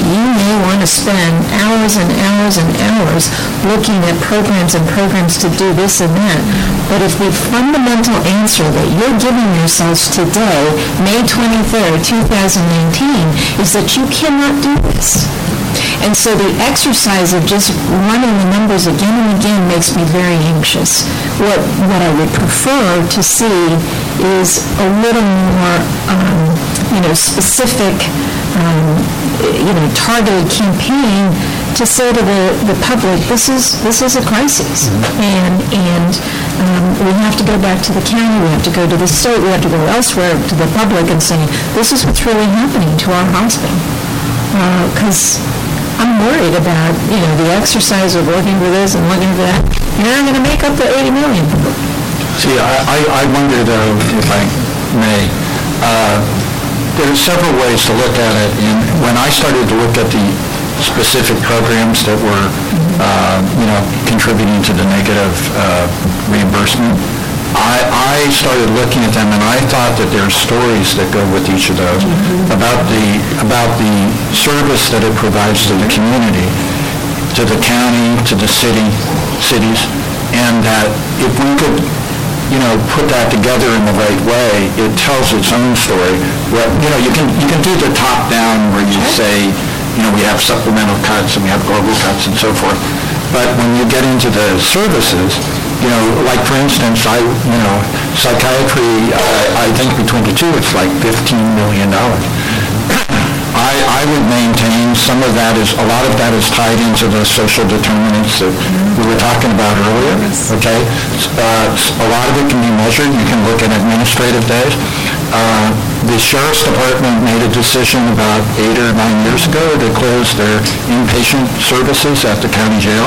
S14: you may want to spend hours and hours and hours looking at programs and programs to do this and that. But if the fundamental answer that you're giving yourselves today, May 23rd, 2019, is that you cannot do this. And so the exercise of just running the numbers again and again makes me very anxious. What, what I would prefer to see is a little more, um, you know, specific, um, you know, targeted campaign to say to the, the public, this is, this is a crisis. And, and um, we have to go back to the county, we have to go to the state, we have to go elsewhere to the public and say, this is what's really happening to our hospital. Because I'm worried about, you know, the exercise of looking for this and looking for that. You're not going to make up the 80 million.
S15: See, I, I I wonder though, if I may, uh, there are several ways to look at it. And when I started to look at the specific programs that were, uh, you know, contributing to the negative uh, reimbursement, I, I started looking at them and I thought that there are stories that go with each of those about the, about the service that it provides to the community, to the county, to the city, cities, and that if we could you know, put that together in the right way, it tells its own story. Well, you know, you can, you can do the top-down where you say, you know, we have supplemental cuts and we have global cuts and so forth. But when you get into the services, you know, like for instance, I, you know, psychiatry, I, I think between the two, it's like $15 million. I, I would maintain some of that is, a lot of that is tied into the social determinants that we were talking about earlier, okay? Uh, A lot of it can be measured, you can look at administrative days. Uh, The sheriff's department made a decision about eight or nine years ago to close their inpatient services at the county jail.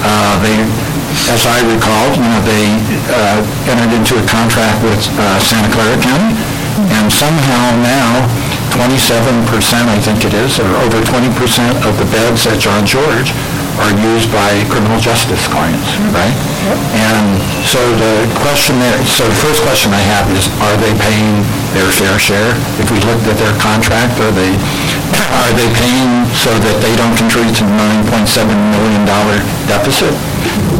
S15: Uh, They, as I recall, you know, they uh, entered into a contract with uh, Santa Clara County, and somehow now, 27%, I think it is, or over 20% of the beds at John George are used by criminal justice clients, right? Yep. And so the question there, so the first question I have is, are they paying their fair share? If we looked at their contract, are they, are they paying so that they don't contribute to the $9.7 million deficit?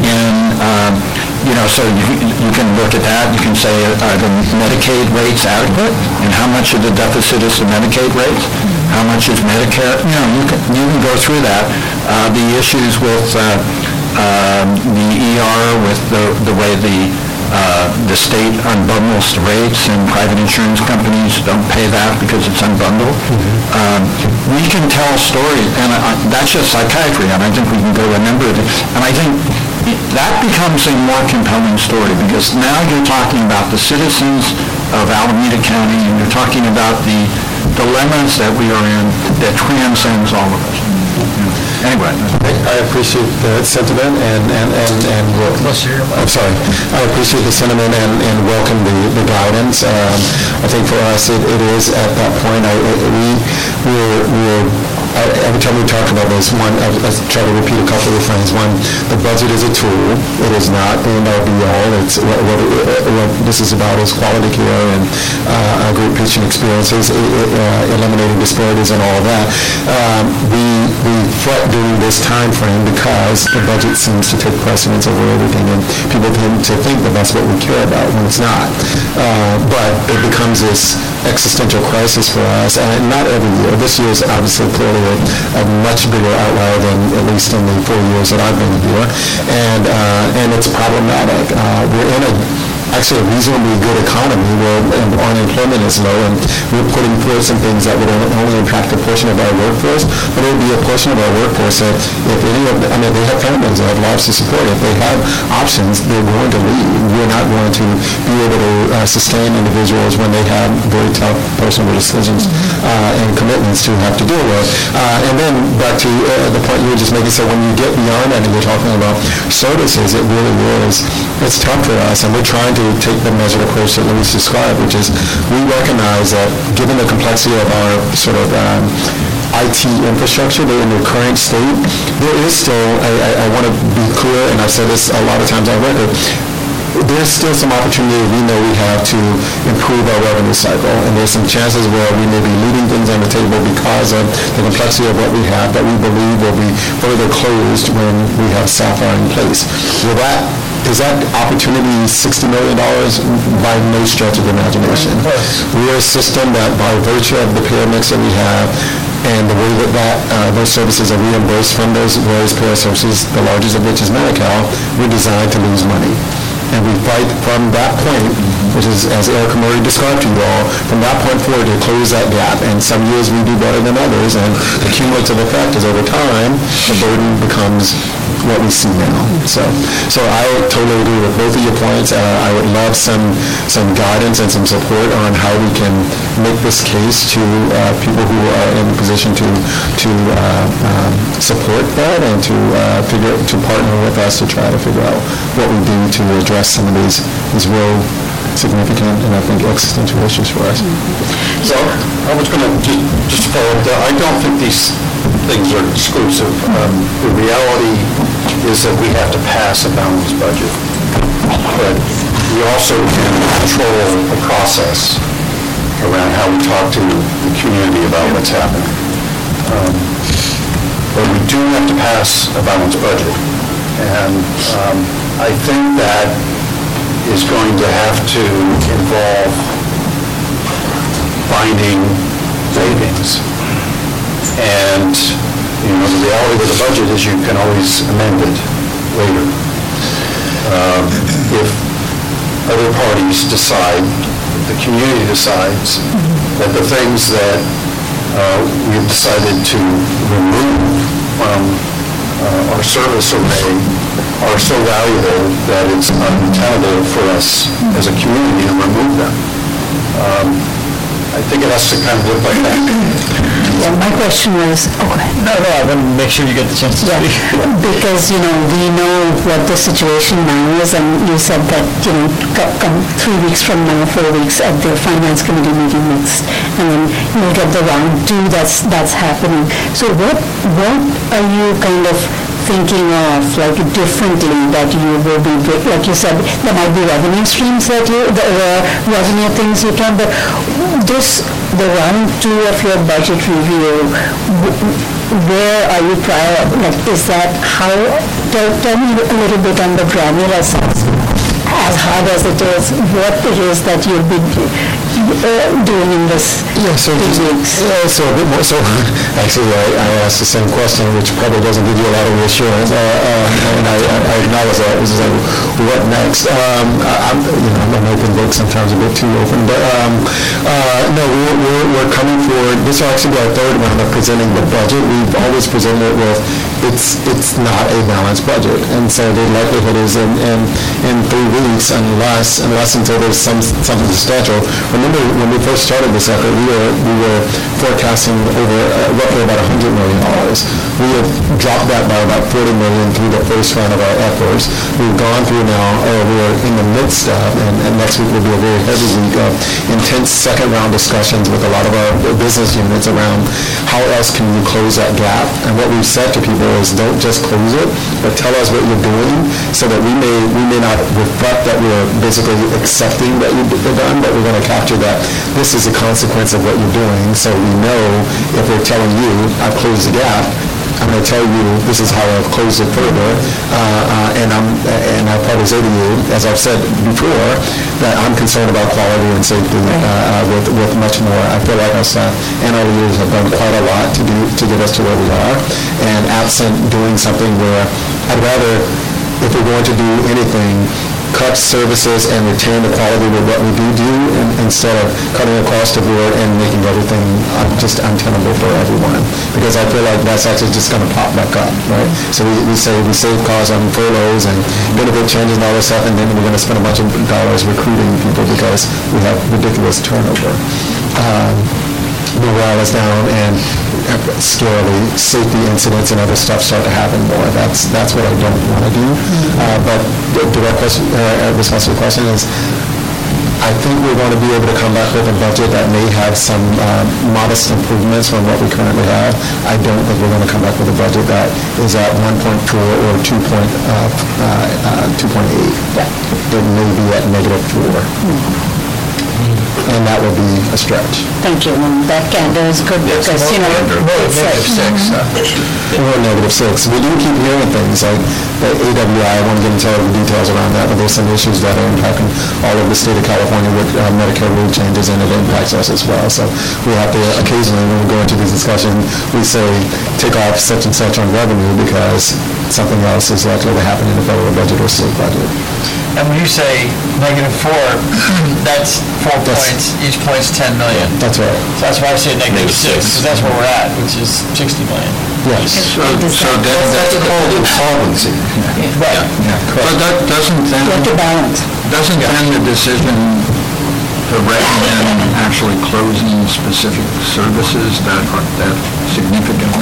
S15: And, um, you know, so you you can look at that, you can say, are the Medicaid rates adequate? And how much of the deficit is the Medicaid rates? How much is Medicare? You know, you can, you can go through that. Uh, The issues with uh, um, the ER, with the the way the, uh, the state unbundles the rates and private insurance companies don't pay that because it's unbundled. Um, We can tell stories, and I- that's just psychiatry, and I think we can go a number of, and I think that becomes a more compelling story, because now you're talking about the citizens of Alameda County, and you're talking about the dilemmas that we are in that transcends all of us. Anyway.
S11: I appreciate the sentiment and, and, and, and, wel- I'm sorry, I appreciate the sentiment and, and welcome the, the guidance. Um, I think for us, it, it is at that point, I, I- we, we're, we're, I- every time we talk about this, one, I I try to repeat a couple of things. One, the budget is a tool, it is not the end all be all. It's, what, what, what this is about is quality care and, uh, uh, great patient experiences, uh, eliminating disparities and all that. Um, we, we fret during this time frame because the budget seems to take precedence over everything, and people tend to think that that's what we care about when it's not. Uh, But it becomes this existential crisis for us, and not every year. This year is obviously clearly a, a much bigger outlier than at least in the four years that I've been here, and, uh, and it's problematic. Uh, We're in a actually a reasonably good economy where unemployment is low and we're putting forth some things that would only impact a portion of our workforce, but it would be a portion of our workforce that if any of, I mean, they have families, they have lives to support. If they have options, they're going to leave. We're not going to be able to uh, sustain individuals when they have very tough personal decisions uh, and commitments to have to deal with. Uh, And then back to uh, the point you were just making, so when you get beyond that and you're talking about services, it really is, it's tough for us, and we're trying to take the measured approach that Louis described, which is we recognize that given the complexity of our sort of um, IT infrastructure, they're in their current state, there is still, I, I want to be clear, and I've said this a lot of times on record, there's still some opportunity we know we have to improve our revenue cycle, and there's some chances where we may be leaving things on the table because of the complexity of what we have that we believe will be further closed when we have Sapphire in place. Will that, is that opportunity $60 million? By no stretch of the imagination. We're a system that by virtue of the payer mix that we have, and the way that that, uh, those services are reimbursed from those various payer services, the largest of which is Medi-Cal, we're designed to lose money. And we fight from that point, which is, as Erica Murray described to you all, from that point forward to close that gap. And some years we do better than others, and the cumulative effect is over time, the burden becomes what we see now. So, so I totally agree with both of your points. Uh, I would love some, some guidance and some support on how we can make this case to uh, people who are in a position to, to uh, um, support that and to uh, figure, to partner with us to try to figure out what we do to address some of these, these real significant and I think existential issues for us.
S13: So I was going to just, just follow up there. I don't think these things are exclusive. Um, The reality is that we have to pass a balanced budget. But we also can control the process around how we talk to the community about what's happening. Um, But we do have to pass a balanced budget. And um, I think that is going to have to involve finding savings. And, you know, the reality with the budget is you can always amend it later. Um, If other parties decide, the community decides that the things that uh, we've decided to remove from uh, our service array are so valuable that it's untenable for us as a community to remove them. Um, I think it has to kind of look like that.
S12: Yeah, my question was, oh,
S21: No, no, I want to make sure you get the chance to
S12: Yeah,
S21: speak.
S12: because, you know, we know what the situation now is, and you said that, you know, co- come three weeks from now, four weeks at the finance committee meeting next, and then you'll get the round two that's, that's happening. So what, what are you kind of thinking of, like differently, that you will be, like you said, there might be revenue streams that you, the uh, revenue things you can, but this, the round two of your budget review, where are you prior, like, is that how, tell, tell me a little bit on the granular sense, as hard as it is, what it is that you'll be uh, doing in this
S11: Yeah, so,
S12: these weeks.
S11: yeah, so a bit more, so, actually, I, I asked the same question, which probably doesn't give you a lot of reassurance, uh, uh, and I, I- acknowledge that, is like, what next? Um, I- I'm, you know, I'm an open book, sometimes a bit too open, but, um, uh, no, we're, we're, we're coming forward, this will actually be our third round of presenting the budget. We've always presented it with, it's, it's not a balanced budget, and so the likelihood is in, in, in three weeks, unless, unless until there's some, something substantial. Remember, when we first started this effort, we were, we were forecasting over, uh, roughly about $100 million. We have dropped that by about 40 million through the first round of our efforts. We've gone through now, or we're in the midst of, and, and next week will be a very heavy week of intense second round discussions with a lot of our business units around how else can you close that gap? And what we've said to people is don't just close it, but tell us what you're doing so that we may, we may not reflect that we're basically accepting that you've done, but we're going to capture that this is a consequence of what you're doing. So we know if we're telling you, I've closed the gap, I'm going to tell you, this is how I've closed it further, uh, uh, and I'm, and I'll probably say to you, as I've said before, that I'm concerned about quality and safety uh, uh, with, with much more. I feel like our staff and our leaders have done quite a lot to do, to get us to where we are, and absent doing something where I'd rather, if we're going to do anything, cut services and retain the quality of what we do do in- instead of cutting across the board and making everything un- just untenable for everyone. Because I feel like that's actually just going to pop back up, right? So we, we say we save costs on furloughs and benefit changes and all this stuff, and then we're going to spend a bunch of dollars recruiting people because we have ridiculous turnover. Um, morale is down and scarily safety incidents and other stuff start to happen more. That's, that's what I don't want to do. Uh, But the direct question, uh, uh, response to the question is, I think we're going to be able to come back with a budget that may have some uh, modest improvements from what we currently have. I don't think we're going to come back with a budget that is at 1.4 or 2 point, uh, uh, uh, 2.8. It may be at negative 4. And that would be a stretch.
S12: Thank you, and that candor is good because, you know. it's like-
S11: Or negative six. We do keep hearing things like the AWI, I won't get into all the details around that, but there's some issues that are impacting all of the state of California with uh, Medicare rule changes, and it impacts us as well. So we have to occasionally, when we go into these discussions, we say, take off such and such on revenue because something else is likely to happen in the federal budget or state budget.
S21: And when you say negative four, that's four points, each point's 10 million.
S11: That's right.
S21: So that's why I say negative six, because that's where we're at, which is 60 million.
S11: Yes.
S15: So, so then,
S13: That's called insolvency.
S21: Right.
S15: but that doesn't then, doesn't then the decision to recommend actually closing specific services that are, that significantly contribute to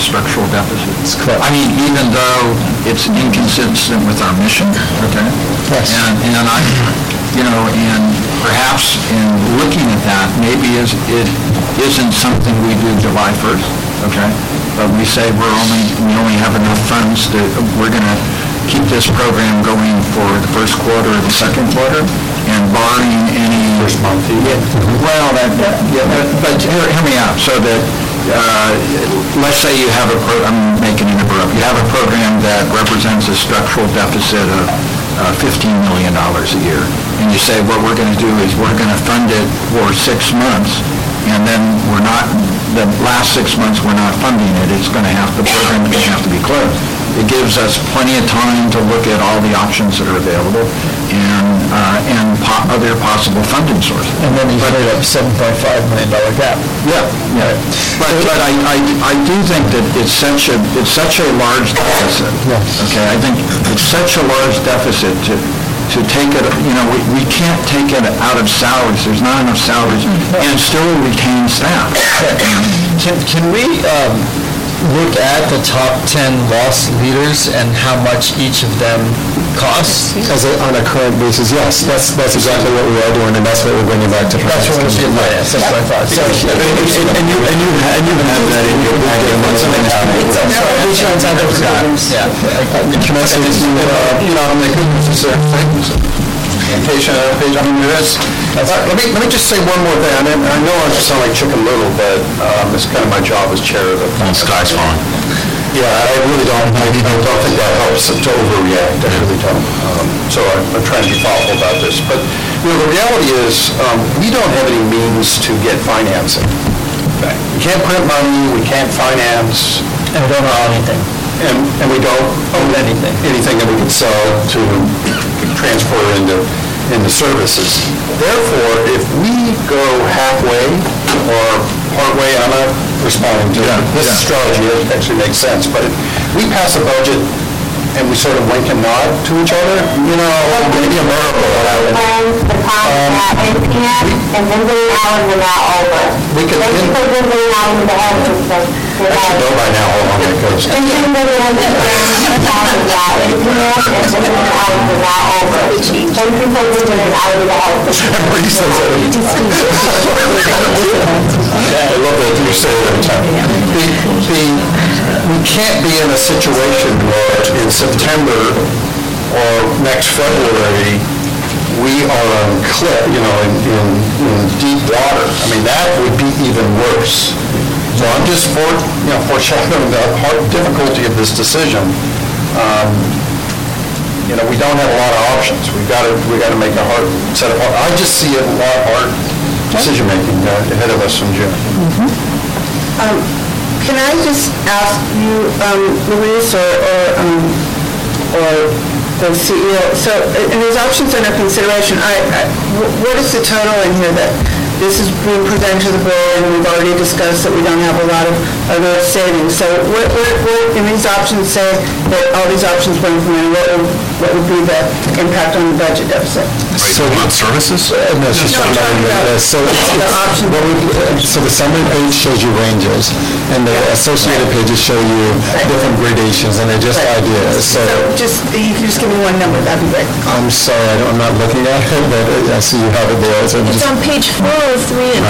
S15: the structural
S11: deficits. Correct.
S15: I mean, even though it's inconsistent with our mission, okay?
S11: Yes.
S15: And, and I, you know, and perhaps in looking at that, maybe is, it isn't something we do July 1st, okay? But we say we're only, we only have enough funds that we're gonna keep this program going for the first quarter or the second quarter, and barring any... First month. Well, that, yeah, but, but hear, hear me out, so that, uh, let's say you have a, pro- I'm making interrupt, you have a program that represents a structural deficit of uh, $15 million a year, and you say, what we're gonna do is we're gonna fund it for six months, and then we're not, the last six months, we're not funding it, it's gonna have, the program is gonna have to be closed. It gives us plenty of time to look at all the options that are available and, uh, and po- other possible funding sources.
S21: And then you made up 7.5 million dollar gap.
S15: Yeah, yeah. But, but I, I, I do think that it's such a, it's such a large deficit. Yes. Okay, I think it's such a large deficit to, to take it, you know, we, we can't take it out of salaries, there's not enough salaries, and still retain staff.
S21: Can, can we um, look at the top 10 loss leaders and how much each of them costs?
S11: As a, on a current basis, yes, that's, that's exactly what we are doing, and that's what we're bringing back to
S21: That's what we're that's what I thought. So-
S11: And you, and you, and you have that in your packet.
S21: Yeah.
S13: Can I say, you, know, I'm like, this is a page, page, I mean, there is, uh, let me, let me just say one more thing, and I know I sound like Chicken Little, but um, it's kind of my job as chair of the...
S9: sky's falling.
S13: Yeah, I really don't, I don't think that helps to overreact, I really don't. Um, So I'm I'm trying to be thoughtful about this. But, you know, the reality is, um, we don't have any means to get financing. We can't print money, we can't finance.
S21: And we don't own anything.
S13: And, and we don't own anything, anything that we can sell to transfer into, into services. Therefore, if we go halfway or partway, I'm not responding to this strategy, it actually makes sense, but if we pass a budget and we sort of wink and nod to each other, you know, maybe a miracle will happen.
S2: the time at 8 p.m. and then the hours are not over.
S13: We could-
S2: Thank you for giving me hours to have this, but
S13: By now how long it goes.
S2: Thank you for giving me hours at 8 p.m. and then the hours are not over. Thank you giving me hours to have this.
S13: Everybody says that. I love that you say. The, the, we can't be in a situation where in September or next February, we are on cliff, you know, in, in, in deep water. I mean, that would be even worse. So I'm just for, you know, foreshadowing the hard difficulty of this decision. Um, you know, we don't have a lot of options. We've got to, we got to make a hard set of, hard- I just see a lot of hard decision-making uh, ahead of us in June.
S10: Um, Can I just ask you, um, Luis, or, or, um, or the CEO, so, and these options under consideration, I, I- wh- what is the total in here that this is being presented to the board, and we've already discussed that we don't have a lot of other savings, so what, what, what, in these options say that all these options were implemented, what would, what would be the impact on the budget deficit?
S9: So you talking about services?
S11: Uh, No, she's
S10: No, I'm
S11: talking
S10: talking
S11: about,
S10: about
S11: uh, so it's,
S10: the
S11: it's-
S10: option.
S11: what we- uh, so the summary page shows you ranges, and the associated pages show you different gradations, and they're just ideas, so,
S10: So just, you can just give me one number, that'd be great.
S11: I'm sorry, I don't- I'm not looking at it, but uh, I see you have it there, so I'm
S14: It's
S11: just...
S14: on page 403 and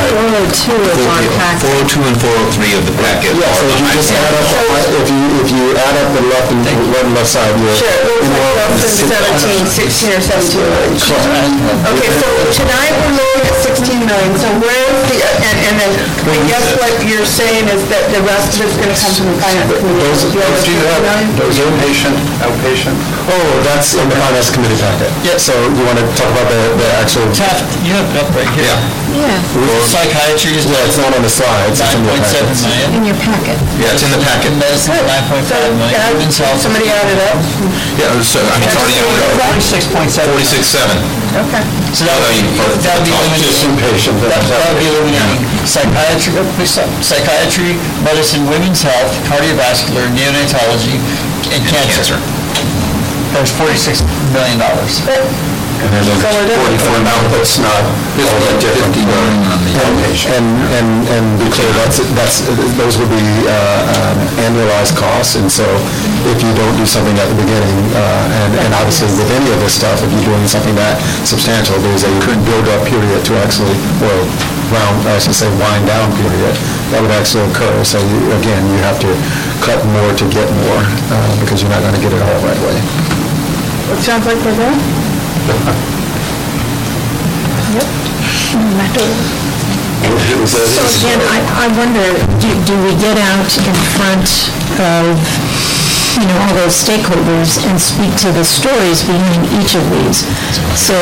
S14: 402 of our packet.
S9: 402 and 403 of the packet.
S11: Yeah, so if you just add up, the- if you, if you add up the left and, right and left side, you're...
S10: Sure, it looks like roughly 17, 16 or 17 million. Okay, so tonight we're looking at 16 million, so where's the, and, and then, I guess what you're saying is that the rest of it's gonna come from the finance committee.
S13: Those, Do you have those inpatient, outpatient?
S11: Oh, that's in the finance committee packet. Yeah. So you want to talk about the, the actual,
S1: Taft, you have it right here.
S14: Yeah,
S1: Psychiatry is
S11: yeah, it's not on the slides, in
S14: your packet.
S9: Yeah, it's in the packet.
S1: Medicine,
S10: So, uh,
S1: 9.5 million.
S10: somebody added up.
S9: Yeah, so, I mean, it's already, 46.7. 46.7.
S10: Okay.
S1: So that would be, that would be
S13: Just
S1: eliminating,
S13: inpatient.
S1: that that would be eliminating psychiatry, uh, psychiatry, medicine, women's health, cardiovascular, neonatology, and cancer. That was forty-six million dollars.
S13: And there's a forty-four amount that's not all that different on the outpatient.
S11: And, and, and be clear, that's, that's, those would be uh, um, annualized costs, and so if you don't do something at the beginning, uh, and, and obviously with any of this stuff, if you're doing something that substantial, there's a could build-up period to actually, well, round, I should say wind down period, that would actually occur. So you- again, you have to cut more to get more, uh, because you're not gonna get it all right away.
S10: It sounds like we're there.
S14: So again, I, I wonder, do, do we get out in front of, you know, all those stakeholders and speak to the stories behind each of these? So,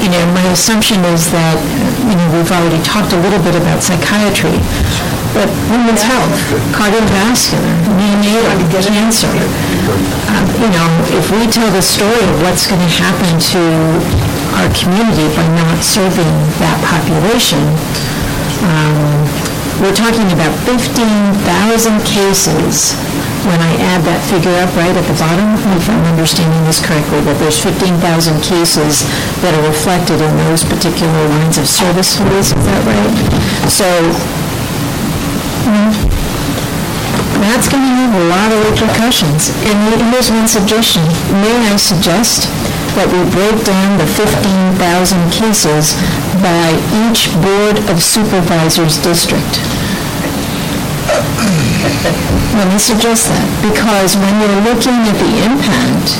S14: you know, my assumption is that, you know, we've already talked a little bit about psychiatry, but women's health, cardiovascular, neonatal, cancer. Um, You know, if we tell the story of what's going to happen to our community by not serving that population, um, we're talking about 15,000 cases when I add that figure up right at the bottom, if I'm understanding this correctly, that there's 15,000 cases that are reflected in those particular lines of service fees, is that right? So, mm, that's going to have a lot of repercussions. And here's one suggestion. May I suggest that we break down the 15,000 cases by each Board of Supervisors district? Let me suggest that, because when you're looking at the impact,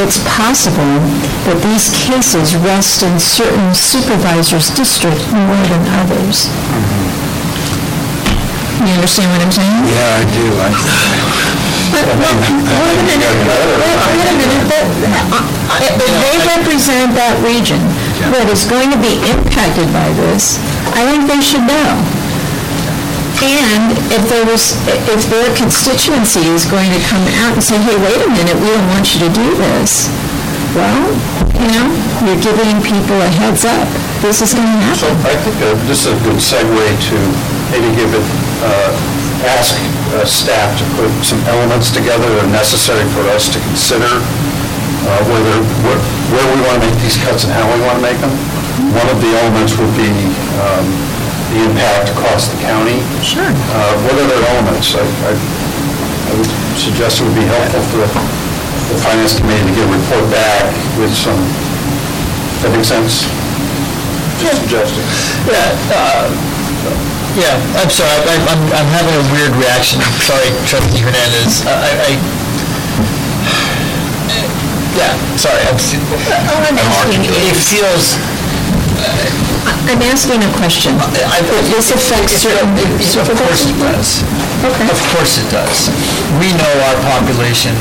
S14: it's possible that these cases rest in certain supervisors' district more than others. Mm-hmm. You understand what I'm saying?
S13: Yeah, I do. I-
S14: uh, if they represent that region that is going to be impacted by this, I think they should know. And if there was, if their constituency is going to come out and say, hey, wait a minute, we don't want you to do this, well, you know, you're giving people a heads up, this is going to
S13: So
S14: happen.
S13: I think uh, this is a good segue to maybe give it, uh, ask uh, staff to put some elements together that are necessary for us to consider, uh, whether, where where we want to make these cuts and how we want to make them. One of the elements would be um, the impact across the county.
S14: Sure.
S13: Uh, What other elements? I I- I would suggest it would be helpful for the the finance committee to get a report back with some, that makes sense? Just suggesting.
S1: Yeah, uh, yeah, I'm sorry, I- I'm, I'm having a weird reaction. Sorry, trustee Hernandez. I, I, I- yeah, sorry, I'm, s- uh,
S14: I'm asking,
S1: it feels, uh,
S14: I'm asking a question.
S1: I,
S14: This affects certain
S1: Of course it does.
S14: Okay.
S1: Of course it does. We know our population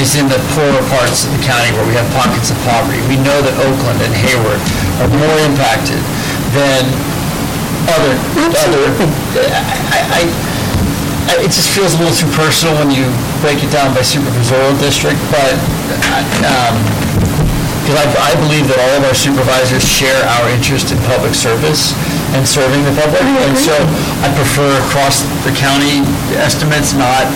S1: is in the poorer parts of the county where we have pockets of poverty. We know that Oakland and Hayward are more impacted than other, other, I, I, I- it just feels a little too personal when you break it down by supervisorial district, but, um, because I, I believe that all of our supervisors share our interest in public service and serving the public. And so I prefer across the county estimates, not,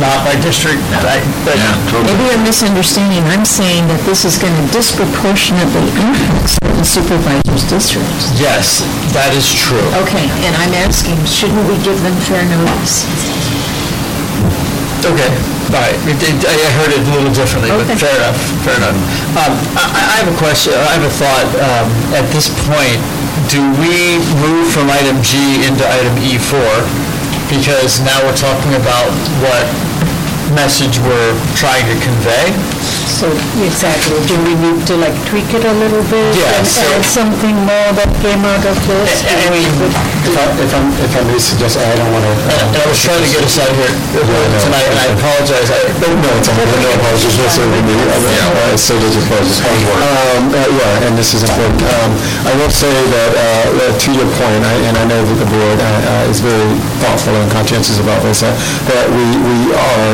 S1: not by district. I- But
S14: Maybe you're misunderstanding. I'm saying that this is going to disproportionately impact certain supervisors' districts.
S1: yes, that is true.
S14: Okay, and I'm asking, shouldn't we give them fair notice?
S1: Okay, all right. It- it- I I heard it a little differently, but
S14: Okay.
S1: fair enough, fair enough. Um, I I have a question, I have a thought. Um, At this point, do we move from item G into item E4? Because now we're talking about what message we're trying to convey?
S23: So, exactly, do we need to like tweak it a little bit?
S1: Yeah,
S23: And
S1: so-
S23: add something more that came out of this?
S1: I mean,
S11: if I, if I'm, if I may suggest, I don't want to...
S1: And I was trying to get us out of here tonight, and I apologize. I-
S11: No, it's all good, no apologies, no, sir, we need, uh, so does your apologies. Um, uh, yeah, and this is important. Um, I will say that, uh, uh, to your point, I- and I know that the board uh, uh, is very thoughtful and conscientious about this, uh, that we, we are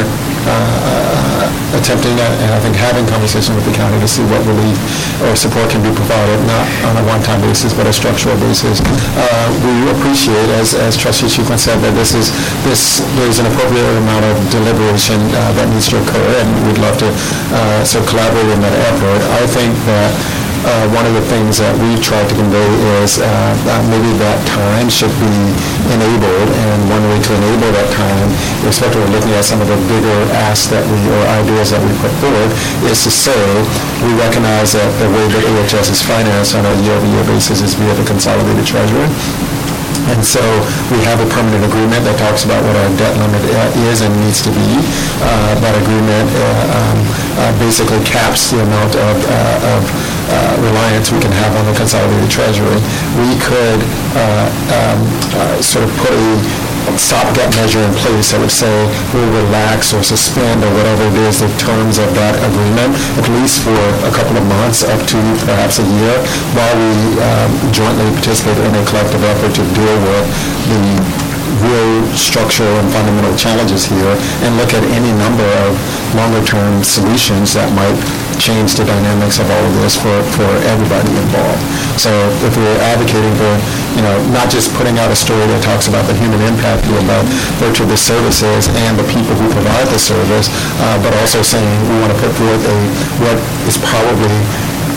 S11: uh, attempting, uh, and I think having conversation with the county to see what relief or support can be provided, not on a one-time basis, but a structural basis. Uh, We appreciate, as as trustee Chukwin said, that this is, this, there's an appropriate amount of deliberation uh, that needs to occur, and we'd love to uh, sort of collaborate in that effort. I think that uh, one of the things that we've tried to convey is uh, uh, maybe that time should be enabled, and one way to enable that time, especially looking at some of the bigger asks that we, or ideas that we put forward, is to say, we recognize that the way that AHS is financed on a year-over-year basis is via the consolidated treasury. And so we have a permanent agreement that talks about what our debt limit uh, is and needs to be. Uh, That agreement uh, um, uh, basically caps the amount of of reliance we can have on the consolidated treasury. We could um, sort of put a stopgap measure in place. That would say we'll relax or suspend or whatever it is the terms of that agreement, at least for a couple of months, up to perhaps a year, while we um, jointly participate in a collective effort to deal with the real structural and fundamental challenges here and look at any number of longer-term solutions that might change the dynamics of all of this for, for everybody involved. So if we're advocating for, you know, not just putting out a story that talks about the human impact here about virtue of the services and the people who provide the service, uh, but also saying we want to put forth a, what is probably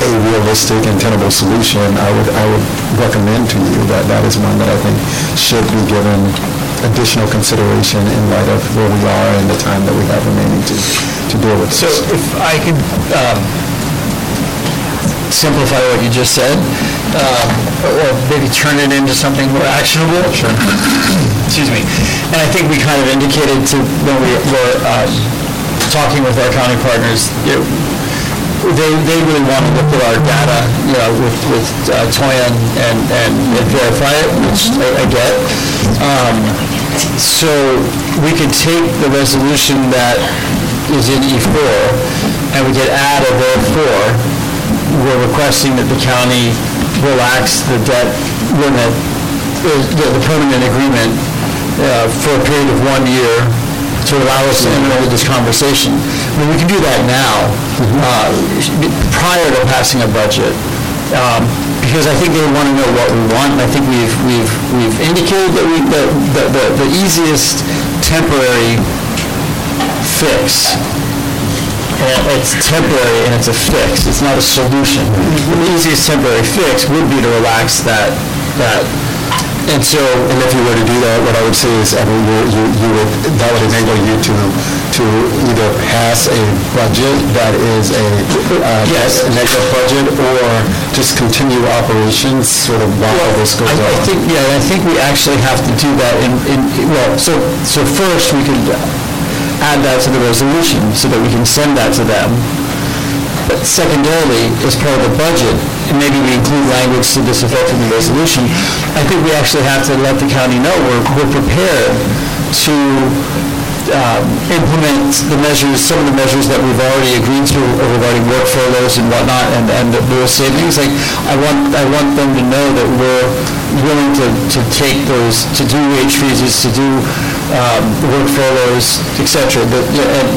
S11: a realistic and tenable solution, I would, I would recommend to you that that is one that I think should be given additional consideration in light of where we are and the time that we have remaining to, to deal with
S1: So
S11: this.
S1: if I could um, simplify what you just said, um, or maybe turn it into something more actionable. Sure. Excuse me. And I think we kind of indicated to, when we were uh, talking with our county partners, you know, they, they really want to look at our data, you know, with, with uh, Toya and, and and verify it, which I I get. Um, So we could take the resolution that is in E4, and we could add a therefore, we're requesting that the county relax the debt limit, the the permanent agreement uh, for a period of one year to allow us to enter this conversation. I mean, we can do that now, uh, prior to passing a budget, um, because I think they want to know what we want, and I think we've, we've, we've indicated that we, that the- the, the easiest temporary fix and it's temporary and it's a fix, it's not a solution. The easiest temporary fix would be to relax that, that,
S11: And so, and if you were to do that, what I would say is, I mean, you, you you would, that would enable you to, to either pass a budget that is a, uh,
S1: Yes.
S11: a negative budget, or just continue operations sort of while this goes
S1: I I
S11: on.
S1: think, yeah, I think we actually have to do that in, in, well, so, so first, we could add that to the resolution, so that we can send that to them. But secondarily, as part of the budget, and maybe we include language to this effect in the resolution, I think we actually have to let the county know we're, we're prepared to um, implement the measures, some of the measures that we've already agreed to regarding work furloughs and whatnot, and, and the real savings. Like, I want, I want them to know that we're willing to, to take those, to do wage freezes, to do um, work furloughs, et cetera, but, and,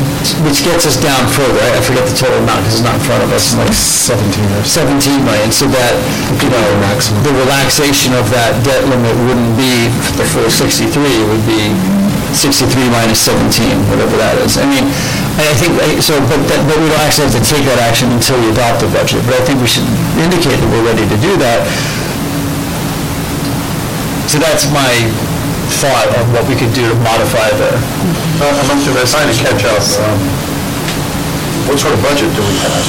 S1: which gets us down further. I I forget the total amount, because it's not in front of us, it's like
S11: 17 or
S1: 17 million, so that, you know, the relaxation of that debt limit wouldn't be the full 63, it would be 63 minus 17, whatever that is. I mean, I I think, so, but, that- but we don't actually have to take that action until we adopt the budget, but I think we should indicate that we're ready to do that. So that's my thought on what we could do to modify the,
S13: I'm trying to catch up. um, What sort of budget do we pass?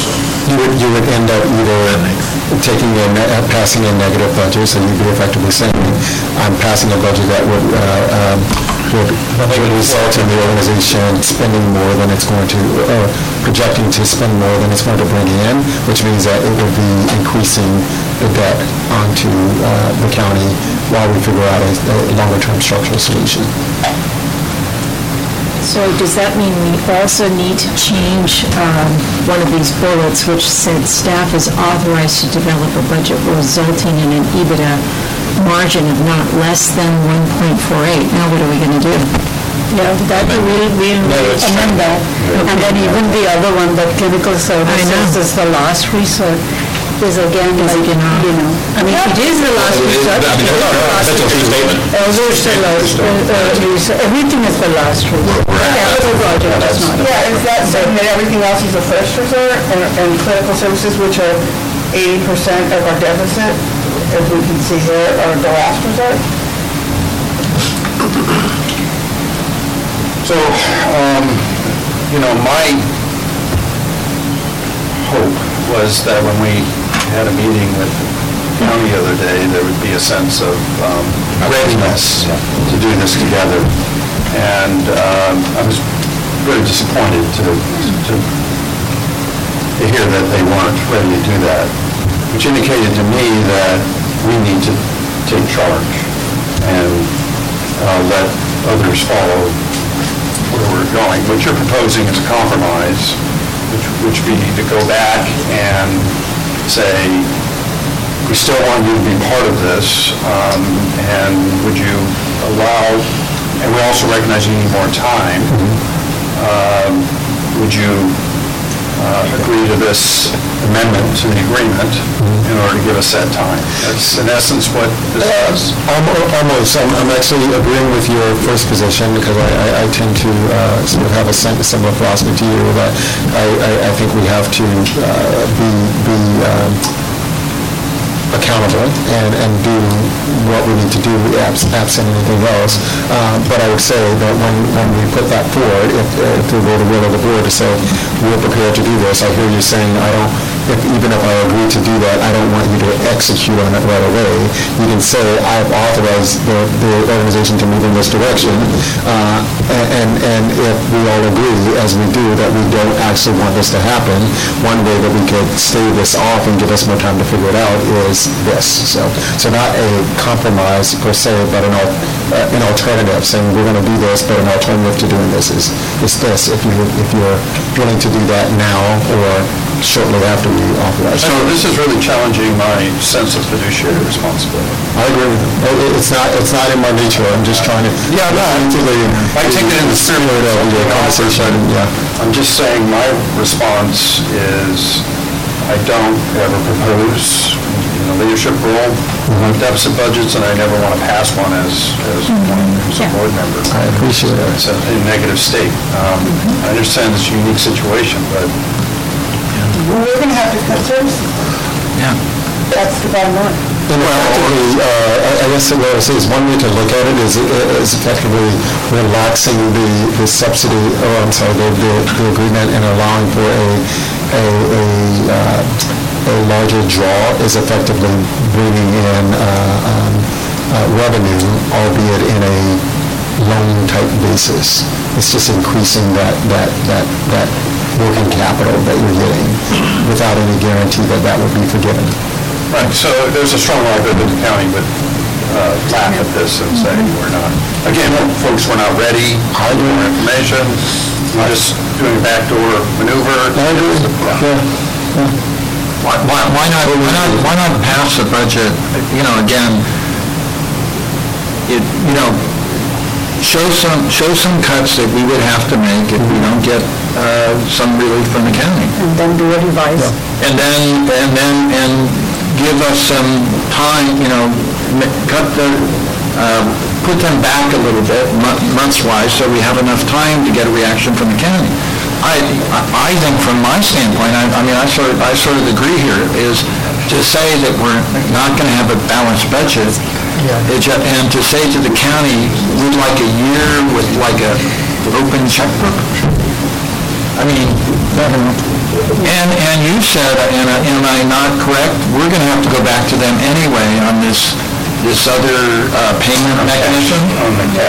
S11: You would, you would end up either taking a, ne- uh, passing a negative budget, so you'd be effectively saying, I'm passing a budget that would uh, um, would result in the organization spending more than it's going to, or projecting to spend more than it's going to bring in, which means that it would be increasing the debt onto uh, the county while we figure out a a longer-term structural solution.
S14: So does that mean we also need to change um, one of these bullets which said staff is authorized to develop a budget resulting in an EBITDA margin of not less than 1.48? Now what are we going to do?
S12: Yeah, that we'll, we'll amend that. And then even the other one, that clinical services is the last resort, is again like, you know, I mean, it is the last resort.
S9: I mean, that's a true statement.
S12: Also, it's the last, resort. everything is the last resort. Capital project is not.
S10: Yeah, is that saying that everything else is a first resort and, and clinical services, which are eighty percent of our deficit, as we can see here, are the last resort?
S13: So, um, you know, my hope was that when we had a meeting with the county the other day, there would be a sense of um, readiness to do this together. And um, I was very disappointed to, to to hear that they weren't ready to do that, which indicated to me that we need to take charge and uh, let others follow where we're going. What you're proposing is a compromise, which which we need to go back and say, we still want you to be part of this, um, and would you allow, and we also recognize you need more time, um, would you uh, agree to this amendment to the agreement in order to give us that time? That's in essence what this does.
S11: Almo- Almost, I'm I'm actually agreeing with your first position, because I- I I tend to uh, sort of have a sim- similar philosophy to you, that I I- I think we have to uh, be be um, accountable and and do what we need to do abs- absent anything else. Uh, But I would say that when when we put that forward, if if it were the will of the board to say, we're prepared to do this, I hear you saying, I don't, if even if I agree to do that, I don't want you to execute on it right away. You can say, I've authorized the the organization to move in this direction, uh, and and if we all agree, as we do, that we don't actually want this to happen, one way that we could stay this off and give us more time to figure it out is this. So, so not a compromise per se, but an al- uh, an alternative, saying we're going to do this, but an alternative to doing this is is this, if you if you're willing to do that now or shortly after we authorize.
S13: So this is really challenging my sense of fiduciary responsibility.
S11: I agree with you. It- it- It's not, it's not in my nature, I'm just trying to... Yeah, no,
S13: I take it in the spirit
S11: of the conversation, yeah.
S13: I'm just saying my response is, I don't ever propose in a leadership role deficit budgets, and I never want to pass one as, as one who's a board member.
S11: I appreciate it.
S13: It's a a negative state. Um, I understand it's a unique situation, but
S10: We're going to have to cut services.
S13: Yeah.
S10: That's the bottom line.
S11: And effectively, uh, I I guess what I would say is one way to look at it is, is effectively relaxing the, the subsidy, oh, I'm sorry, the, the the agreement and allowing for a, a, a, uh, a larger draw is effectively bringing in uh, um, uh, revenue, albeit in a loan-type basis. It's just increasing that, that, that, that working capital that you're getting without any guarantee that that will be forgiven.
S13: Right, so there's a strong the county would uh, laugh at this and say, we're not, again, folks, we're not ready, more information, we're just doing a backdoor maneuver. I agree,
S15: Why, why why not, why not, why not pass the budget, you know, again, it, you know, show some, show some cuts that we would have to make if we don't get, uh, some relief from the county.
S12: And then do a revise.
S15: And then, and then, and give us some time, you know, cut the, uh, put them back a little bit, mo- months-wise, so we have enough time to get a reaction from the county. I, I think from my standpoint, I, I mean, I sort of, I sort of agree here, is to say that we're not gonna have a balanced budget, ju- and to say to the county, we'd like a year with like a open checkbook. I mean, and, and you said, and am I not correct, we're going to have to go back to them anyway on this this other uh, payment mechanism?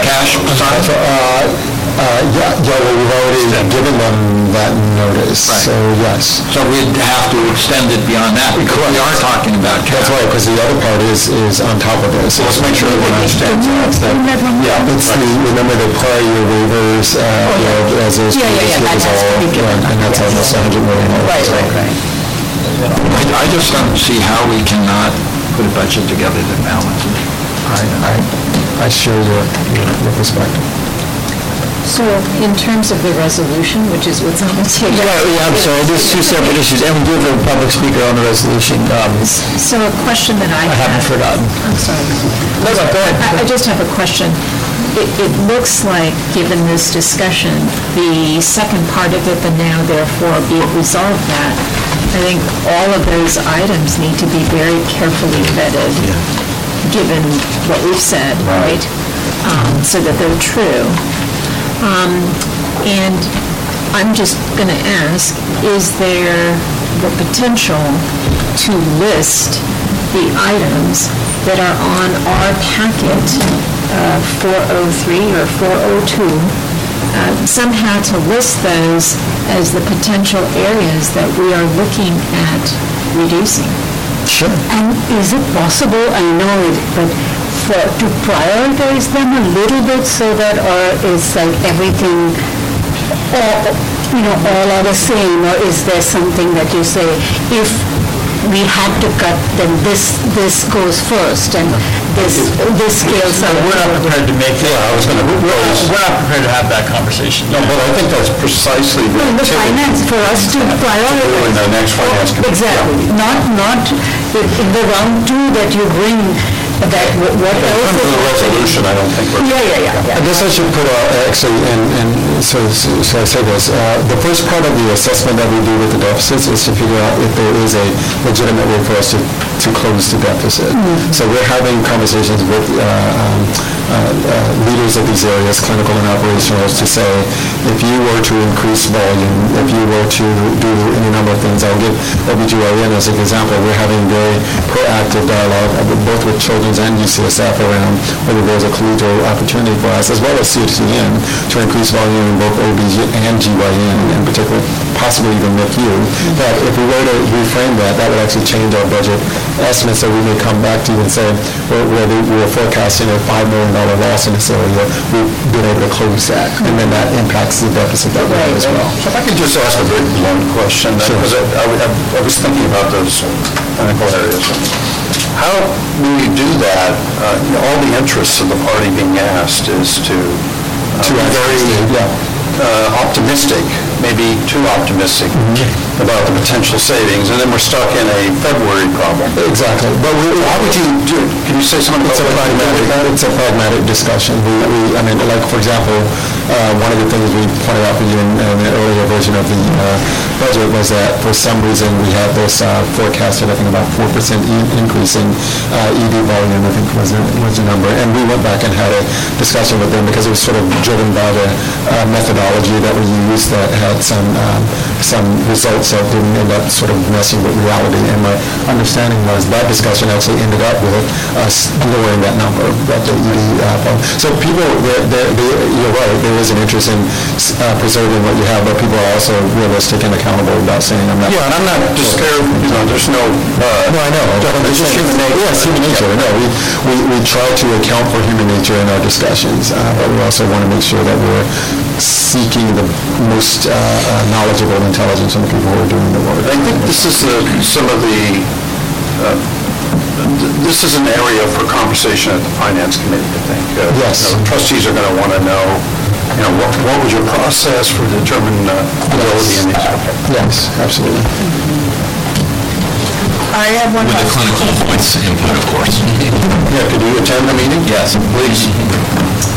S15: Cash, sorry?
S11: Uh, Yeah, yeah, well, we've already given them that notice, so yes.
S15: So we'd have to extend it beyond that, because we are talking about cash.
S11: That's right, because the other part is, is on top of this.
S15: So, let's make sure everyone understands that.
S11: It's the- Yeah, it's the, remember the prior year waivers, uh, you know, as those.
S14: Yeah, yeah, yeah, that has to be given.
S11: And that's almost a hundred million dollars.
S14: Right, right, right.
S15: I I just don't see how we cannot put a budget together that balances.
S11: I, I, I share your, your your perspective.
S14: So in terms of the resolution, which is what's on the table.
S1: Yeah, yeah, I'm sorry, there's two separate issues, and we do have a public speaker on the resolution. Um,
S14: So a question that I
S1: I haven't
S14: have.
S1: forgotten.
S14: I'm sorry.
S1: No, no, go ahead.
S14: I I just have a question. It, it looks like, given this discussion, the second part of it, the now therefore be it resolved that, I think all of those items need to be very carefully vetted, given what we've said, right? Um, So that they're true. Um, And I'm just going to ask, is there the potential to list the items that are on our packet, uh, 403 or 402, uh, somehow to list those as the potential areas that we are looking at reducing?
S1: Sure.
S12: And is it possible, I know it, but for, to prioritize them a little bit so that, or is like everything, all, you know, all are the same, or is there something that you say, if we had to cut, then this, this goes first, and this, this scales out?
S1: We're not prepared to make that.
S13: Yeah, I was going to
S1: We're
S13: propose,
S1: we're not prepared to have that conversation.
S13: no, but I think that's precisely the
S12: No, the
S13: activity
S12: finance, for us to prioritize.
S13: in the next finance committee.
S12: Exactly, not, not in in the round two that you bring, that wh- what else
S13: Under
S12: is...
S13: the resolution, I don't think we're...
S12: Yeah, yeah, yeah, yeah.
S11: I guess I should put, uh, actually, and, and so, so I say this, uh, the first part of the assessment that we do with the deficits is to figure out if there is a legitimate way for us to, to close the deficit. So we're having conversations with, uh, um, uh, uh, leaders of these areas, clinical and operational, to say, if you were to increase volume, if you were to do any number of things, I'll give OBGYN as an example, we're having very proactive dialogue, uh, both with children's and UCSF around whether there's a collegial opportunity for us, as well as CHCN, to increase volume in both OBG and GYN, in particular, possibly even NICU, that if we were to reframe that, that would actually change our budget estimates, so we may come back to you and say, we're, we're we're forecasting a $5 million loss in this area, we've been able to close that, and then that impacts the deficit that we have as well.
S13: If I could just ask a very blunt question, then, because I, I would- I was thinking about those clinical areas. How will you do that? Uh, you know, All the interests of the party being asked is to uh,
S11: To
S13: be very
S11: yeah.
S13: uh, optimistic, maybe too optimistic
S11: Mm-hmm.
S13: about the potential savings, and then we're stuck in a February problem.
S11: Exactly, but we...
S13: How would you do, can you say something about
S11: It's a
S13: you do
S11: pragmatic, it's a pragmatic discussion. We, we, I mean, like, for example, uh, one of the things we pointed out for you in, in the earlier version of the, uh, budget was that for some reason we had this, uh, forecasted, I think about four percent increase in, uh, ED volume, I think was, the- was the number. And we went back and had a discussion with them because it was sort of driven by the, uh, methodology that we used that had some, um, some results that didn't end up sort of messing with reality. And my understanding was that discussion actually ended up with us lowering that number, that the ED, uh. So people, they're, they're, they- you're right, is an interest in uh, preserving what you have, but people are also realistic and accountable about saying, I'm not...
S13: Yeah, and I'm not just scared, you know, there's no...
S11: No, I know.
S13: It's just human nature.
S11: Yes, human nature, no, we, we, we try to account for human nature in our discussions, uh, but we also want to make sure that we're seeking the most uh, uh, knowledgeable intelligence from the people who are doing the work.
S13: I think this is the, some of the, uh, this is an area for conversation at the Finance Committee, I think. Uh,
S11: Yes.
S13: you know, Trustees are going to want to know, you know, what what was your process for determining uh, ability in these?
S11: Yes, absolutely.
S10: I have one
S9: With the
S10: question.
S9: clinical voice input, of course.
S13: Yeah, could you attend the meeting?
S9: Yes, please.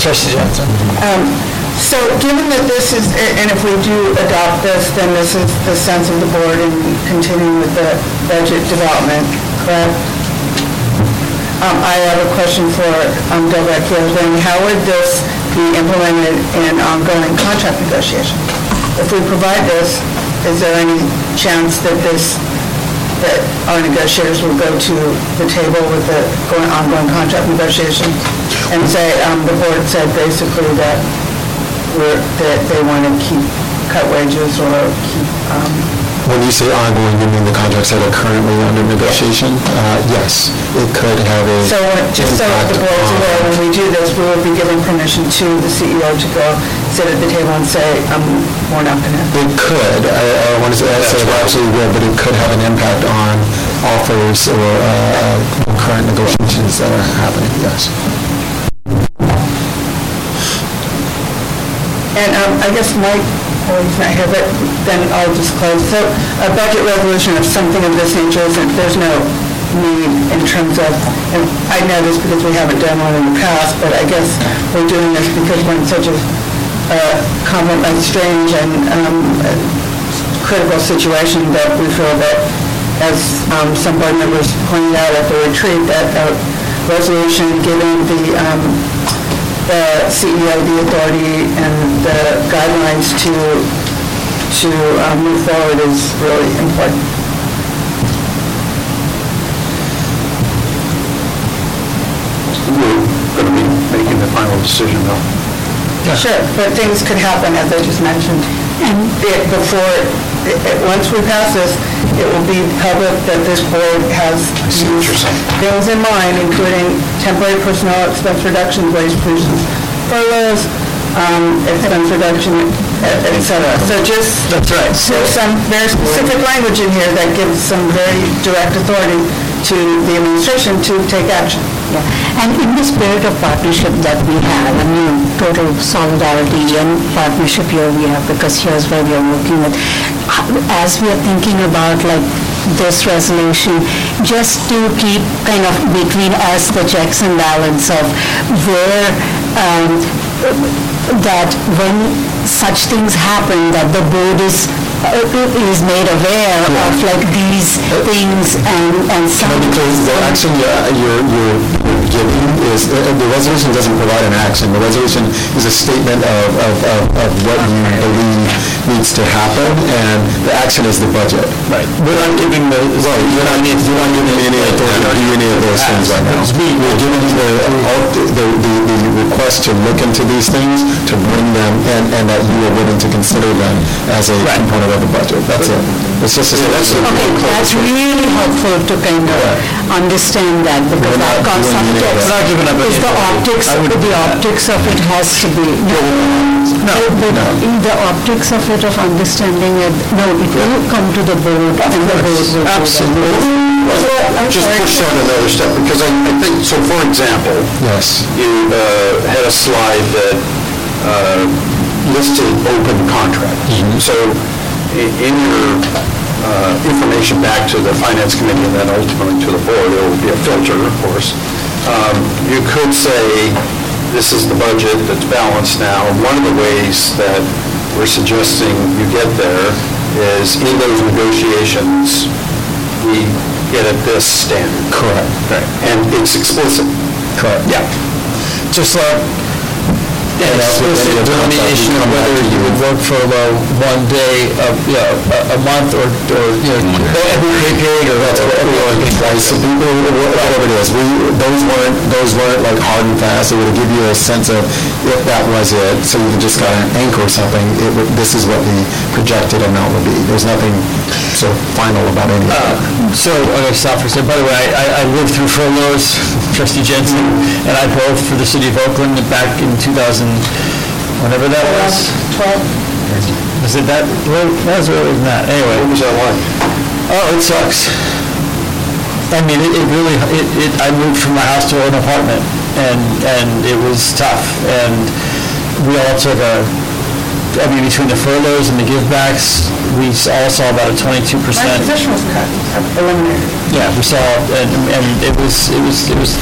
S1: Trustee Johnson?
S10: Um, So given that this is, and if we do adopt this, then this is the sense of the board in continuing with the budget development, correct? Um, I have a question for um, Deborah Keeling. How would this be implemented in ongoing contract negotiation? If we provide this, is there any chance that this that our negotiators will go to the table with the going ongoing contract negotiation and say, um, the board said basically that we're, that they want to keep, cut wages or keep, um,
S11: When you say ongoing, you mean the contracts that are currently under negotiation? Uh, Yes, it could have a
S10: So, just so
S11: impact
S10: the board's
S11: on-
S10: aware, when we do this, we will be giving permission to the CEO to go sit at the table and say, um, we're not gonna.
S11: It could, I, I want to say, I say it absolutely will, but it could have an impact on offers or uh, uh, current negotiations that are happening, yes.
S10: And um, I guess Mike, oh, he's not here, but then I'll just close. So a budget resolution of something of this nature, isn't, there's no need in terms of, and I know this because we haven't done one in the past, but I guess we're doing this because we're in such a uh, common, a strange and um, critical situation that we feel that, as um, some board members pointed out at the retreat, that a resolution giving the um, the CEO the authority and the guidelines to, to um, move forward is really important.
S13: We're going to be making the final decision, though.
S10: Sure, but things could happen, as I just mentioned. And before, it- it- once we pass this, it will be public that this board has these things in mind, including temporary personnel expense reductions, wage reductions, furloughs, um, expense reduction, et et cetera. So just. That's right. There's some very specific language in here that gives some very direct authority to the administration to take action.
S24: Yeah. And in the spirit of partnership that we have, I mean, total solidarity and partnership here we have, because here's where we are working with, as we are thinking about like this resolution, just to keep kind of between us the checks and balance of where, um, that when such things happen, that the board is, uh, is made aware of like these things and, and some.
S11: Because the action you're, you're you're giving is, uh, the resolution doesn't provide an action. The resolution is a statement of, of, of of what you believe needs to happen, and the action is the budget. Right. We're not giving the, well, you're not, you're not giving any authority to do any of those things right now. We're giving the, the, the, the request to look into these things, to bring them, and, and that you are willing to consider them as a component of the budget. That's it. It's just a...
S24: Okay, that's really helpful to kind of understand that, because that concept is the optics, the optics of it has to be, no, but in the optics of it, of understanding it, no, it will come to the board, and the board will do that.
S13: Just push on another step, because I I think, so for example,
S11: Yes.
S13: you uh, had a slide that uh, listed open contracts. So in your uh, information back to the finance committee and then ultimately to the board, there will be a filter, of course. Um, You could say, this is the budget that's balanced now. One of the ways that we're suggesting you get there is in those negotiations, we get at this standard.
S11: Correct. Right.
S13: And it's explicit.
S11: Correct.
S1: Yeah. Just like, yeah, explicit determination of whether you would work for uh, one day, of, you know, a- a month or, or, you know, every pay period or that's whatever.
S11: Right, so people, whatever it is, we, those weren't, those weren't like hard and fast, it would give you a sense of if that was it, so you just got an anchor or something, it would, this is what the projected amount would be. There's nothing so final about any of that.
S1: So, okay, stop for a second. By the way, I, I- I lived through furloughs, trustee Jensen, and I both for the city of Oakland back in 2000, whenever that was. 12. Was it that, well, that was earlier than that, anyway.
S13: What was that like?
S1: Oh, it sucks. I mean, it, it really, it, it, I moved from my house to an apartment, and, and it was tough, and we all took a, I mean, between the furloughs and the givebacks, we all saw about a twenty-two
S10: My
S1: percent.
S10: position was cut, eliminated.
S1: Yeah, we saw, and, and it was, it was, it was,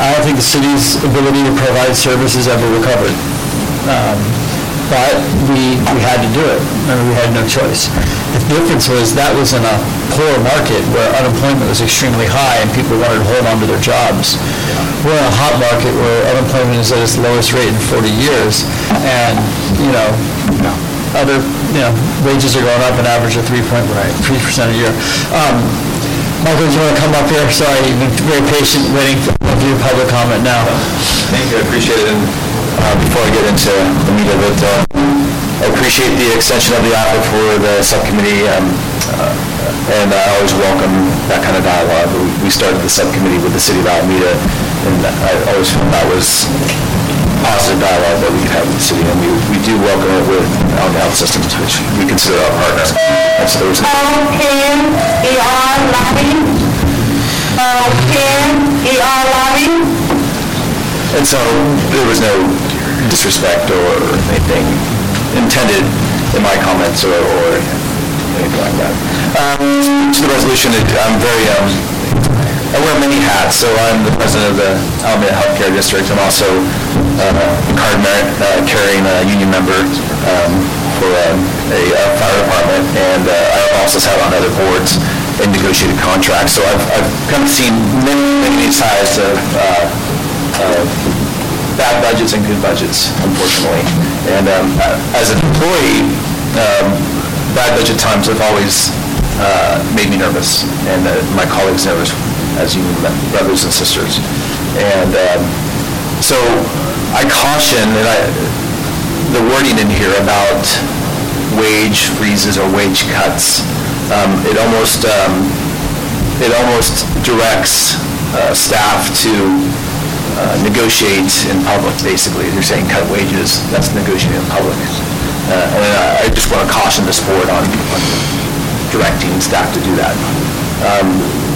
S1: I don't think the city's ability to provide services ever recovered. Um, But we, we had to do it, I mean, we had no choice. The difference was, that was in a poor market where unemployment was extremely high and people wanted to hold on to their jobs. We're in a hot market where unemployment is at its lowest rate in 40 years, and, you know,
S21: other, you know, wages are going up an average of 3.3% a year. Um, Michael, do you want to come up here? Sorry, you've been very patient waiting for your public comment now.
S7: Thank you, I appreciate it. And uh, before I get into the meat of it, uh, I appreciate the extension of the offer for the subcommittee, um, uh, and I always welcome that kind of dialogue. We- started the subcommittee with the city of Alameda, and I always felt that was positive dialogue that we could have with the city, and we we do welcome it with Alameda Health Systems, which we consider our partner. So there was
S25: E-R Lobby. Uh, Ken, E-R Lobby.
S7: And so there was no disrespect or anything intended in my comments or, or anything like that. Um, to the resolution, it- I'm very, um, I wear many hats, so I'm the president of the Alameda Healthcare District. I'm also uh, a card merit uh, carrying a union member um, for um, a uh, fire department, and uh, I also sat on other boards and negotiated contracts. So I've, I've kind of seen many, many sides of uh, of bad budgets and good budgets, unfortunately. And um, as an employee, um, bad budget times have always uh, made me nervous, and uh, my colleagues nervous, as you brothers and sisters. And um, so I caution, and I, the wording in here about wage freezes or wage cuts, um, it almost, um, it almost directs uh, staff to uh, negotiate in public, basically. They're saying cut wages, that's negotiating in public. Uh, And I just want to caution this board on on directing staff to do that. Um,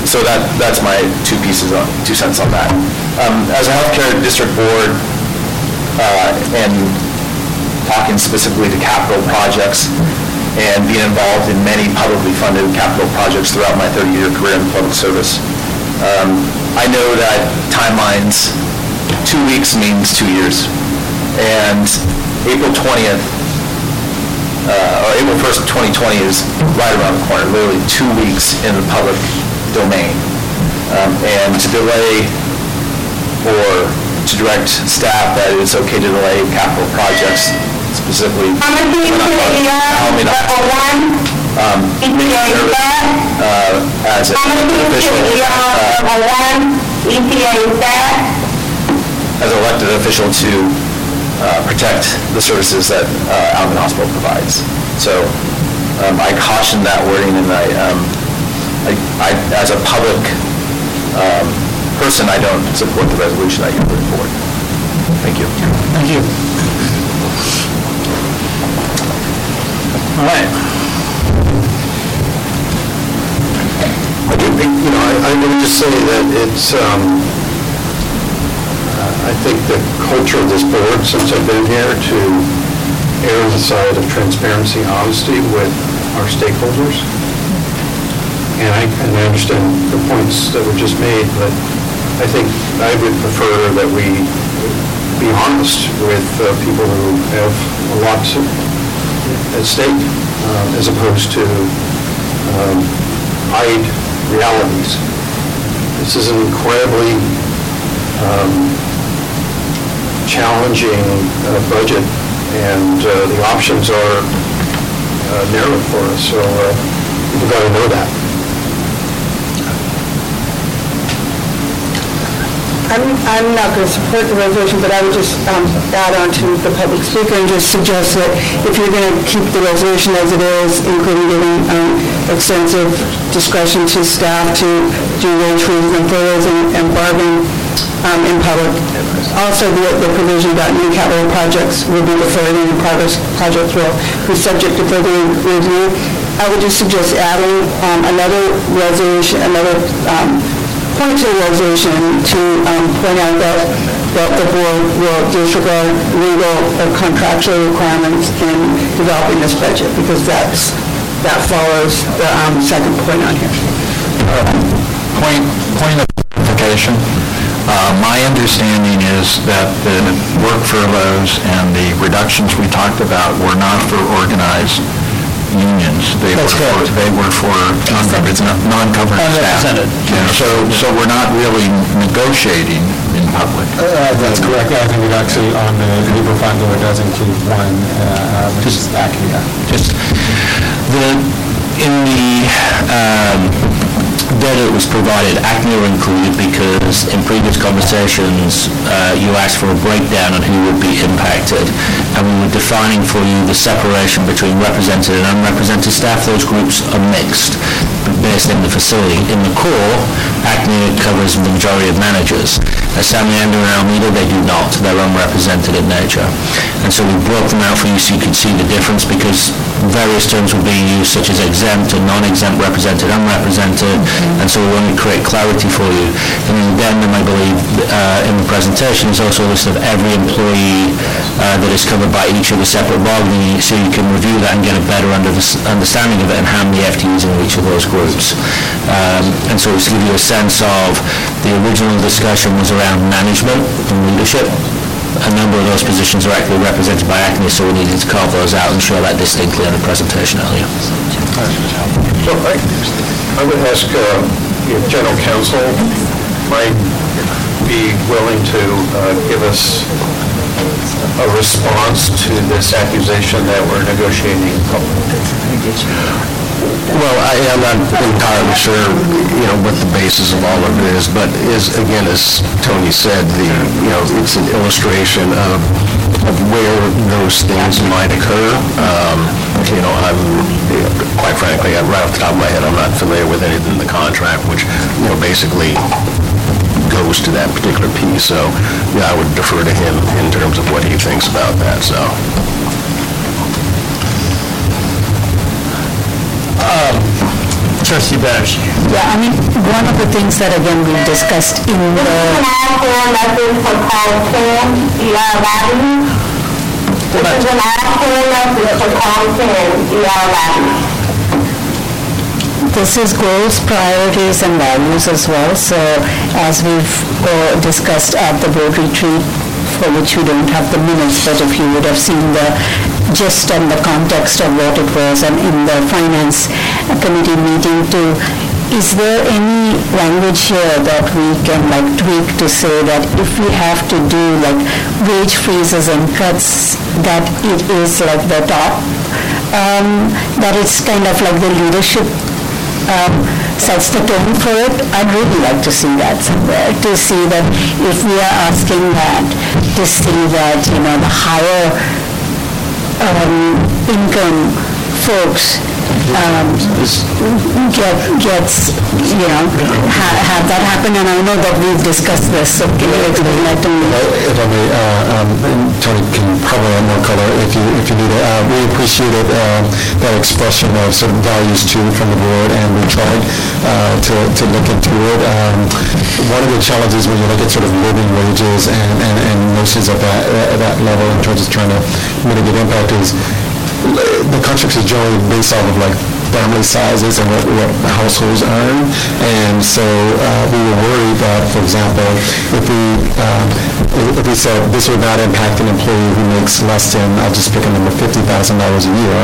S7: So that, that's my two pieces, on two cents on that. Um, As a healthcare district board, uh, and talking specifically to capital projects and being involved in many publicly funded capital projects throughout my 30-year career in public service, um, I know that timelines, two weeks means two years. And April 20th, uh, or April 1st, 2020 is right around the corner, literally two weeks in the public domain. Um, And to delay or to direct staff that it's okay to delay capital projects specifically. I'm Alameda um, makes me nervous, uh, as an elected official. uh, As an elected official to uh, protect the services that uh, Alameda Hospital provides. So um, I caution that wording, and I, um, I- I, as a public um, person, I don't support the resolution that you're putting forward. Thank you.
S21: Thank you. All right.
S13: I do think, you know, I would just say that it's, um, I think the culture of this board since I've been here to err on the side of transparency, and honesty with our stakeholders. And I, and I understand the points that were just made, but I think I would prefer that we be honest with uh, people who have a lot to- at stake, uh, as opposed to um, hide realities. This is an incredibly um, challenging uh, budget, and uh, the options are uh, narrow for us, so uh, people got to know that.
S10: I'm, I'm not going to support the resolution, but I would just um, add on to the public speaker and just suggest that if you're going to keep the resolution as it is, including giving um, extensive discretion to staff to do wage freezes and furloughs and and bargaining um, in public, also the the provision about new capital projects will be deferred and progress projects will be subject to further review. I would just suggest adding um, another resolution, another um, point to the resolution to um, point out that, that the board will disregard legal or contractual requirements in developing this budget, because that's, that follows the um, second point on here.
S15: Point, point of clarification. Uh, My understanding is that the work furloughs and the reductions we talked about were not for organized unions. They were for, they were for non-represented non-covered staff.
S1: Unrepresented.
S15: Yeah, so, so we're not really negotiating in public.
S11: Uh, That's correct. I think it actually, on the labor fund, though, it does include one, uh, which is AFSCME.
S19: Just, the, in the um, data was provided, AFSCME were included because in previous conversations, uh, you asked for a breakdown on who would be impacted, and we were defining for you the separation between represented and unrepresented staff. Those groups are mixed based in the facility. In the core, AFSCME covers the majority of managers. Leandro and Alameda, they do not. They're unrepresented in nature. And so we broke them out for you so you could see the difference because various terms were being used such as exempt and non-exempt, represented, unrepresented, and so we wanted to create clarity for you. And in the I believe, uh, in the presentation, is also a list of every employee uh, that is covered by each of the separate bargaining units, so you can review that and get a better under- understanding of it and how many FTEs in each of those groups. Um, And so it's to give you a sense of, the original discussion was around management and leadership, a number of those positions are actually represented by AFSCME, so we needed to carve those out and show that distinctly in the presentation earlier.
S13: So I I would ask uh, if general counsel might be willing to uh, give us a response to this accusation that we're negotiating.
S21: Well, I am not entirely sure, you know, what the basis of all of it is, but is, again, as Tony said, the, you know, it's an illustration of, of where those things might occur. Um, You know, I'm, quite frankly, right off the top of my head, I'm not familiar with anything in the contract, which, you know, basically goes to that particular piece, so, yeah, I would defer to him in terms of what he thinks about that, so.
S1: Trustee Banerjee.
S2: Yeah, I mean, one of the things that again we discussed in the,
S26: National message for call 10, Avenue. This is an actual message for call 10, Avenue.
S2: this is goals, priorities, and values as well. So as we've uh, discussed at the board retreat, for which we don't have the minutes, but if you would have seen the gist and the context of what it was, and in the finance committee meeting too, is there any language here that we can like tweak to say that if we have to do like wage freezes and cuts, that it is like the top, um, that it's kind of like the leadership um, sets the tone for it. I'd really like to see that somewhere, to see that if we are asking that, to see that, you know, the higher um, income folks um, get, gets, you know, ha- have that happen, and I know that we've discussed this, so can you explain that to me?
S11: If I may, uh, um, Tony can probably add more color if you, if you need it. Uh, We appreciated uh, that expression of certain values too from the board, and we tried uh, to, to look into it. Um, One of the challenges when you look at sort of living wages and, and and notions of that, at that level in terms of trying to mitigate impact is the contracts is generally based off of like family sizes and what, what households earn. And so uh, we were worried that, for example, if we, um, if we said this would not impact an employee who makes less than, I'll just pick a number, $50,000 a year,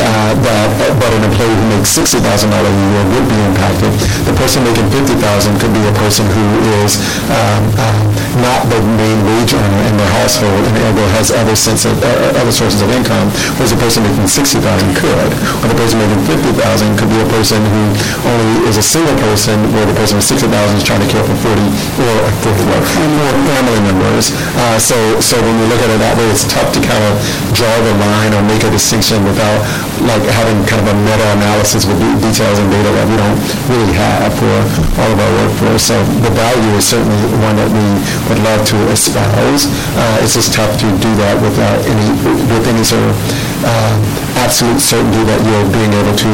S11: uh, that, but an employee who makes $60,000 a year would be impacted. The person making $50,000 could be a person who is um, um, not the main wage earner in their household and ergo has other sense of, uh, other sources of income, whereas the person making 60,000 could. Or the person making 50,000 could be a person who only is a single person, where the person with 60,000 is trying to care for 40 or 40, what, four family members. Uh, So, so when we look at it that way, it's tough to kind of draw the line or make a distinction without like having kind of a meta-analysis with details and data that we don't really have for all of our workforce. So the value is certainly one that we would love to espouse. Uh, It's just tough to do that without any, with any sort of uh, absolute certainty that you're being able to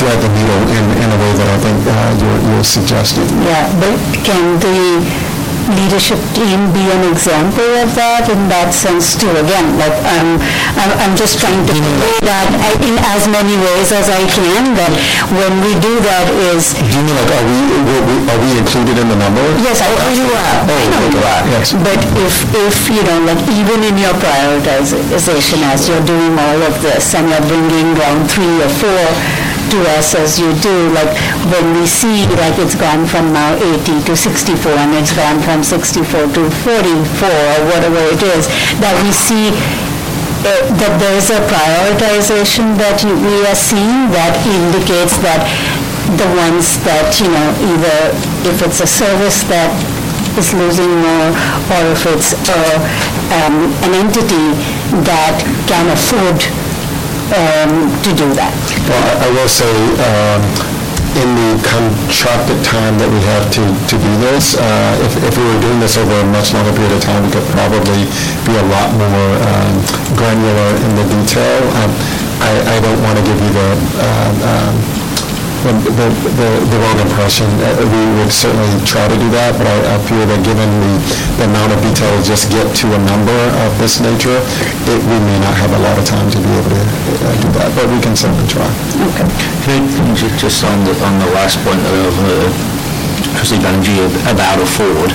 S11: thread the needle in, in a way that I think uh, you're, you're suggesting.
S2: Yeah, but can the leadership team be an example of that in that sense too? Again, like, I'm, I'm I'm just trying to play that in as many ways as I can, that when we do that is,
S11: Do you mean like, are we, we- are we included in the number?
S2: yes, I know you are. Oh, I know you are.
S11: Yes.
S2: But if, if, you know, like even in your prioritization, as you're doing all of this and you're bringing round three or four to us as you do, like when we see like it's gone from now 80 to 64 and it's gone from 64 to 44 or whatever it is, that we see uh, that there's a prioritization that you- we are seeing that indicates that the ones that, you know, either if it's a service that is losing more, or if it's uh, um, an entity that can afford um, to do that.
S11: Well, I- I will say, um, in the contracted time that we have to, to do this, uh, if, if we were doing this over a much longer period of time, we could probably be a lot more um, granular in the detail. Um, I, I don't want to give you the, um, um, the, the, the- the wrong impression. Uh, We would certainly try to do that, but I, I feel that given the, the amount of detail to just get to a number of this nature, it, we may not have a lot of time to be able to uh, do that, but we can certainly try.
S2: Okay.
S19: Can I, can I ju- just on the, on the last point of uh, trustee Banerjee about afford,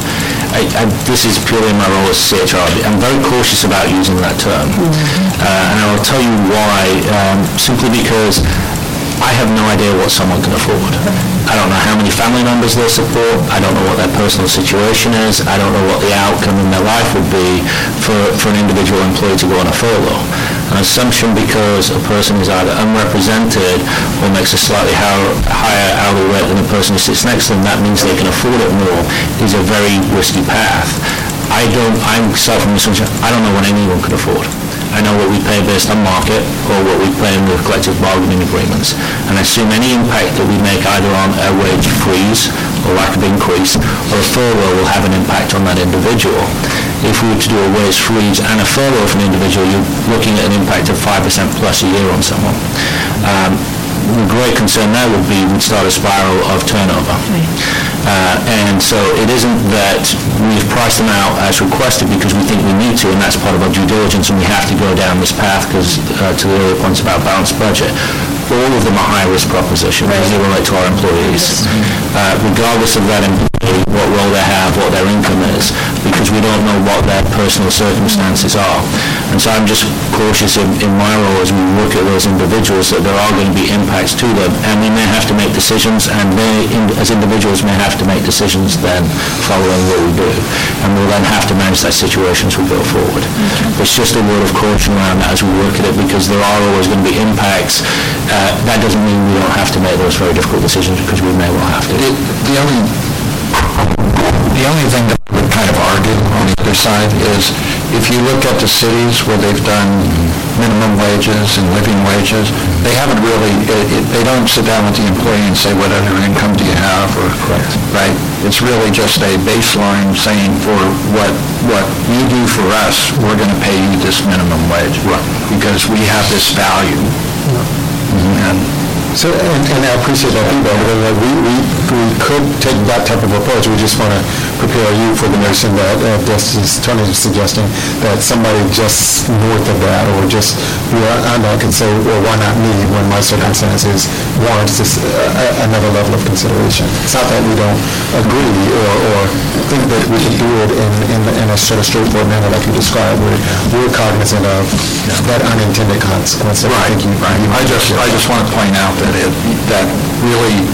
S19: I, I, this is purely my role as CHR. I'm very cautious about using that term. Uh, and I will tell you why, um, simply because I have no idea what someone can afford. I don't know how many family members they support, I don't know what their personal situation is, I don't know what the outcome in their life would be for, for an individual employee to go on a furlough. An assumption because a person is either unrepresented or makes a slightly higher, higher hourly rate than the person who sits next to them, that means they can afford it more, is a very risky path. I don't, I'm self from assumption, I don't know what anyone could afford. I know what we pay based on market or what we pay in the collective bargaining agreements. And I assume any impact that we make either on a wage freeze or lack of increase or a furlough will have an impact on that individual. If we were to do a wage freeze and a furlough for an individual, you're looking at an impact of 5% plus a year on someone. Um, the great concern there would be we'd start a spiral of turnover. Uh, And so it isn't that we've priced them out as requested because we think we need to, and that's part of our due diligence, and we have to go down this path because, to the earlier points about balanced budget, all of them are high-risk propositions as they relate to our employees. Uh, Regardless of that employee, what role they have, what their income is, because we don't know what their personal circumstances are. And so I'm just cautious in, in my role as we look at those individuals that there are going to be impacts to them, and we may have to make decisions, and they, in- as individuals, may have to make decisions then following what we do. And we'll then have to manage that situation as we go forward. It's just a word of caution around that as we look at it, because there are always going to be impacts. Uh, Uh, that doesn't mean we don't have to make those very difficult decisions, because we may well have to.
S15: The only, the only thing that I would kind of argue on the other side is, if you look at the cities where they've done minimum wages and living wages, they haven't really, it- it- they don't sit down with the employee and say, what other income do you have, or... Correct. Right? It's really just a baseline saying, for what, what you do for us, we're going to pay you this minimum wage. Right. Because we have this value. And
S11: So, and, and I appreciate that feedback, because like, we, we, we could take that type of approach, we just want to prepare you for the notion that, uh, is, Tony is suggesting, that somebody just north of that, or just, I'm not can say, well, why not me, when my circumstances warrants this, uh, another level of consideration. It's not that we don't agree, or, or think that we can do it in, in, in a sort of straightforward manner like you described, we're, we're cognizant of that unintended consequence. that we think you- you-
S15: I just, I just want to point out that it, that really,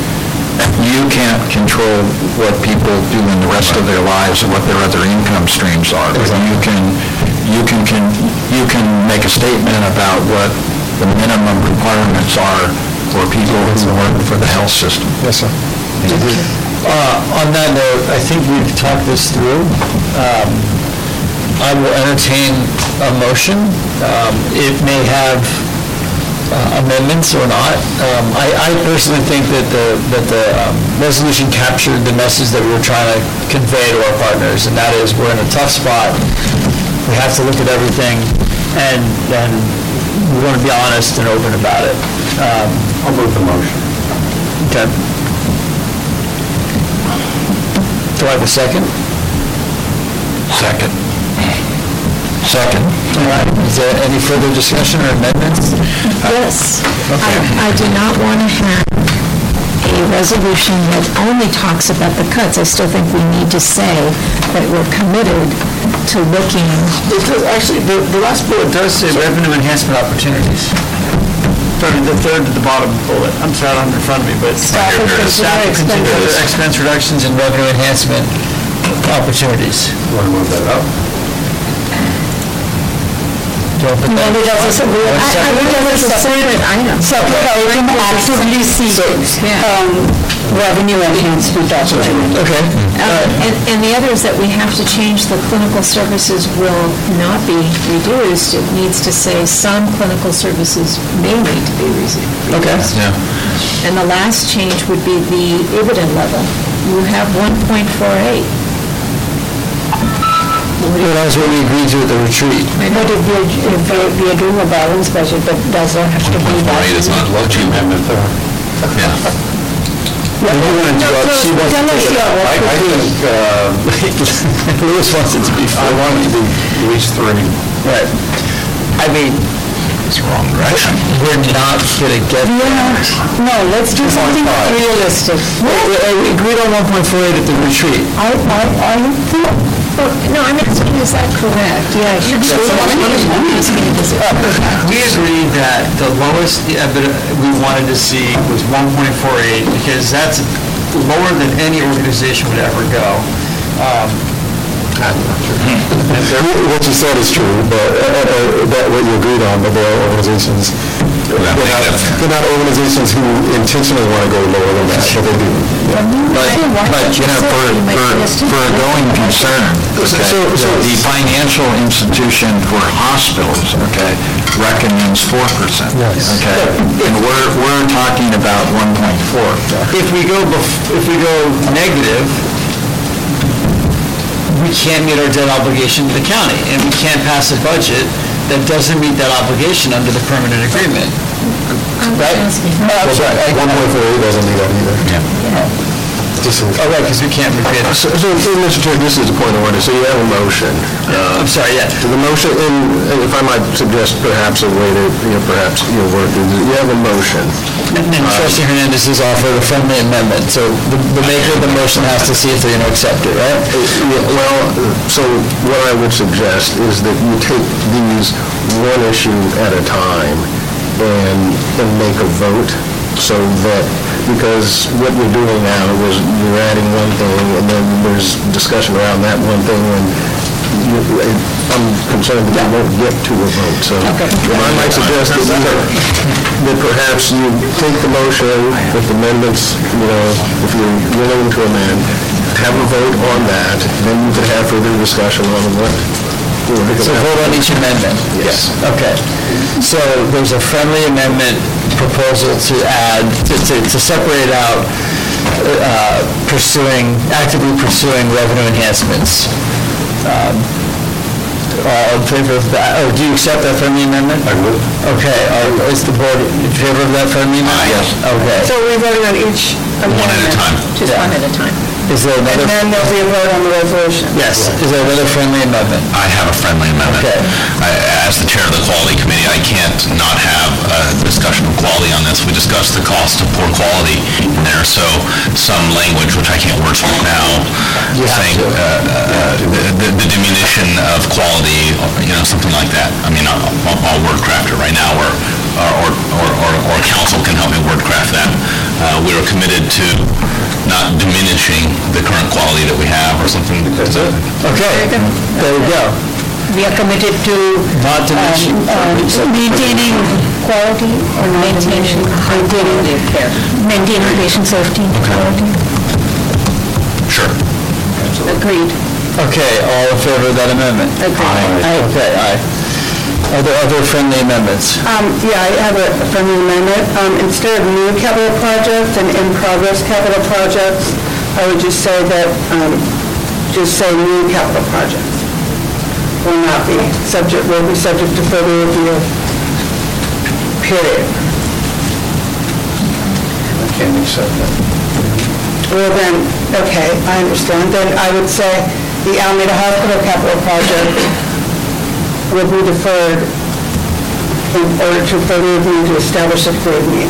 S15: you can't control what people do in the rest of their lives and what their other income streams are. But you can, you can, can, you can make a statement about what the minimum requirements are for people who work for the health system.
S11: Yes, sir.
S1: Uh, On that note, I think we've talked this through. Um, I will entertain a motion. Um, It may have uh, amendments or not. Um, I I personally think that the, that the um, resolution captured the message that we were trying to convey to our partners, and that is, we're in a tough spot. We have to look at everything, and, and we want to be honest and open about it. Uh, I'll move the motion. Okay. Do I have a second?
S15: Second.
S1: Second. All right, is there any further discussion or amendments?
S14: Yes. I I do not want to have a resolution that only talks about the cuts. I still think we need to say that we're committed to looking.
S1: It does, actually, the, the last bullet does say revenue enhancement opportunities. Third, the third to the bottom bullet, I'm sorry, I don't have it in front of me, but.
S10: Staff will
S1: Staff will consider
S10: expenses.
S1: expense reductions and revenue enhancement opportunities.
S21: Want to move that up?
S1: Do you want to put that?
S2: Maybe that's a, we- I, I would just a separate item. So, we can actively seek, um, revenue enhancement opportunities.
S1: Okay.
S14: Uh, And, and the other is that we have to change the clinical services will not be reduced. It needs to say some clinical services may need to be reduced.
S1: Okay. Yeah.
S14: And the last change would be the EBITDA level. You have 1.48.
S1: Well, that was what we agreed to at the retreat.
S2: But if we're, if we're- we are doing a balanced budget, but does that have to be that?
S9: Right, it's not what you amendment there. Yeah.
S1: And you want to do, she wants to take it.
S21: I I think, uh,
S1: Louis wants it to be
S21: I want it to be at least three.
S1: Right. I mean,
S9: It's wrong direction.
S1: we're not gonna get there.
S2: No, let's do something realistic.
S1: We we agreed on 1.48 at the retreat.
S2: I, I, I think,
S14: Well, No, I'm asking, is that correct? Yeah, it should be.
S1: We agreed that the lowest EBITDA we wanted to see was 1.48 because that's lower than any organization would ever go. Um,
S11: What you said is true, but, uh, uh, that what you agreed on, but there are organizations, they're not, they're not organizations who intentionally want to go lower than that, but they do.
S15: But, but, you know, for, for, for a going concern, okay, the financial institution for hospitals, okay, recommends four percent. Okay, and we're, we're talking about one point four.
S1: If we go, bef- if we go negative, we can't meet our debt obligation to the county, and we can't pass a budget that doesn't meet that obligation under the permanent agreement. Right? Oh, I'm sorry. I-
S11: One point four eight doesn't do that either.
S1: Oh, right, because we can't repay it.
S21: So, so, Mr. Chair, this is a point of order, so you have a motion.
S1: Uh, I'm sorry, yeah.
S21: The motion, and and if I might suggest perhaps a way to, you know, perhaps, you'll work, is you have a motion.
S1: And and trustee Hernandez has offered a friendly amendment, so the the maker of the motion has to see if they're going to accept it, right?
S21: Uh, yeah, Well, so what I would suggest is that you take these one issue at a time and, and make a vote so that, because what you're doing now is you're adding one thing and then there's discussion around that one thing and you- I'm concerned that we won't get to a vote, so I might suggest that you- that perhaps you take the motion with amendments, you know, if you're willing to amend, have a vote on that, then you could have further discussion on what.
S1: So vote on each amendment?
S21: Yes.
S1: Okay. So there's a friendly amendment proposal to add, to, to to separate out uh, pursuing, actively pursuing revenue enhancements. Um, All in favor of that, oh, do you accept that friendly amendment? I would. Okay, are- is the board in favor of that friendly amendment? Yes. Okay.
S10: So we voted on each
S9: One at a
S10: amendment.
S9: time.
S14: Just one at a time.
S1: Is there
S10: And
S1: another?
S10: then there'll be a vote on the resolution.
S1: Yes. Is there another friendly amendment?
S9: I have a friendly amendment.
S1: Okay.
S9: I- As the chair of the quality committee, I can't not have a discussion of quality on this. We discussed the cost of poor quality in there, so some language, which I can't wordsmith now, saying uh, uh, the the diminution of quality, you know, something like that. I mean, I'll I'll- I'll word craft it right now, or or or or or counsel can help me word craft that. Uh, We are committed to not diminishing the current quality that we have, or something. That's it.
S1: Okay, there we go.
S2: We are committed to
S1: Not to mention.
S2: um, maintaining quality or maintaining, maintaining care, maintaining patient safety and quality.
S9: Sure.
S2: Agreed.
S1: Okay, all in favor of that amendment?
S2: Agreed.
S1: Aye. Okay, aye. Are there other friendly amendments?
S10: Um, yeah, I have a friendly amendment. Um, instead of new capital projects and in-progress capital projects, I would just say that, um, just say new capital projects. Will not be subject, will be subject to further review. Period.
S21: I can't accept that.
S10: Well, then, okay, I understand. Then I would say the Alameda Hospital capital project will be deferred in order to further review to establish a grade mean.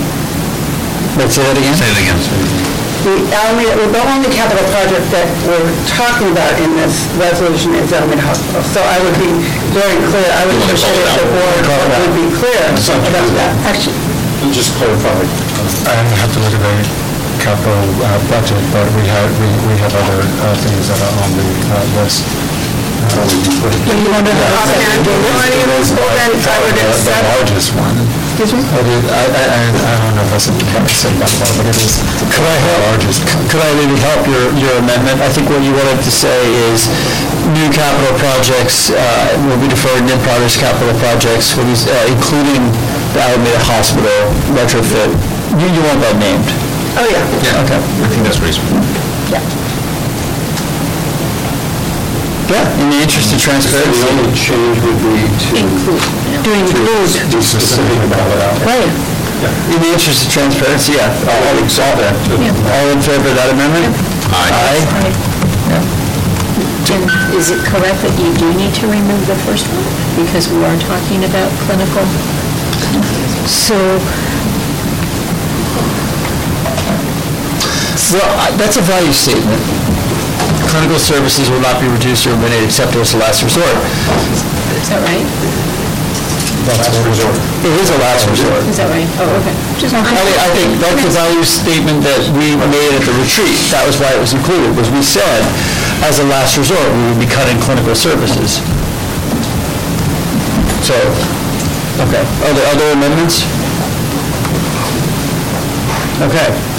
S1: Let's say that again?
S9: Say it again.
S10: The Alameda, the only capital project that we're talking about in this resolution is Alameda Hospital. So I would be very clear, I would push it if the board would be clear about that. Actually,
S13: Just clarify.
S11: I have to look at the capital uh, budget, but we have, we we have other uh, things that are on the uh, list.
S10: When you want to have a then I would
S11: The
S10: accept.
S11: largest one.
S10: Excuse me?
S11: I did- I, I, I I don't know if that's said that far, but it is.
S1: Could I help, could I maybe help your, your amendment? I think what you wanted to say is new capital projects uh, will be deferred, and in-progress capital projects will be, uh, including the Alameda Hospital retrofit. You, you want that named?
S10: Oh, yeah.
S9: Yeah,
S1: Okay.
S9: I think that's reasonable.
S1: Yeah, in the interest of transparency.
S13: The only change would be to...
S10: To include.
S13: Be specific about it.
S10: Right.
S1: In the interest of transparency, yeah. I'll accept that. All in favor of that amendment? Aye.
S14: And is it correct that you do need to remove the first one? Because we are talking about clinical?
S1: So, well, I- that's a value statement. Clinical services will not be reduced or eliminated except as a last resort.
S14: Is that right?
S1: Last resort. It is a last resort.
S14: Is that right? Oh, okay. Just
S1: I I think that's the value statement that we made at the retreat. That was why it was included, was we said, as a last resort, we would be cutting clinical services. So, okay. Are there other amendments? Okay.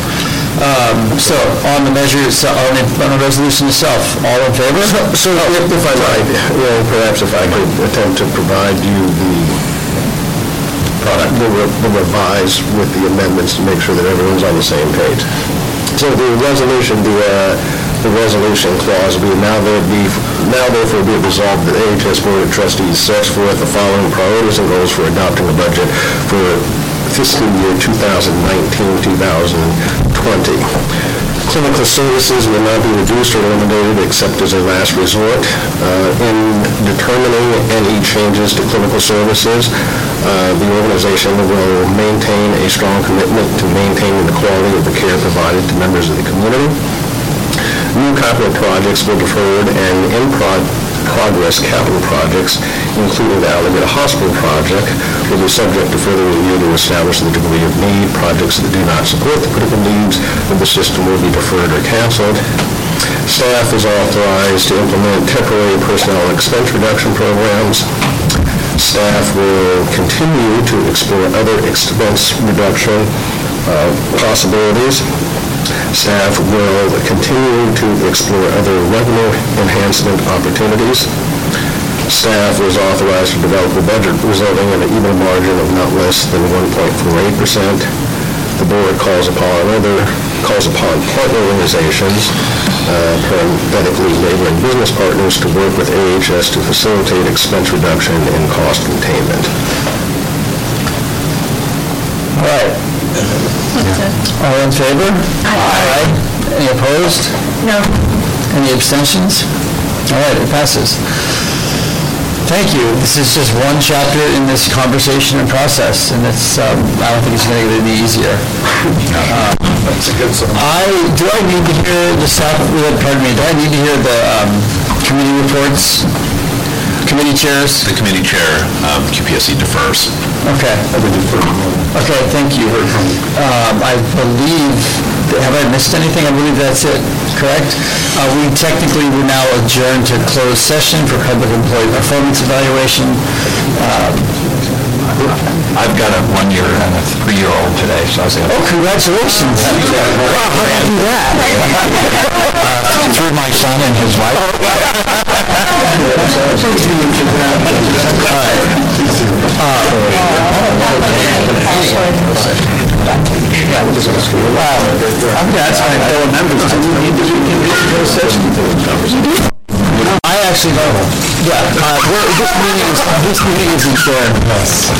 S1: Um, So, on the measure, itself- on the on the resolution itself, all in favor?
S21: So if if I might, know, perhaps if I could attempt to provide you the product, the re- the revised with the amendments to make sure that everyone's on the same page. So the resolution, the, uh, the resolution clause will be now there be, now therefore be it resolved that the AHS Board of Trustees sets forth the following priorities and goals for adopting a budget for fiscal year 2019-2020. Clinical services will not be reduced or eliminated except as a last resort. Uh, In determining any changes to clinical services, uh, the organization will maintain a strong commitment to maintaining the quality of the care provided to members of the community. New capital projects will be deferred and in-progress capital projects, including the Alameda Hospital project, will be subject to further review to establish the degree of need. Projects that do not support the critical needs of the system will be deferred or canceled. Staff is authorized to implement temporary personnel expense reduction programs. Staff will continue to explore other expense reduction uh, possibilities. Staff will continue to explore other revenue enhancement opportunities. Staff is authorized to develop a budget resulting in an EBITDA margin of not less than 1.48%. The board calls upon other, calls upon partner organizations, uh, parenthetically labor and business partners, to work with AHS to facilitate expense reduction and cost containment.
S1: All right. All in favor? Aye. Any opposed?
S14: No.
S1: Any abstentions? All right, it passes. Thank you. This is just one chapter in this conversation and process, and it's, um, I don't think it's going to get any easier.
S13: That's a good sign.
S1: I, do I need to hear the staff, pardon me, do I need to hear the um, committee reports, committee chairs?
S9: The committee chair of QPSC defers.
S1: Okay. Okay, thank you. Um, I believe, have I missed anything? I believe that's it, correct? Uh, We technically, we're now adjourn to closed session for public employee performance evaluation. Um,
S15: I've got a one-year and a three-year-old today, so I was like,
S1: Oh, congratulations. Wow, how did you do that?
S15: Uh, through my son and his wife.
S1: I'm going to ask my fellow members, do we need to be in closed session? actually don't. Yeah, uh, we're, this meeting is, this meeting is adjourned. Yes.